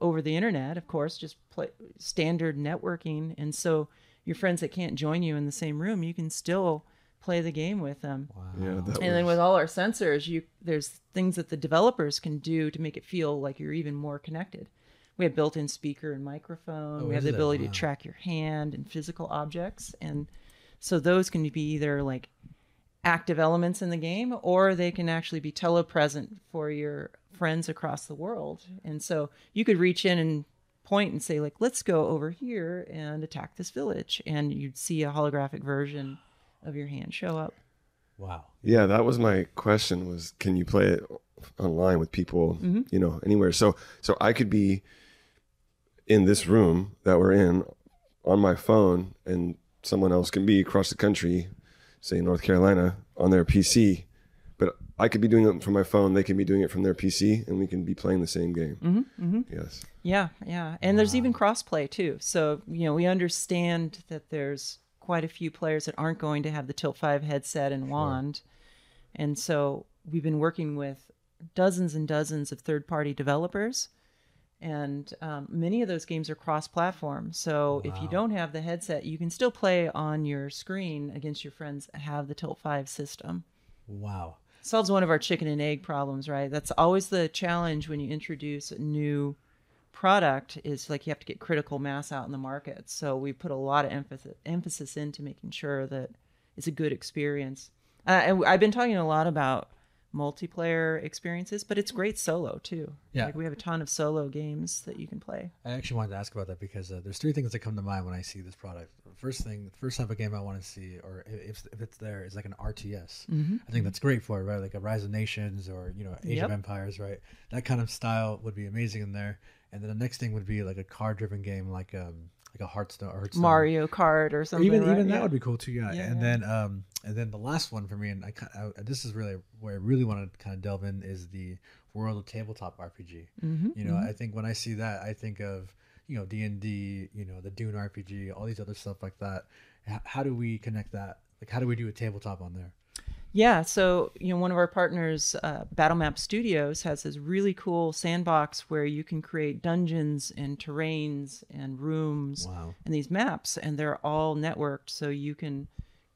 over the internet. Of course, just play standard networking, and so your friends that can't join you in the same room, you can still play the game with them.
Yeah, that
and then with all our sensors, you there's things that the developers can do to make it feel like you're even more connected. We have built-in speaker and microphone.
Oh,
we have the
it?
ability
Wow.
to track your hand and physical objects, and so those can be either like active elements in the game, or they can actually be telepresent for your friends across the world. And so you could reach in and point and say, like, let's go over here and attack this village, and you'd see a holographic version of your hand show up.
Wow.
Yeah, that was my question was can you play it online with people,
Mhm.
you know, anywhere. So so I could be in this room that we're in on my phone and someone else can be across the country, say North Carolina on their PC, but I could be doing it from my phone, they can be doing it from their PC and we can be playing the same game.
Mm-hmm, mm-hmm.
Yes.
Yeah, yeah. And there's even crossplay too. So, you know, we understand that there's quite a few players that aren't going to have the Tilt 5 headset and wand. And so we've been working with dozens and dozens of third party developers. And um, many of those games are cross platform. So if you don't have the headset, you can still play on your screen against your friends that have the Tilt 5 system
Wow.
solves one of our chicken and egg problems, right? That's always the challenge when you introduce a new product is like you have to get critical mass out in the market. So we put a lot of emphasis emphasis into making sure that it's a good experience. Uh, and I've been talking a lot about multiplayer experiences, but it's great solo too.
Yeah.
like we have a ton of solo games that you can play.
I actually wanted to ask about that because uh, there's three things that come to mind when I see this product. First thing, first type of game I want to see, or if, if it's there, is like an RTS.
Mhm.
I think that's great for it, right? Like a Rise of Nations or you know Age
Yep.
of Empires, right? That kind of style would be amazing in there. And then the next thing would be like a card-driven game, like um like a Hearthstone, or Hearthstone.
Mario Kart or something.
even
right?
even that
Yeah.
would be cool too. Yeah.
Yeah,
and
yeah.
then um and then the last one for me, and I, ki- I this is really where I really want to kind of delve in is the world of tabletop RPG.
Mhm,
You know,
mhm.
I think when I see that, I think of you know D and D, you know the Dune RPG, all these other stuff like that. H- how do we connect that? Like, how do we do a tabletop on there?
Yeah, so you know, one of our partners, uh, Battlemap Studios, has this really cool sandbox where you can create dungeons and terrains and rooms
Wow.
and these maps, and they're all networked, so you can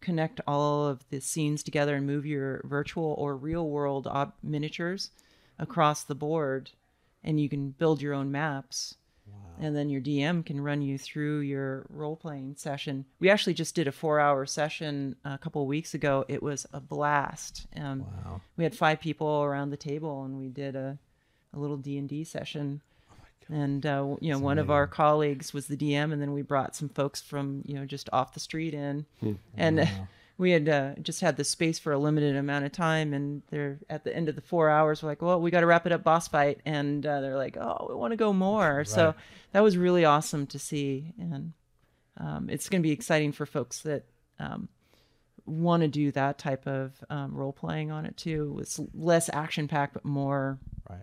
connect all of the scenes together and move your virtual or real world ob- miniatures across the board, and you can build your own maps. And then your DM can run you through your role playing session. We actually just did a four hour session a couple of weeks ago. It was a blast. Um,
Wow.
We had five people around the table, and we did a, a little D and D session. and uh, you know, one of our colleagues was the DM, and then we brought some folks from you know just off the street in,
Hmm.
and
Wow.
We had uh, just had the space for a limited amount of time, and they're at the end of the four hours. We're like, well, we got to wrap it up, boss fight, and uh, they're like, oh, we want to go more. So that was really awesome to see, and um, it's going to be exciting for folks that um, want to do that type of um, role playing on it too. It's less action packed, but more
Right.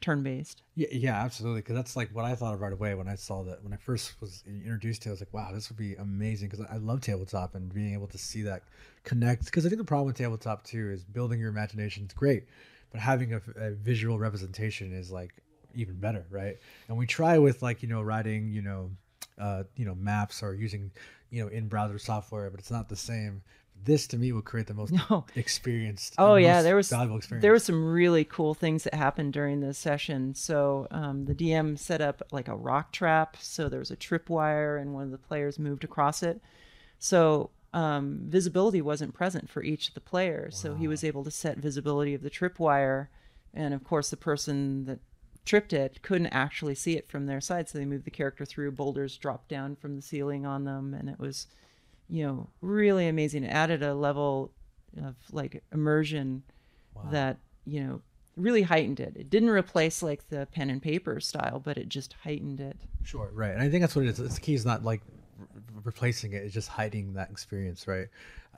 Turn based.
Yeah, yeah, absolutely. Because that's like what I thought of right away when I saw that. When I first was introduced to it, I was like, wow, this would be amazing. Because I love tabletop and being able to see that connect. Because I think the problem with tabletop too is building your imagination is great, but having a, a visual representation is like even better, right? And we try with like you know writing you know uh, you know maps or using you know in browser software, but it's not the same. This to me would create the most *laughs* experienced.
Oh yeah, there was
valuable experience.
there were some really cool things that happened during this session. So um, the DM set up like a rock trap. So there was a tripwire, and one of the players moved across it. So um, visibility wasn't present for each of the players. So he was able to set visibility of the tripwire, and of course the person that tripped it couldn't actually see it from their side. So they moved the character through. Boulders dropped down from the ceiling on them, and it was you know, really amazing. It added a level of like immersion that, you know, really heightened it. It didn't replace like the pen and paper style, but it just heightened it.
Sure, right. And I think that's what it is. It's the key is not like re- replacing it; it's just hiding that experience, right?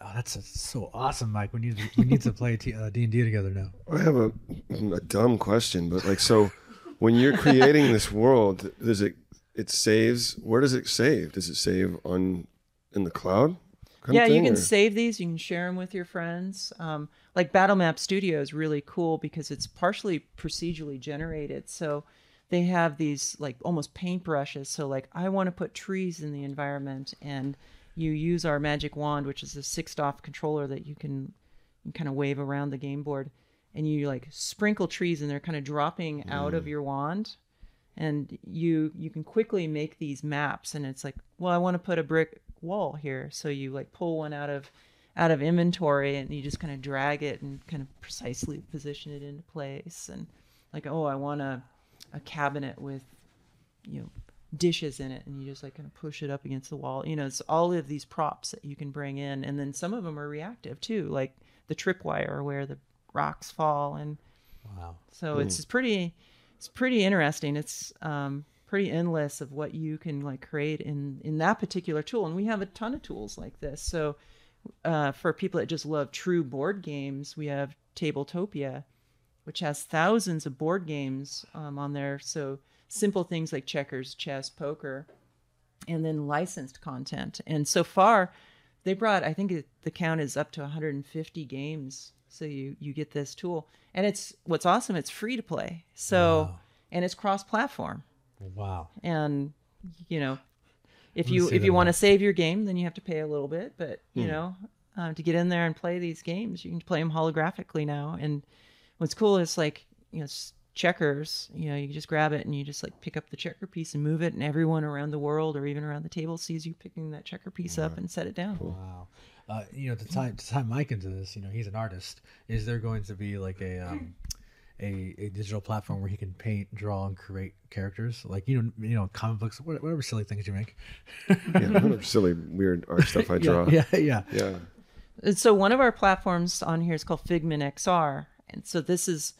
Oh, that's, that's so awesome, Mike. We need to, we need to *laughs* play T- uh, D and D together now.
I have a, a dumb question, but like, so when you're creating this world, does it it saves? Where does it save? Does it save on in the cloud?
yeah,
of
you can
or-
save these. You can share them with your friends. Um, like Battle Map Studio is really cool because it's partially procedurally generated. So they have these like almost paintbrushes. So like I want to put trees in the environment, and you use our magic wand, which is a six-DoF controller that you can you kind of wave around the game board, and you like sprinkle trees, and they're kind of dropping out of
Mm.
your wand and you you can quickly make these maps and it's like well i want to put a brick wall here. So you like pull one out of out of inventory and you just kind of drag it and kind of precisely position it into place and like oh i want a a cabinet with you know dishes in it. And you just like kind of push it up against the wall. You know it's all of these props that you can bring in. And then some of them are reactive too like the tripwire where the rocks fall and
Wow.
so
Hmm.
it's pretty it's pretty interesting. It's um, pretty endless of what you can like create in in that particular tool and we have a ton of tools like this. So uh, for people that just love true board games we have Tabletopia which has thousands of board games um, on there. So simple things like checkers chess poker and then licensed content. And so far they brought i think the count is up to 150 games. So you you get this tool. And it's what's awesome it's free to play. So and it's cross platform
Wow.
and you know if you if you want to save your game then you have to pay a little bit but you
Hmm.
know uh, to get in there and play these games you can play them holographically now and what's cool is like you know checkers you know you just grab it and you just like pick up the checker piece and move it and everyone around the world or even around the table sees you picking that checker piece up and set it down
Wow. Uh, you know, to tie to tie Mike into this, you know, he's an artist. Is there going to be like a um, a, a digital platform where he can paint, draw, and create characters like you know, you know, comic books, whatever silly things you make.
Yeah, whatever silly weird art *laughs* stuff I
Yeah,
draw.
Yeah, yeah,
yeah.
And so one of our platforms on here is called Figmin XR, and so this is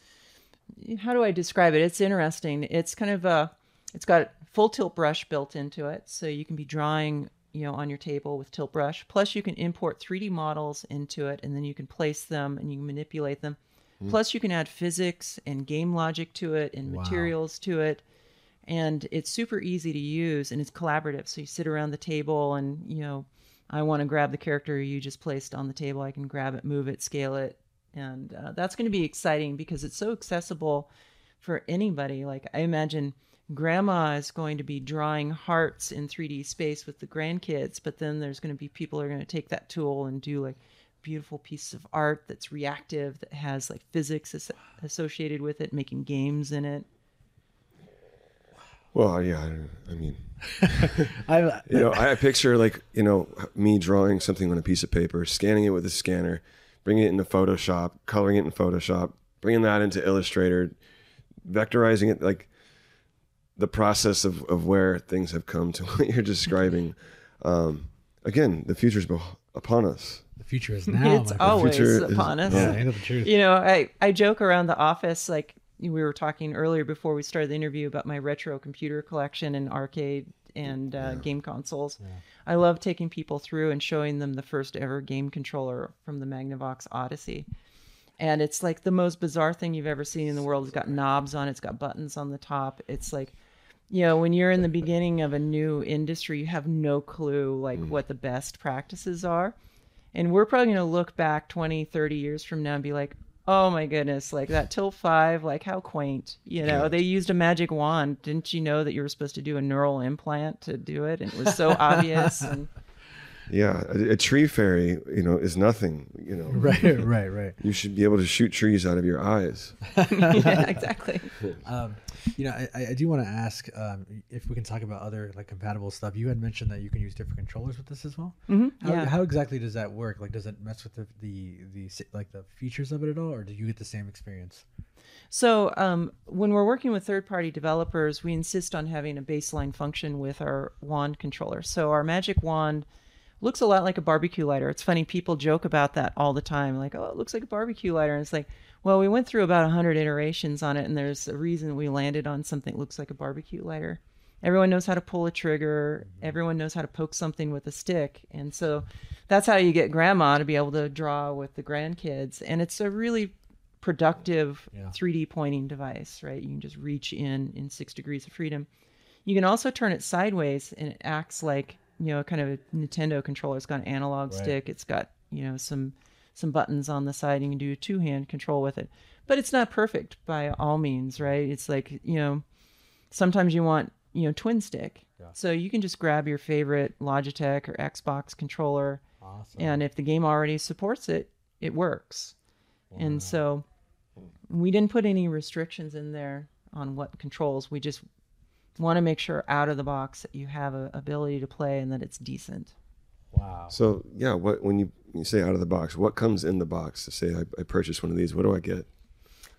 how do I describe it? It's interesting. It's kind of a it's got full Tilt Brush built into it, so you can be drawing you know on your table with Tilt Brush. Plus, you can import 3D models into it, and then you can place them and you can manipulate them.
Hmm.
Plus, you can add physics and game logic to it and
Wow.
materials to it. And it's super easy to use and it's collaborative. So you sit around the table and, you know, I want to grab the character you just placed on the table. I can grab it, move it, scale it. And uh, that's going to be exciting because it's so accessible for anybody. Like, I imagine grandma is going to be drawing hearts in 3D space with the grandkids, but then there's going to be people who are going to take that tool and do like beautiful piece of art that's reactive, that has like physics as- associated with it, making games in it.
Well, yeah, I, I mean, *laughs*
I-
you know, I picture like you know me drawing something on a piece of paper, scanning it with a scanner, bringing it into Photoshop, coloring it in Photoshop, bringing that into Illustrator, vectorizing it, like the process of, of where things have come to *laughs* what you're describing. Um, again, the future's beh- upon us.
Future is *laughs* now.
it's always
future is-
upon us.
yeah.
the truth?
You know, I, I joke around the office like we were talking earlier before we started the interview about my retro computer collection and arcade and uh, game consoles. I love taking people through and showing them the first ever game controller from the Magnavox Odyssey. And it's like the most bizarre thing you've ever seen in the world. It's got knobs on it, it's got buttons on the top. It's like you know, when you're in the beginning of a new industry, you have no clue like what the best practices are. And we're probably going to look back 20, 30 years from now and be like, oh my goodness, like that Tilt 5, like how quaint. You know,
Yeah.
they used a magic wand. Didn't you know that you were supposed to do a neural implant to do it? And it was so *laughs* obvious. And
Yeah, a, a tree fairy, you know, is nothing. You know, *laughs*
Right, right, right. *laughs*
You should be able to shoot trees out of your eyes. *laughs*
yeah, exactly.
Um, you know, I, I do want to ask um, if we can talk about other like compatible stuff. You had mentioned that you can use different controllers with this as well.
Mhm,
How,
yeah.
how exactly does that work? Like, does it mess with the, the the like the features of it at all, or do you get the same experience?
So, um, when we're working with third party developers, we insist on having a baseline function with our wand controller. So, our magic wand looks a lot like a barbecue lighter. It's funny, people joke about that all the time like, oh, it looks like a barbecue lighter. And it's like, well, we went through about 100 iterations on it, and there's a reason we landed on something that looks like a barbecue lighter. Everyone knows how to pull a trigger, mm-hmm. everyone knows how to poke something with a stick. And so, that's how you get grandma to be able to draw with the grandkids. And it's a really productive
Yeah.
3D pointing device, right? You can just reach in in six degrees of freedom. You can also turn it sideways, and it acts like you know, kind of a Nintendo controller. It's got an analog
Right.
stick. It's got you know some some buttons on the side. You can do a two hand control with it, but it's not perfect by all means, right? It's like you know, sometimes you want you know twin stick. So you can just grab your favorite Logitech or Xbox controller,
Awesome.
and if the game already supports it, it works. And so we didn't put any restrictions in there on what controls. We just want to make sure out of the box that you have a ability to play and that it's decent.
Wow.
So yeah, what when you, you say out of the box, what comes in the box? To say I, I purchased one of these, what do I get?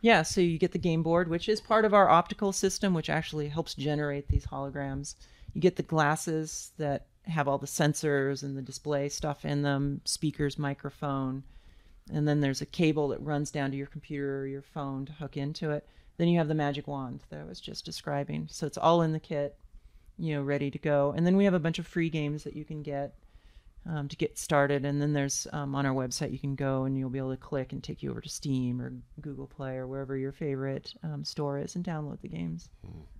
Yeah, so you get the game board, which is part of our optical system, which actually helps generate these holograms. You get the glasses that have all the sensors and the display stuff in them, speakers, microphone, and then there's a cable that runs down to your computer or your phone to hook into it. Then you have the magic wand that I was just describing. So it's all in the kit, you know, ready to go. And then we have a bunch of free games that you can get um, to get started. And then there's um, on our website, you can go and you'll be able to click and take you over to Steam or Google Play or wherever your favorite um, store is and download the games.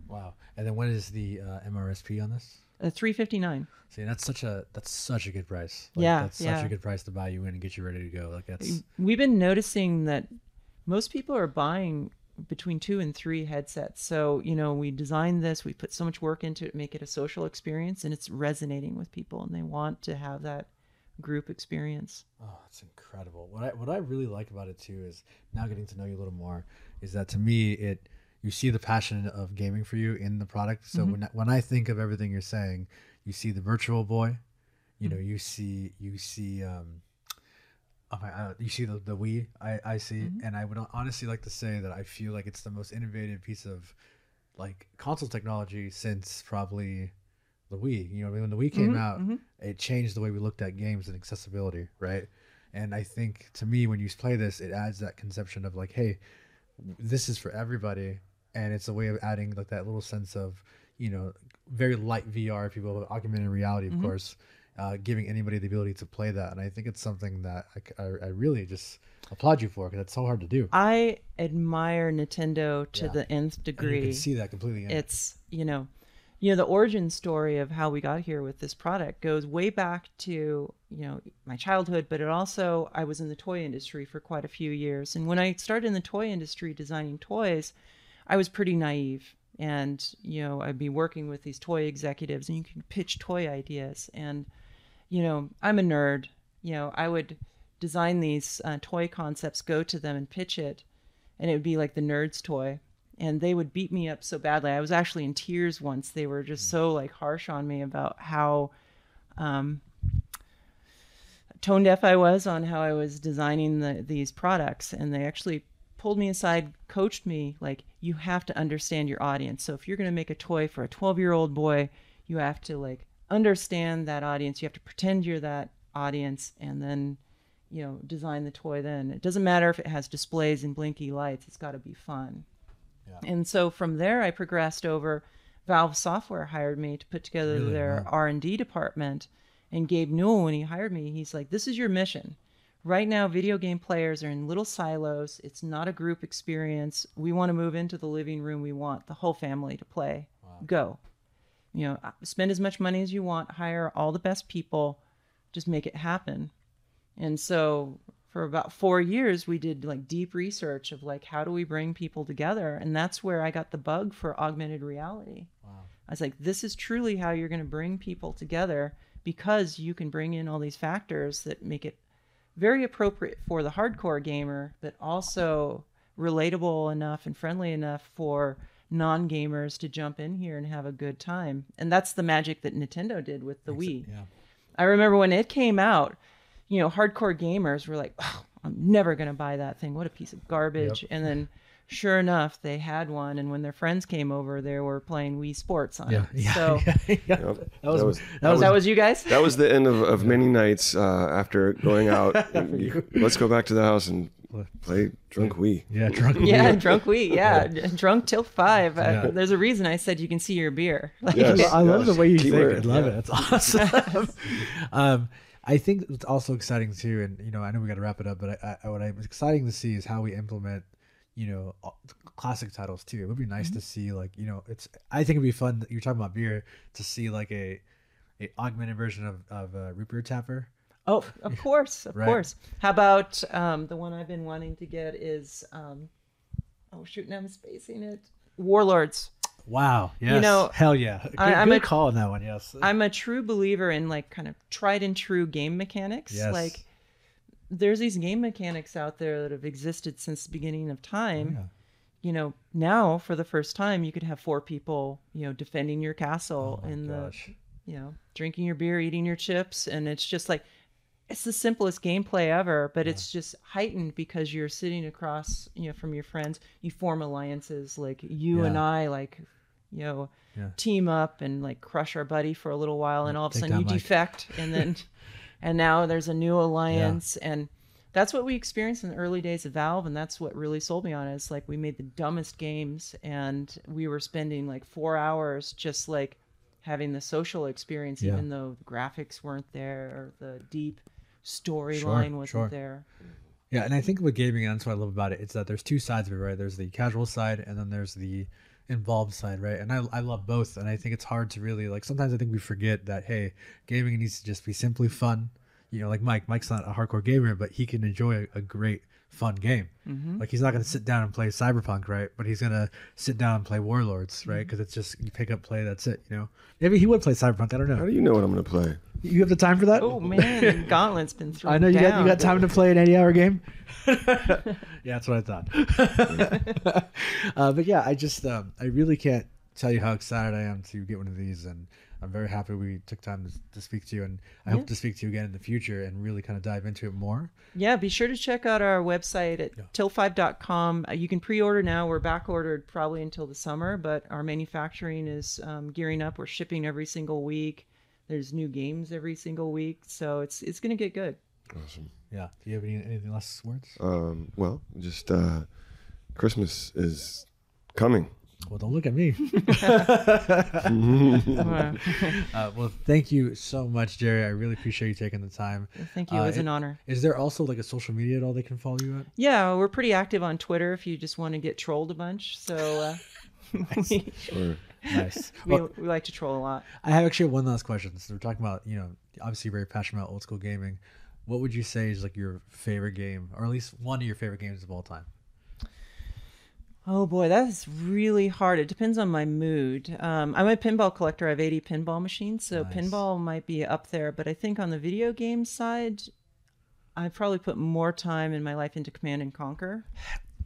Wow. And then what is the uh, MRSP on this?
Uh, 359
See, that's such a that's such a good price.
Yeah,
that's such
yeah.
a good price to buy you in and get you ready to go. Like that's
We've been noticing that most people are buying between two and three headsets. So, you know, we designed this, we put so much work into it, make it a social experience, and it's resonating with people, and they want to have that group experience.
Oh, it's incredible. What I what I really like about it too is now getting to know you a little more. Is that to me it you see the passion of gaming for you in the product. So
Mhm.
when when I think of everything you're saying, you see the Virtual Boy, you know, you see you see um, Oh my, uh, you see the, the Wii I, I see,
Mhm.
and I would honestly like to say that I feel like it's the most innovative piece of like console technology since probably the Wii. You know, when the Wii came
Mhm,
out,
mhm.
it changed the way we looked at games and accessibility, right? And I think to me, when you play this, it adds that conception of like, hey, this is for everybody, and it's a way of adding like that little sense of, you know, very light VR, if you will, augmented reality, of
Mhm.
course, uh, giving anybody the ability to play that. And I think it's something that I I really just applaud you for because it's so hard to do.
I admire Nintendo to
Yeah.
the nth
And you
degree.
can see that completely it.
It's you know, you know the origin story of how we got here with this product goes way back to you know my childhood, but it also I was in the toy industry for quite a few years, and when I started in the toy industry designing toys, I was pretty naive. And you know, I'd be working with these toy executives, and you can pitch toy ideas. And you know, I'm a nerd. You know, I would design these uh, toy concepts, go to them and pitch it, and it would be like the nerd's toy. And they would beat me up so badly. I was actually in tears once. They were just so like harsh on me about how um, tone deaf I was on how I was designing the, these products. And they actually pulled me aside, coached me like, you have to understand your audience. So if you're going to make a toy for a 12 year old boy, you have to like understand that audience. You have to pretend you're that audience and then, you know, design the toy then. It doesn't matter if it has displays and blinky lights, it's got to be fun. Yeah. And so from there, I progressed over. Valve Software hired me to put together
Really?
their
Wow.
R and D department. And Gabe Newell, when he hired me, he's like, "This is your mission. Right now, video game players are in little silos. It's not a group experience. We want to move into the living room. We want the whole family to play. Go. You know, uh, spend as much money as you want. Hire all the best people. Just make it happen." And so for about four years, we did like deep research of like, how do we bring people together? And that's where I got the bug for augmented reality. wow. I was like, this is truly how you're going to bring people together because you can bring in all these factors that make it very appropriate for the hardcore gamer, but also relatable enough and friendly enough for non gamers to jump in here and have a good time. And that's the magic that Nintendo did with the Wii.
yeah.
I remember when it came out, you know, hardcore gamers were like, oh, I'm never going to buy that thing. What a piece of garbage.
Yep.
And then sure enough, they had one. And when their friends came over, they were playing Wii Sports on
Yeah,
it.
yeah,
so
yeah, *laughs* yeah.
Yep.
That was-
that was, that was you guys?
That was the end of, of many nights uh, after going out. *laughs* you- let's go back to the house and play drunk Wii.
Yeah, drunk Wii.
yeah, drunk Wii. Yeah, drunk Tilt 5. Uh,
Yeah.
There's a reason I said you can see your beer. *laughs* Like,
Yes.
I love the way you
Keyword,
think. I love
yeah.
it. It's awesome. *laughs* um, I think it's also exciting too, and you know, I know we got to wrap it up, but I, I, what I'm exciting to see is how we implement, you know, classic titles too. It would be nice to see, like, you know, it's. I think it'd be fun. That you're talking about beer to see like a, a augmented version of of uh, root beer tapper.
Oh, *laughs* of course, of
Right.
course. How about um, the one I've been wanting to get is, um, oh shoot, now I'm spacing it. Warlords.
Wow. Yes.
You know,
Hell yeah. Good,
I, I'm
good
a,
call on that one. Yes.
I'm a true believer in like kind of tried and true game mechanics.
Yes.
Like there's these game mechanics out there that have existed since the beginning of time.
yeah.
You know, now for the first time you could have four people, you know, defending your castle
Oh
in
gosh.
the you know, drinking your beer, eating your chips, and it's just like it's the simplest gameplay ever, but it's just heightened because you're sitting across, you know, from your friends. You form alliances like you and I, like, you know,
Yeah.
team up and like crush our buddy for a little while, and all of a sudden you defect, and then, *laughs* and now there's a new alliance, and that's what we experienced in the early days of Valve, and that's what really sold me on it. It's like we made the dumbest games, and we were spending like four hours just like having the social experience,
Yeah.
even though the graphics weren't there or the deep storyline wasn't
sure.
there.
Yeah, and I think with gaming, and that's what I love about it, it's that there's two sides of it, right? There's the casual side, and then there's the involved side, right? And I, I love both, and I think it's hard to really like. Sometimes I think we forget that hey, gaming needs to just be simply fun. You know, like Mike. Mike's not a hardcore gamer, but he can enjoy a, a great, fun game.
Mhm.
Like he's not going to sit down and play Cyberpunk, right? But he's going to sit down and play Warlords, right? Because it's just you pick up, play, that's it. You know, maybe he would play Cyberpunk. I don't know.
How do you know what I'm going to play?
You have the time for that?
Oh man, Gauntlet's been thrown *laughs*
I know you got you got time to play an 80 hour game. *laughs* yeah, that's what I thought. *laughs* uh, but yeah, I just um, I really can't tell you how excited I am to get one of these, and I'm very happy we took time to, to speak to you, and I
Yeah.
hope to speak to you again in the future and really kind of dive into it more.
Yeah, be sure to check out our website at tiltfive.com. Uh, You can pre-order now. We're back ordered probably until the summer, but our manufacturing is um, gearing up. We're shipping every single week. There's new games every single week, so it's it's going to get good.
Awesome.
Yeah. Do you have any anything last words?
Um, well, just uh, Christmas is coming.
Well, don't look at me. *laughs* *laughs* uh, well, thank you so much, Jerry. I really appreciate you taking the time.
Thank you. It was
Uh,
an honor.
Is there also like a social media at all they can follow you at?
Yeah, we're pretty active on Twitter if you just want to get trolled a bunch. So uh, we, *laughs*
Sure. Nice. *laughs*
we,
Well-
we like to troll a lot.
I have actually one last question. So we're talking about, you know, obviously very passionate about old school gaming. What would you say is like your favorite game, or at least one of your favorite games of all time?
Oh boy, that is really hard. It depends on my mood. Um, I'm a pinball collector. I have 80 pinball machines, so
Nice.
pinball might be up there. But I think on the video game side, I probably put more time in my life into Command and Conquer.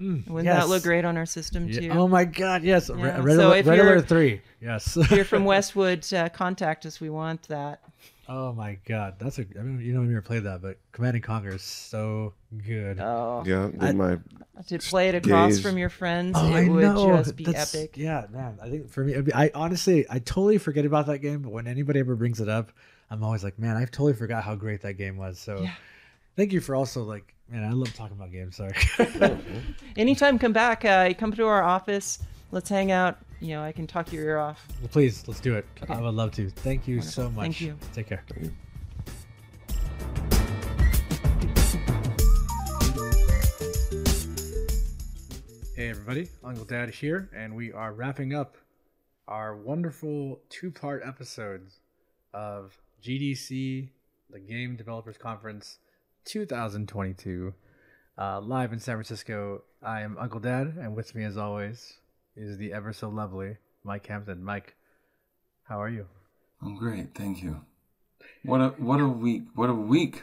Wouldn't
Mm, yes.
that look great on our system
Yeah.
too?
Oh my God, yes. Re-
Yeah,
Red
so
Alert-
if
Red
you're-
Alert 3, yes.
if you're from *laughs* Westwood, uh, contact us. We want that.
Oh my God, that's a. I mean, you know, I've never played that, but Command and Conquer is so good.
Oh.
Yeah, did my
To play it across
gaze-
from your friends,
Oh,
it
I
would
know.
just be
That's-
epic.
Yeah, man. I think for me, be- I honestly, I totally forget about that game. But when anybody ever brings it up, I'm always like, man, I've totally forgot how great that game was. So, thank you for also like, man, I love talking about games. Sorry. *laughs*
Anytime, come back. Uh, come to our office. Let's hang out. You know, I can talk your ear off.
well, please, let's do it.
Okay.
I would love to. Thank you so much.
Thank you.
Take care. Hey everybody, Uncle Dad here, and we are wrapping up our wonderful two-part episodes of GDC, the Game Developers Conference 2022, uh, live in San Francisco. I am Uncle Dad, and with me, as always, is the ever so lovely Mike Hampton. Mike, how are you?
I'm great, thank you. What a what a week! What a week!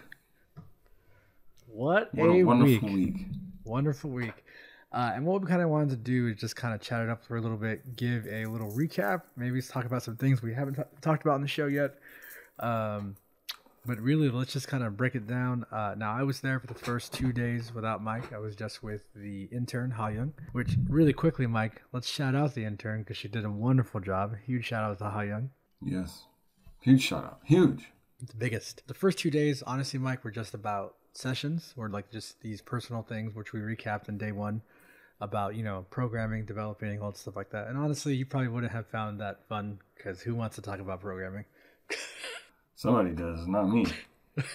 What,
What a
a,
wonderful
week.
week.
Wonderful week. Uh, and what we kind of wanted to do is just kind of chat it up for a little bit, give a little recap, maybe talk about some things we haven't t- talked about in the show yet. Um, but really, let's just kind of break it down. Uh, now, I was there for the first two days without Mike. I was just with the intern, Ha Young, which really quickly, Mike, let's shout out the intern because she did a wonderful job. Huge shout out to Ha Young.
Yes, huge shout out, huge.
the biggest. The first two days, honestly, Mike, were just about sessions or like just these personal things, which we recapped in day one about, you know, programming, developing, all that stuff like that. And honestly, you probably wouldn't have found that fun because who wants to talk about programming? *laughs*
Somebody does, not me. *laughs*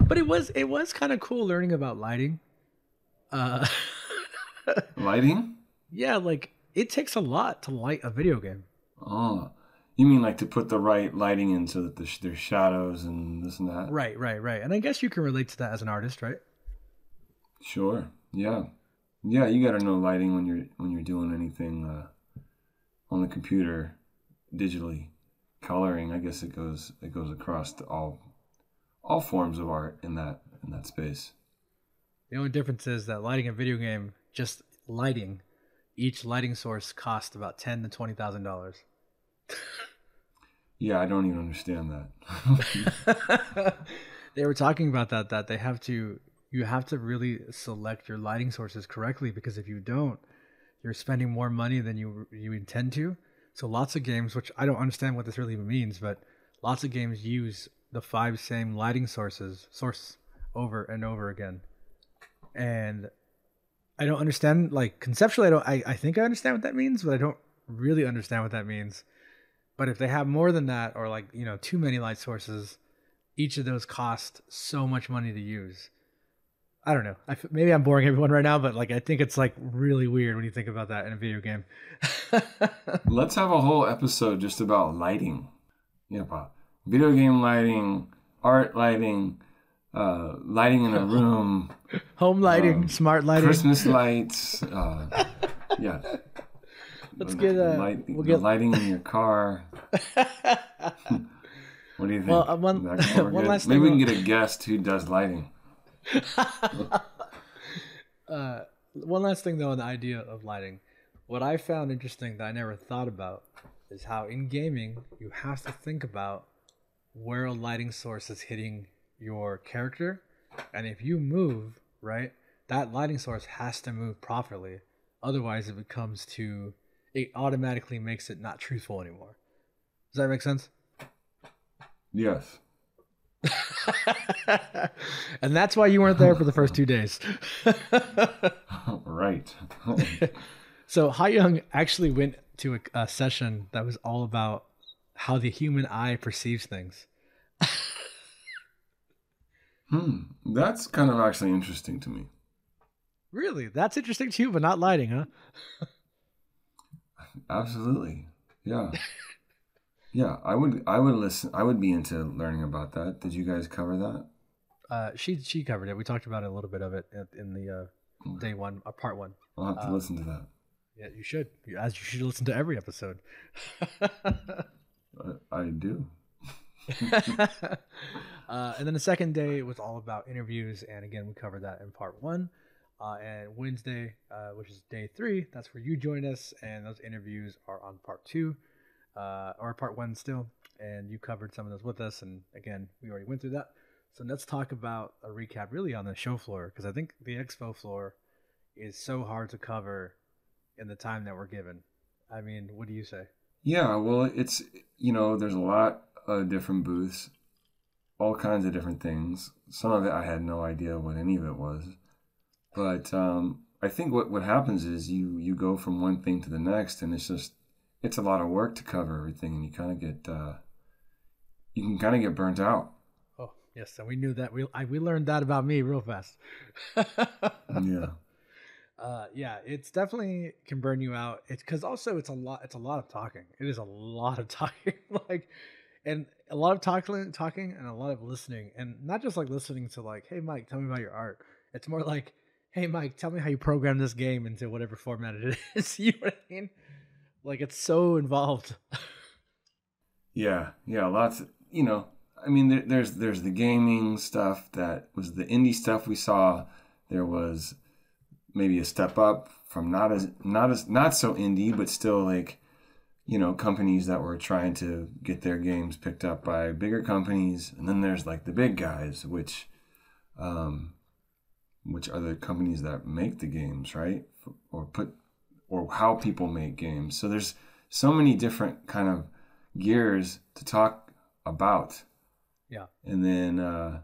But it was it was kind of cool learning about lighting. Uh, *laughs*
Lighting?
yeah, like it takes a lot to light a video game.
Oh, you mean like to put the right lighting in so that there's, there's shadows and this and that?
Right, right, right. And I guess you can relate to that as an artist, right?
Sure. Yeah. Yeah, you got to know lighting when you're when you're doing anything uh, on the computer digitally. Coloring, I guess it goes it goes across to all all forms of art in that in that space.
The only difference is that lighting a video game, just lighting, each lighting source costs about ten to twenty thousand dollars.
Yeah, I don't even understand that. *laughs*
They were talking about that that they have to you have to really select your lighting sources correctly because if you don't, you're spending more money than you you intend to. So lots of games, which I don't understand what this really even means, but lots of games use the five same lighting sources source over and over again. And I don't understand like conceptually I don't I, I think I understand what that means, but I don't really understand what that means. But if they have more than that or like, you know, too many light sources, each of those cost so much money to use. I don't know. I maybe I'm boring everyone right now, but like I think it's like really weird when you think about that in a video game. *laughs*
Let's have a whole episode just about lighting. Yeah, about video game lighting, art lighting, uh, lighting in a *laughs* room,
Home lighting,
um,
smart lighting.
Christmas *laughs* lights. Uh, yeah.
Let's
The-
get, uh,
light-
we'll get-
lighting in your car. what do you think?
Well, uh, one-
Is that gonna work
one last
Maybe we
thing
can
I'll-
get a guest who does lighting. *laughs*
uh, one last thing though on the idea of lighting. What I found interesting that I never thought about is how in gaming you have to think about where a lighting source is hitting your character, and if you move right, that lighting source has to move properly. Otherwise, it becomes too. It automatically makes it not truthful anymore. Does that make sense?
Yes. *laughs*
and that's why you weren't there for the first two days. *laughs*
right. *laughs*
so Ha Young actually went to a, a, session that was all about how the human eye perceives things.
hmm. That's kind of actually interesting to me.
Really? That's interesting to you, but not lighting, huh?
Absolutely. Yeah. Yeah, I would I would listen I would be into learning about that. Did you guys cover that?
Uh, she she covered it. We talked about it, a little bit of it in the uh, day one, uh, part one.
I'll have to
uh,
listen to that.
Yeah, you should. As you should listen to every episode.
I do. *laughs*
uh, and then the second day was all about interviews, and again, we covered that in part one. Uh, and Wednesday, uh, which is day three, that's where you join us, and those interviews are on part two, uh, or part one still. And you covered some of those with us, and again, we already went through that. So let's talk about a recap, really, on the show floor, because I think the expo floor is so hard to cover in the time that we're given. I mean, what do you say?
Yeah, well, it's you know, there's a lot of different booths, all kinds of different things. Some of it I had no idea what any of it was, but um, I think what what happens is you you go from one thing to the next, and it's just it's a lot of work to cover everything, and you kind of get uh, you can kind of get burnt out.
Oh yes, and we knew that. We I, we learned that about me real fast. *laughs*
yeah.
Uh, yeah, it's definitely can burn you out. It's because also it's a lot. It's a lot of talking. It is a lot of *laughs* talking, like, and a lot of talking, talking, and a lot of listening, and not just like listening to like, hey Mike, tell me about your art. It's more like, hey Mike, tell me how you program this game into whatever format it *laughs* is. you know what I mean? Like it's so *laughs* involved.
yeah, yeah, lots. Of, you know, I mean, there, there's there's the gaming stuff that was the indie stuff we saw. There was maybe a step up from not as not as not so indie, but still like you know companies that were trying to get their games picked up by bigger companies, and then there's like the big guys, which um, which are the companies that make the games, right? Or put or how people make games. So there's so many different kind of gears to talk about.
Yeah.
And then uh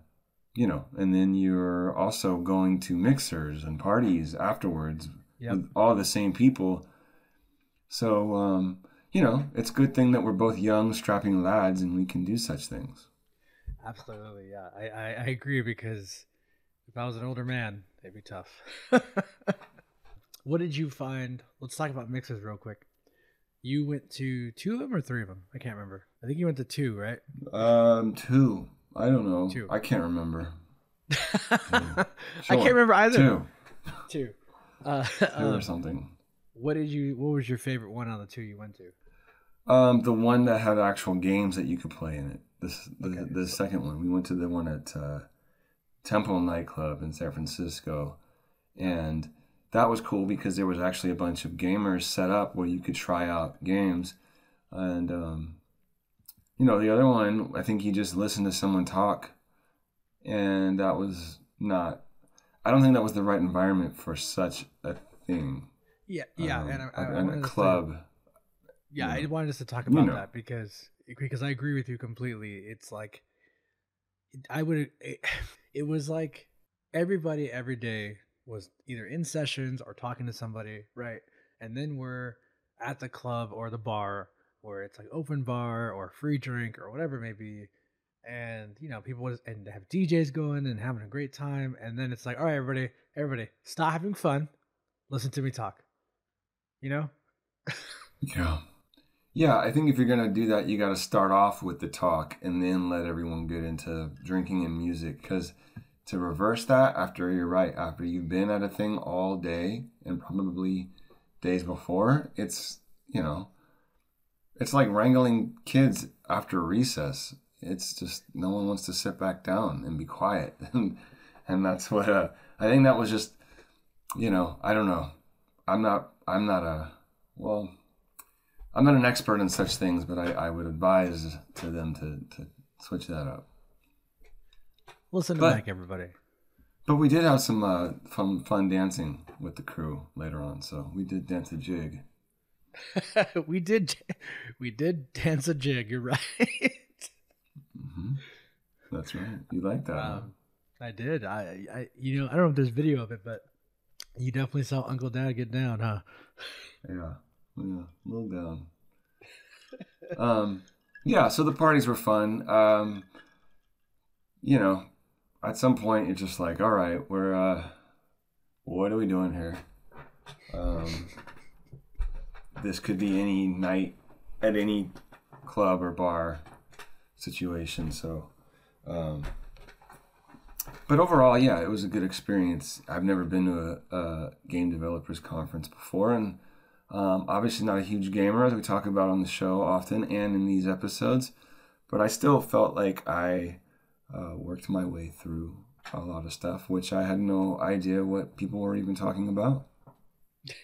you know, and then you're also going to mixers and parties afterwards
Yep.
with all the same people. So, um, you know, it's a good thing that we're both young, strapping lads and we can do such things.
Absolutely, yeah. I, I, I agree because if I was an older man, it'd be tough. *laughs* what did you find? Let's talk about mixes real quick. You went to two of them or three of them? I can't remember. I think you went to two, right?
Um, two. I don't know.
Two.
I can't remember. *laughs*
I can't remember either.
Two.
Two. *laughs* Uh,
Two or
um,
something.
What did you? What was your favorite one on the two you went to?
Um, the one that had actual games that you could play in it. This the, the second one. We went to the one at uh, Temple nightclub in San Francisco, and that was cool because there was actually a bunch of gamers set up where you could try out games, and um, you know the other one. I think you just listened to someone talk, and that was not. I don't think that was the right environment for such a thing.
Yeah, yeah,
Um,
and I, I,
and a
to say-
club.
yeah,
you
I wanted us to talk
You
about
know.
that because because I agree with you completely. It's like I would. It, *sighs* it was like everybody every day was either in sessions or talking to somebody, right? And then we're at the club or the bar where it's like open bar or free drink or whatever it may be. And you know, people just, and have DJs going and having a great time, and then it's like, all right, everybody, everybody, stop having fun, listen to me talk. You know?
Yeah. Yeah, I think if you're going to do that, you got to start off with the talk and then let everyone get into drinking and music. Because to reverse that, after you're right, after you've been at a thing all day and probably days before, it's, you know, it's like wrangling kids after recess. It's just no one wants to sit back down and be quiet. *laughs* And, and that's what uh, I think that was just, you know, I don't know. I'm not, I'm not a, well, I'm not an expert in such things, but I, I would advise to them to, to switch that up.
Listen to
But-
Mike, everybody.
But we did have some uh, fun fun dancing with the crew later on, so we did dance a jig. *laughs*
we did, we did dance a jig. You're *laughs* right.
hmm That's right. You like that? huh?
Um, I did. I, I, you know, I don't know if there's video of it, but you definitely saw Uncle Dad get down, huh?
Yeah, yeah, a little down. *laughs* um, yeah. So the parties were fun. Um, you know, at some point you're just like, all right, we're uh, what are we doing here? Um, this could be any night at any club or bar situation. So, um, but overall, yeah, it was a good experience. I've never been to a, a game developers conference before, and um, obviously not a huge gamer, as we talk about on the show often and in these episodes. But I still felt like I uh, worked my way through a lot of stuff, which I had no idea what people were even talking about. *laughs*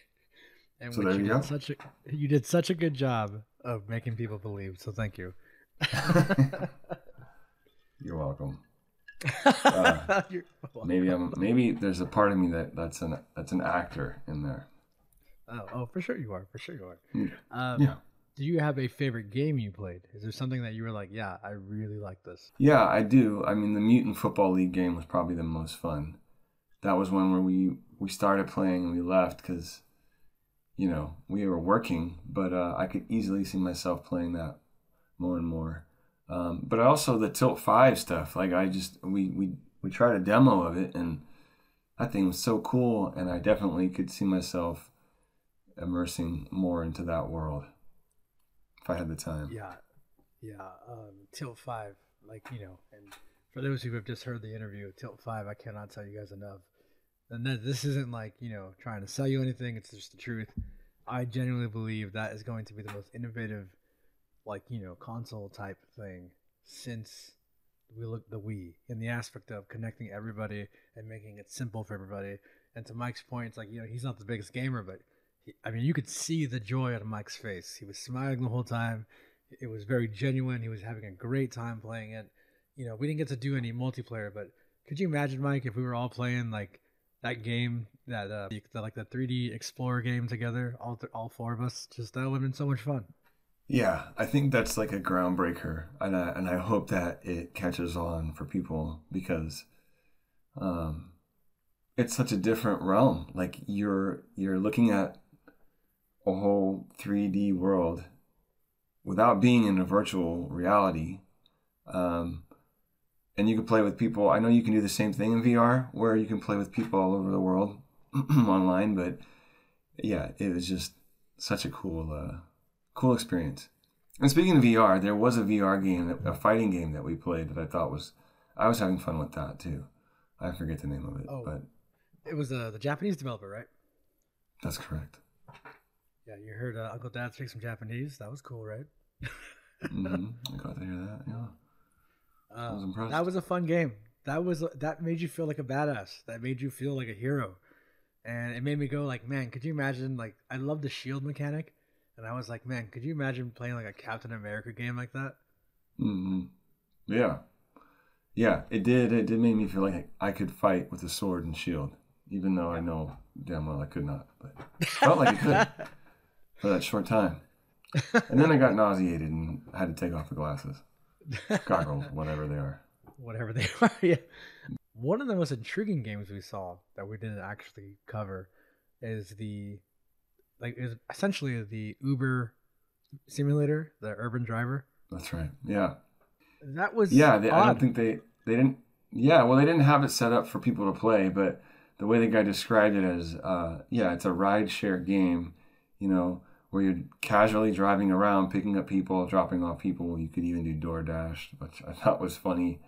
And
So there you
did
go.
Such a, you did such a good job of making people believe. So thank you. *laughs*
You're welcome. *laughs* Uh,
You're welcome.
maybe I'm. Maybe there's a part of me that that's an that's an actor in there.
Oh, oh, for sure you are. For sure you are.
Mm.
Um,
Yeah.
Do you have a favorite game you played? Is there something that you were like, yeah, I really like this?
Yeah, I do. I mean, the Mutant Football League game was probably the most fun. That was one where we we started playing and we left because, you know, we were working, but uh, I could easily see myself playing that more and more. Um, but also the Tilt Five stuff. Like I just we we we tried a demo of it and that thing was so cool, and I definitely could see myself immersing more into that world if I had the time.
Yeah, yeah. Um, Tilt Five, like you know, and for those who have just heard the interview, Tilt Five, I cannot tell you guys enough. And this isn't like you know trying to sell you anything. It's just the truth. I genuinely believe that is going to be the most innovative, like you know, console type thing since we look the Wii in the aspect of connecting everybody and making it simple for everybody. And to Mike's point, it's like you know he's not the biggest gamer, but I mean you could see the joy on Mike's face. He was smiling the whole time. It was very genuine. He was having a great time playing it. You know, we didn't get to do any multiplayer, but could you imagine, Mike, if we were all playing like that game, that uh, the, the, like the 3D Explorer game together, all th- all four of us? Just that would have been so much fun.
Yeah, I think that's like a groundbreaker, and I, and I hope that it catches on for people because, um, it's such a different realm. Like you're you're looking at a whole 3D world without being in a virtual reality, um, and you can play with people. I know you can do the same thing in VR, where you can play with people all over the world *clears throat* online, but yeah, it was just such a cool. Uh, cool experience. And speaking of VR, there was a VR game, a fighting game that we played that I thought was, I was having fun with that too. I forget the name of it,
Oh.
but
It was uh, the Japanese developer, right?
that's correct.
Yeah, you heard uh, Uncle Dad speak some Japanese. That was cool, right?
hmm I got to hear that. Yeah, I was
Uh,
impressed.
that was a fun game. That was that made you feel like a badass. That made you feel like a hero, and it made me go like, man, could you imagine? Like, I love the shield mechanic, and I was like, man, could you imagine playing like a Captain America game like that?
hmm Yeah, yeah. It did. It did make me feel like I could fight with a sword and shield, even though I know damn well I could not. But *laughs* felt like I could *laughs* for that short time. And then I got nauseated and had to take off the glasses, goggles, *laughs* whatever they are.
Whatever they *laughs* are. yeah. One of the most intriguing games we saw that we didn't actually cover is the like is essentially the Uber simulator, the urban driver.
That's right. Yeah.
That was
yeah. They, I don't think they they didn't. Yeah. Well, they didn't have it set up for people to play, but the way the guy described it as, uh, yeah, it's a ride share game. You know, where you're casually driving around, picking up people, dropping off people. You could even do DoorDash, which I *laughs* thought was funny.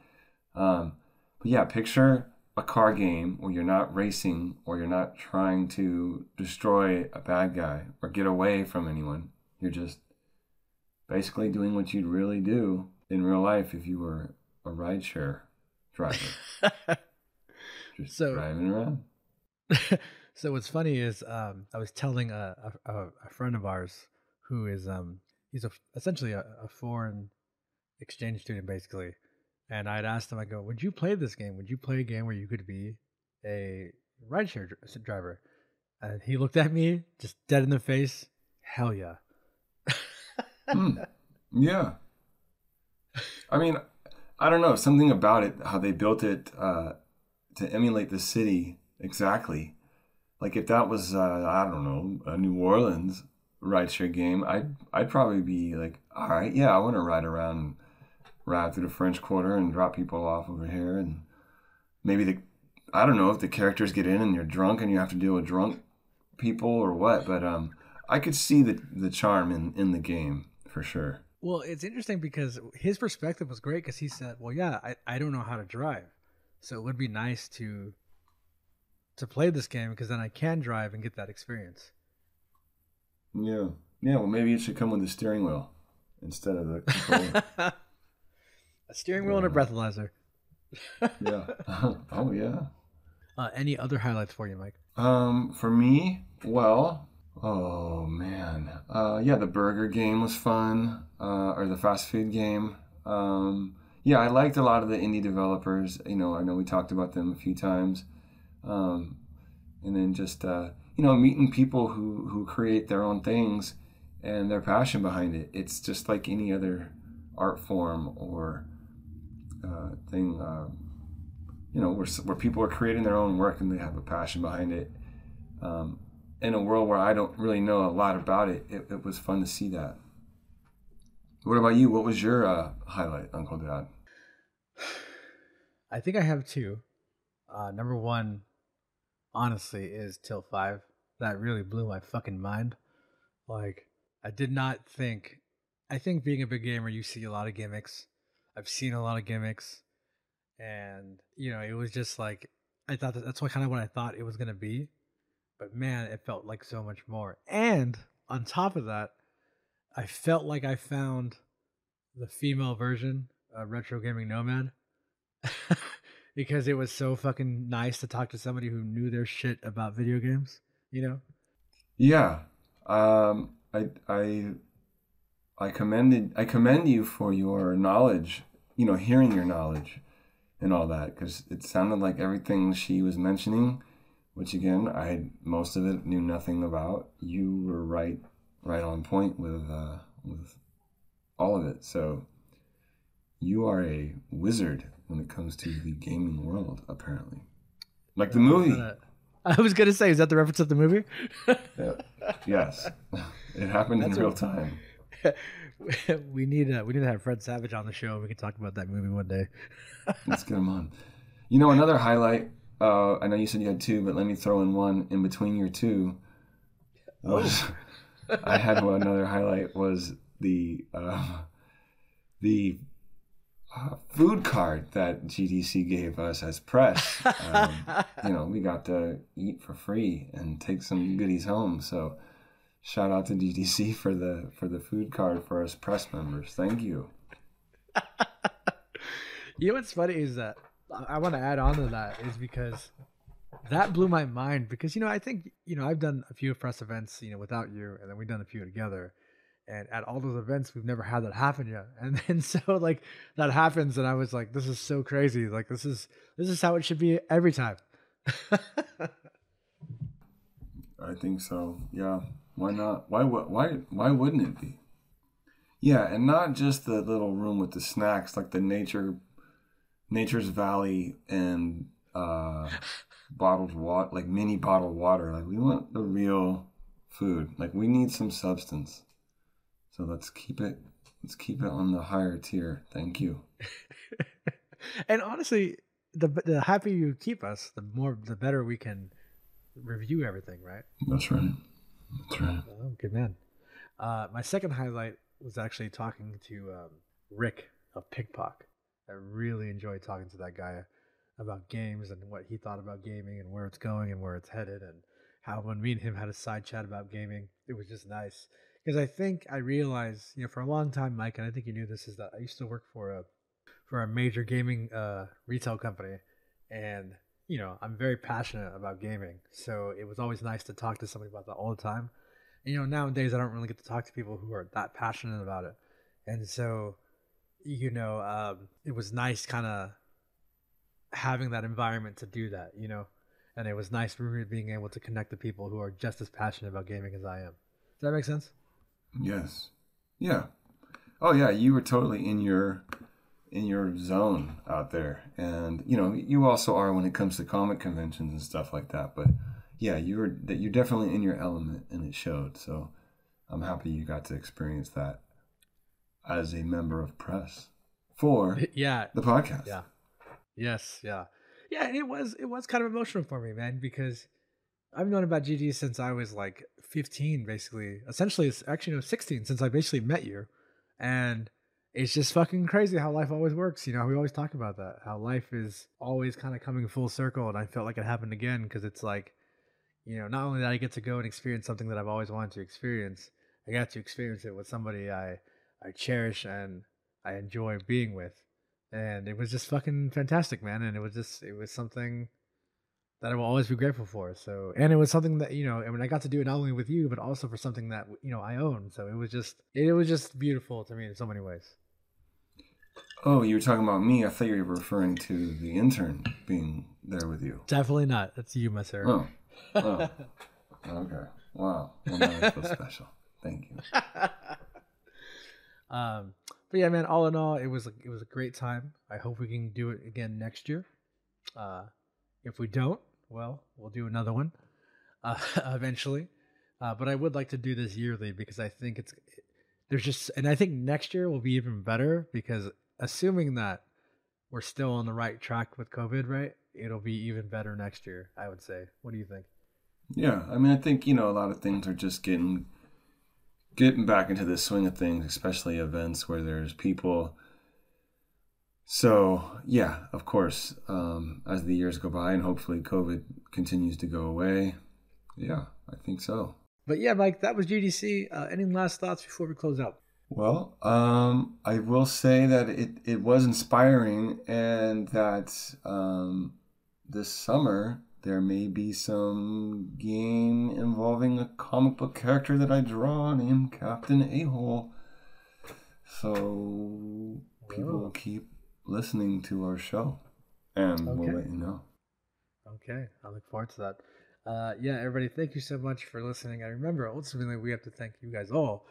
Um, but yeah, picture a car game where you're not racing or you're not trying to destroy a bad guy or get away from anyone. You're just basically doing what you'd really do in real life if you were a rideshare driver. *laughs* just
So-
driving around. *laughs*
so what's funny is um, I was telling a, a, a- friend of ours who is um he's a essentially a, a foreign exchange student basically, and I'd asked him I go, would you play this game? Would you play a game where you could be a rideshare dr- driver? And he looked at me just dead in the face. Hell yeah.
Hmm. Yeah. I mean, I don't know something about it, how they built it uh, to emulate the city exactly. Like if that was, uh, I don't know, a New Orleans rideshare game, I'd I'd probably be like, all right, yeah, I want to ride around, ride through the French Quarter and drop people off over here, and maybe the, I don't know if the characters get in and you're drunk and you have to deal with drunk people or what, but um, I could see the the charm in in the game for sure.
Well, it's interesting because his perspective was great because he said, "Well, yeah, I, I don't know how to drive, so it would be nice to to play this game because then I can drive and get that experience."
Yeah. Yeah, well, maybe it should come with a steering wheel instead of the *laughs* controller.
A steering wheel and a breathalyzer. *laughs*
yeah. *laughs* oh, yeah.
Uh, any other highlights for you, Mike?
Um, for me, well, oh man, uh, yeah, the burger game was fun, uh, or the fast food game. Um, yeah, I liked a lot of the indie developers. You know, I know we talked about them a few times, um, and then just uh, you know meeting people who who create their own things and their passion behind it. It's just like any other art form or uh, thing. Uh, you know, where, where people are creating their own work and they have a passion behind it. Um, in a world where I don't really know a lot about it, it, it was fun to see that. What about you? What was your uh, highlight, Uncle Dad? *sighs*
I think I have two. Uh, number one, honestly, is Tilt Five. That really blew my fucking mind. Like, I did not think. I think being a big gamer, you see a lot of gimmicks. I've seen a lot of gimmicks, and you know, it was just like I thought that that's what kind of what I thought it was gonna be. But man, it felt like so much more. And on top of that, I felt like I found the female version of Retro Gaming Nomad *laughs* because it was so fucking nice to talk to somebody who knew their shit about video games, you know?
Yeah. Um, I, I, I commended, I commend you for your knowledge, you know, hearing your knowledge and all that, because it sounded like everything she was mentioning, which again, I, most of it knew nothing about. You were right, right on point with, uh, with all of it. So you are a wizard when it comes to the gaming world, apparently. Like the movie. *laughs*
I was gonna say, is that the reference of the movie?
Yeah. Yes, *laughs* it happened in real time. *laughs*
we need uh, we need to have Fred Savage on the show. We can talk about that movie one day.
Let's get him on. You know, another highlight. Uh, I know you said you had two, but let me throw in one in between your two. Was, I had one another highlight was the uh, the food card that GDC gave us as press. Um, *laughs* you know, we got to eat for free and take some goodies home. So, shout out to GDC *laughs* for the for the food card for us press members. Thank you. *laughs*
You know what's funny is that I- I want to add on to that is because that blew my mind because you know I think you know I've done a few press events you know without you and then we've done a few together and at all those events we've never had that happen yet *laughs* and then so like that happens and I was like this is so crazy like this is this is how it should be every time *laughs*
I think so. Yeah. Why not? Why why why wouldn't it be? Yeah, and not just the little room with the snacks, like the nature, Nature's Valley and uh, *laughs* bottled water, like mini bottled water. Like we want the real food. Like we need some substance. So let's keep it. Let's keep it on the higher tier. Thank you. *laughs*
and honestly the the happier you keep us the more the better we can review everything right
That's right. That's right.
Oh, good man. Uh, my second highlight was actually talking to um, Rick of Pickpock. I really enjoyed talking to that guy about games and what he thought about gaming and where it's going and where it's headed and how when me and him had a side chat about gaming, it was just nice. Because I think I realized, you know, for a long time, Mike, and I think you knew this, is that I used to work for a for a major gaming uh, retail company, and you know, I'm very passionate about gaming. So it was always nice to talk to somebody about that all the time. you know, nowadays I don't really get to talk to people who are that passionate about it, and so, you know, um, it was nice kind of having that environment to do that, you know, and it was nice really being able to connect to people who are just as passionate about gaming as I am. Does that make sense?
Yes. Yeah. Oh yeah, you were totally in your in your zone out there. And you know, you also are when it comes to comic conventions and stuff like that, but yeah, you were that you're definitely in your element and it showed. So I'm happy you got to experience that as a member of press for *laughs*
yeah
the podcast.
Yeah. Yes, yeah. Yeah, and it was it was kind of emotional for me, man, because I've known about GD since I was like 15 basically. Essentially it's actually no 16 since I basically met you. And it's just fucking crazy how life always works. You know, we always talk about that. How life is always kind of coming full circle. And I felt like it happened again because it's like, you know, not only that I get to go and experience something that I've always wanted to experience, I got to experience it with somebody I I cherish and I enjoy being with. And it was just fucking fantastic, man. And it was just it was something that I will always be grateful for. So, and it was something that you know, I mean, I got to do it not only with you, but also for something that you know I own. So it was just, it was just beautiful to me in so many ways.
Oh, you were talking about me. I thought you were referring to the intern being there with you.
Definitely not. That's you, my sir.
Oh. oh. okay. Wow. Well, now I feel special. Thank you. *laughs*
um, but yeah, man. All in all, it was it was a great time. I hope we can do it again next year. Uh, if we don't, well, we'll do another one uh, *laughs* eventually. Uh, but I would like to do this yearly because I think it's there's just, and I think next year will be even better because assuming that we're still on the right track with COVID, right? It'll be even better next year, I would say. What do you think?
Yeah, I mean, I think you know a lot of things are just getting getting back into the swing of things, especially events where there's people. So yeah, of course, um, as the years go by and hopefully COVID continues to go away, yeah, I think so.
But yeah, Mike, that was GDC. Uh, any last thoughts before we close out?
Well, um, I will say that it, it was inspiring and that um, this summer there may be some game involving a comic book character that I draw named Captain A Hole. So people will keep listening to our show and we'll let you know.
Okay, I look forward to that. Uh, yeah, everybody, thank you so much for listening. I remember ultimately we have to thank you guys all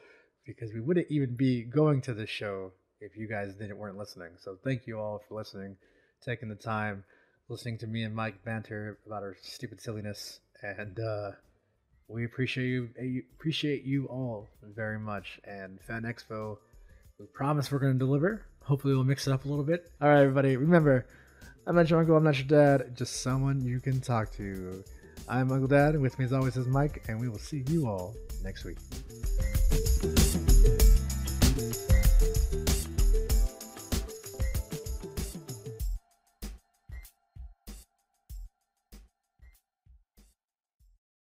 because we wouldn't even be going to this show if you guys didn't weren't listening. So thank you all for listening, taking the time, listening to me and Mike banter about our stupid silliness, and uh, we appreciate you appreciate you all very much. And Fan Expo, we promise we're going to deliver. Hopefully, we'll mix it up a little bit. All right, everybody, remember. I'm not your uncle, I'm not your dad, just someone you can talk to. I'm Uncle Dad, with me as always is Mike, and we will see you all next week.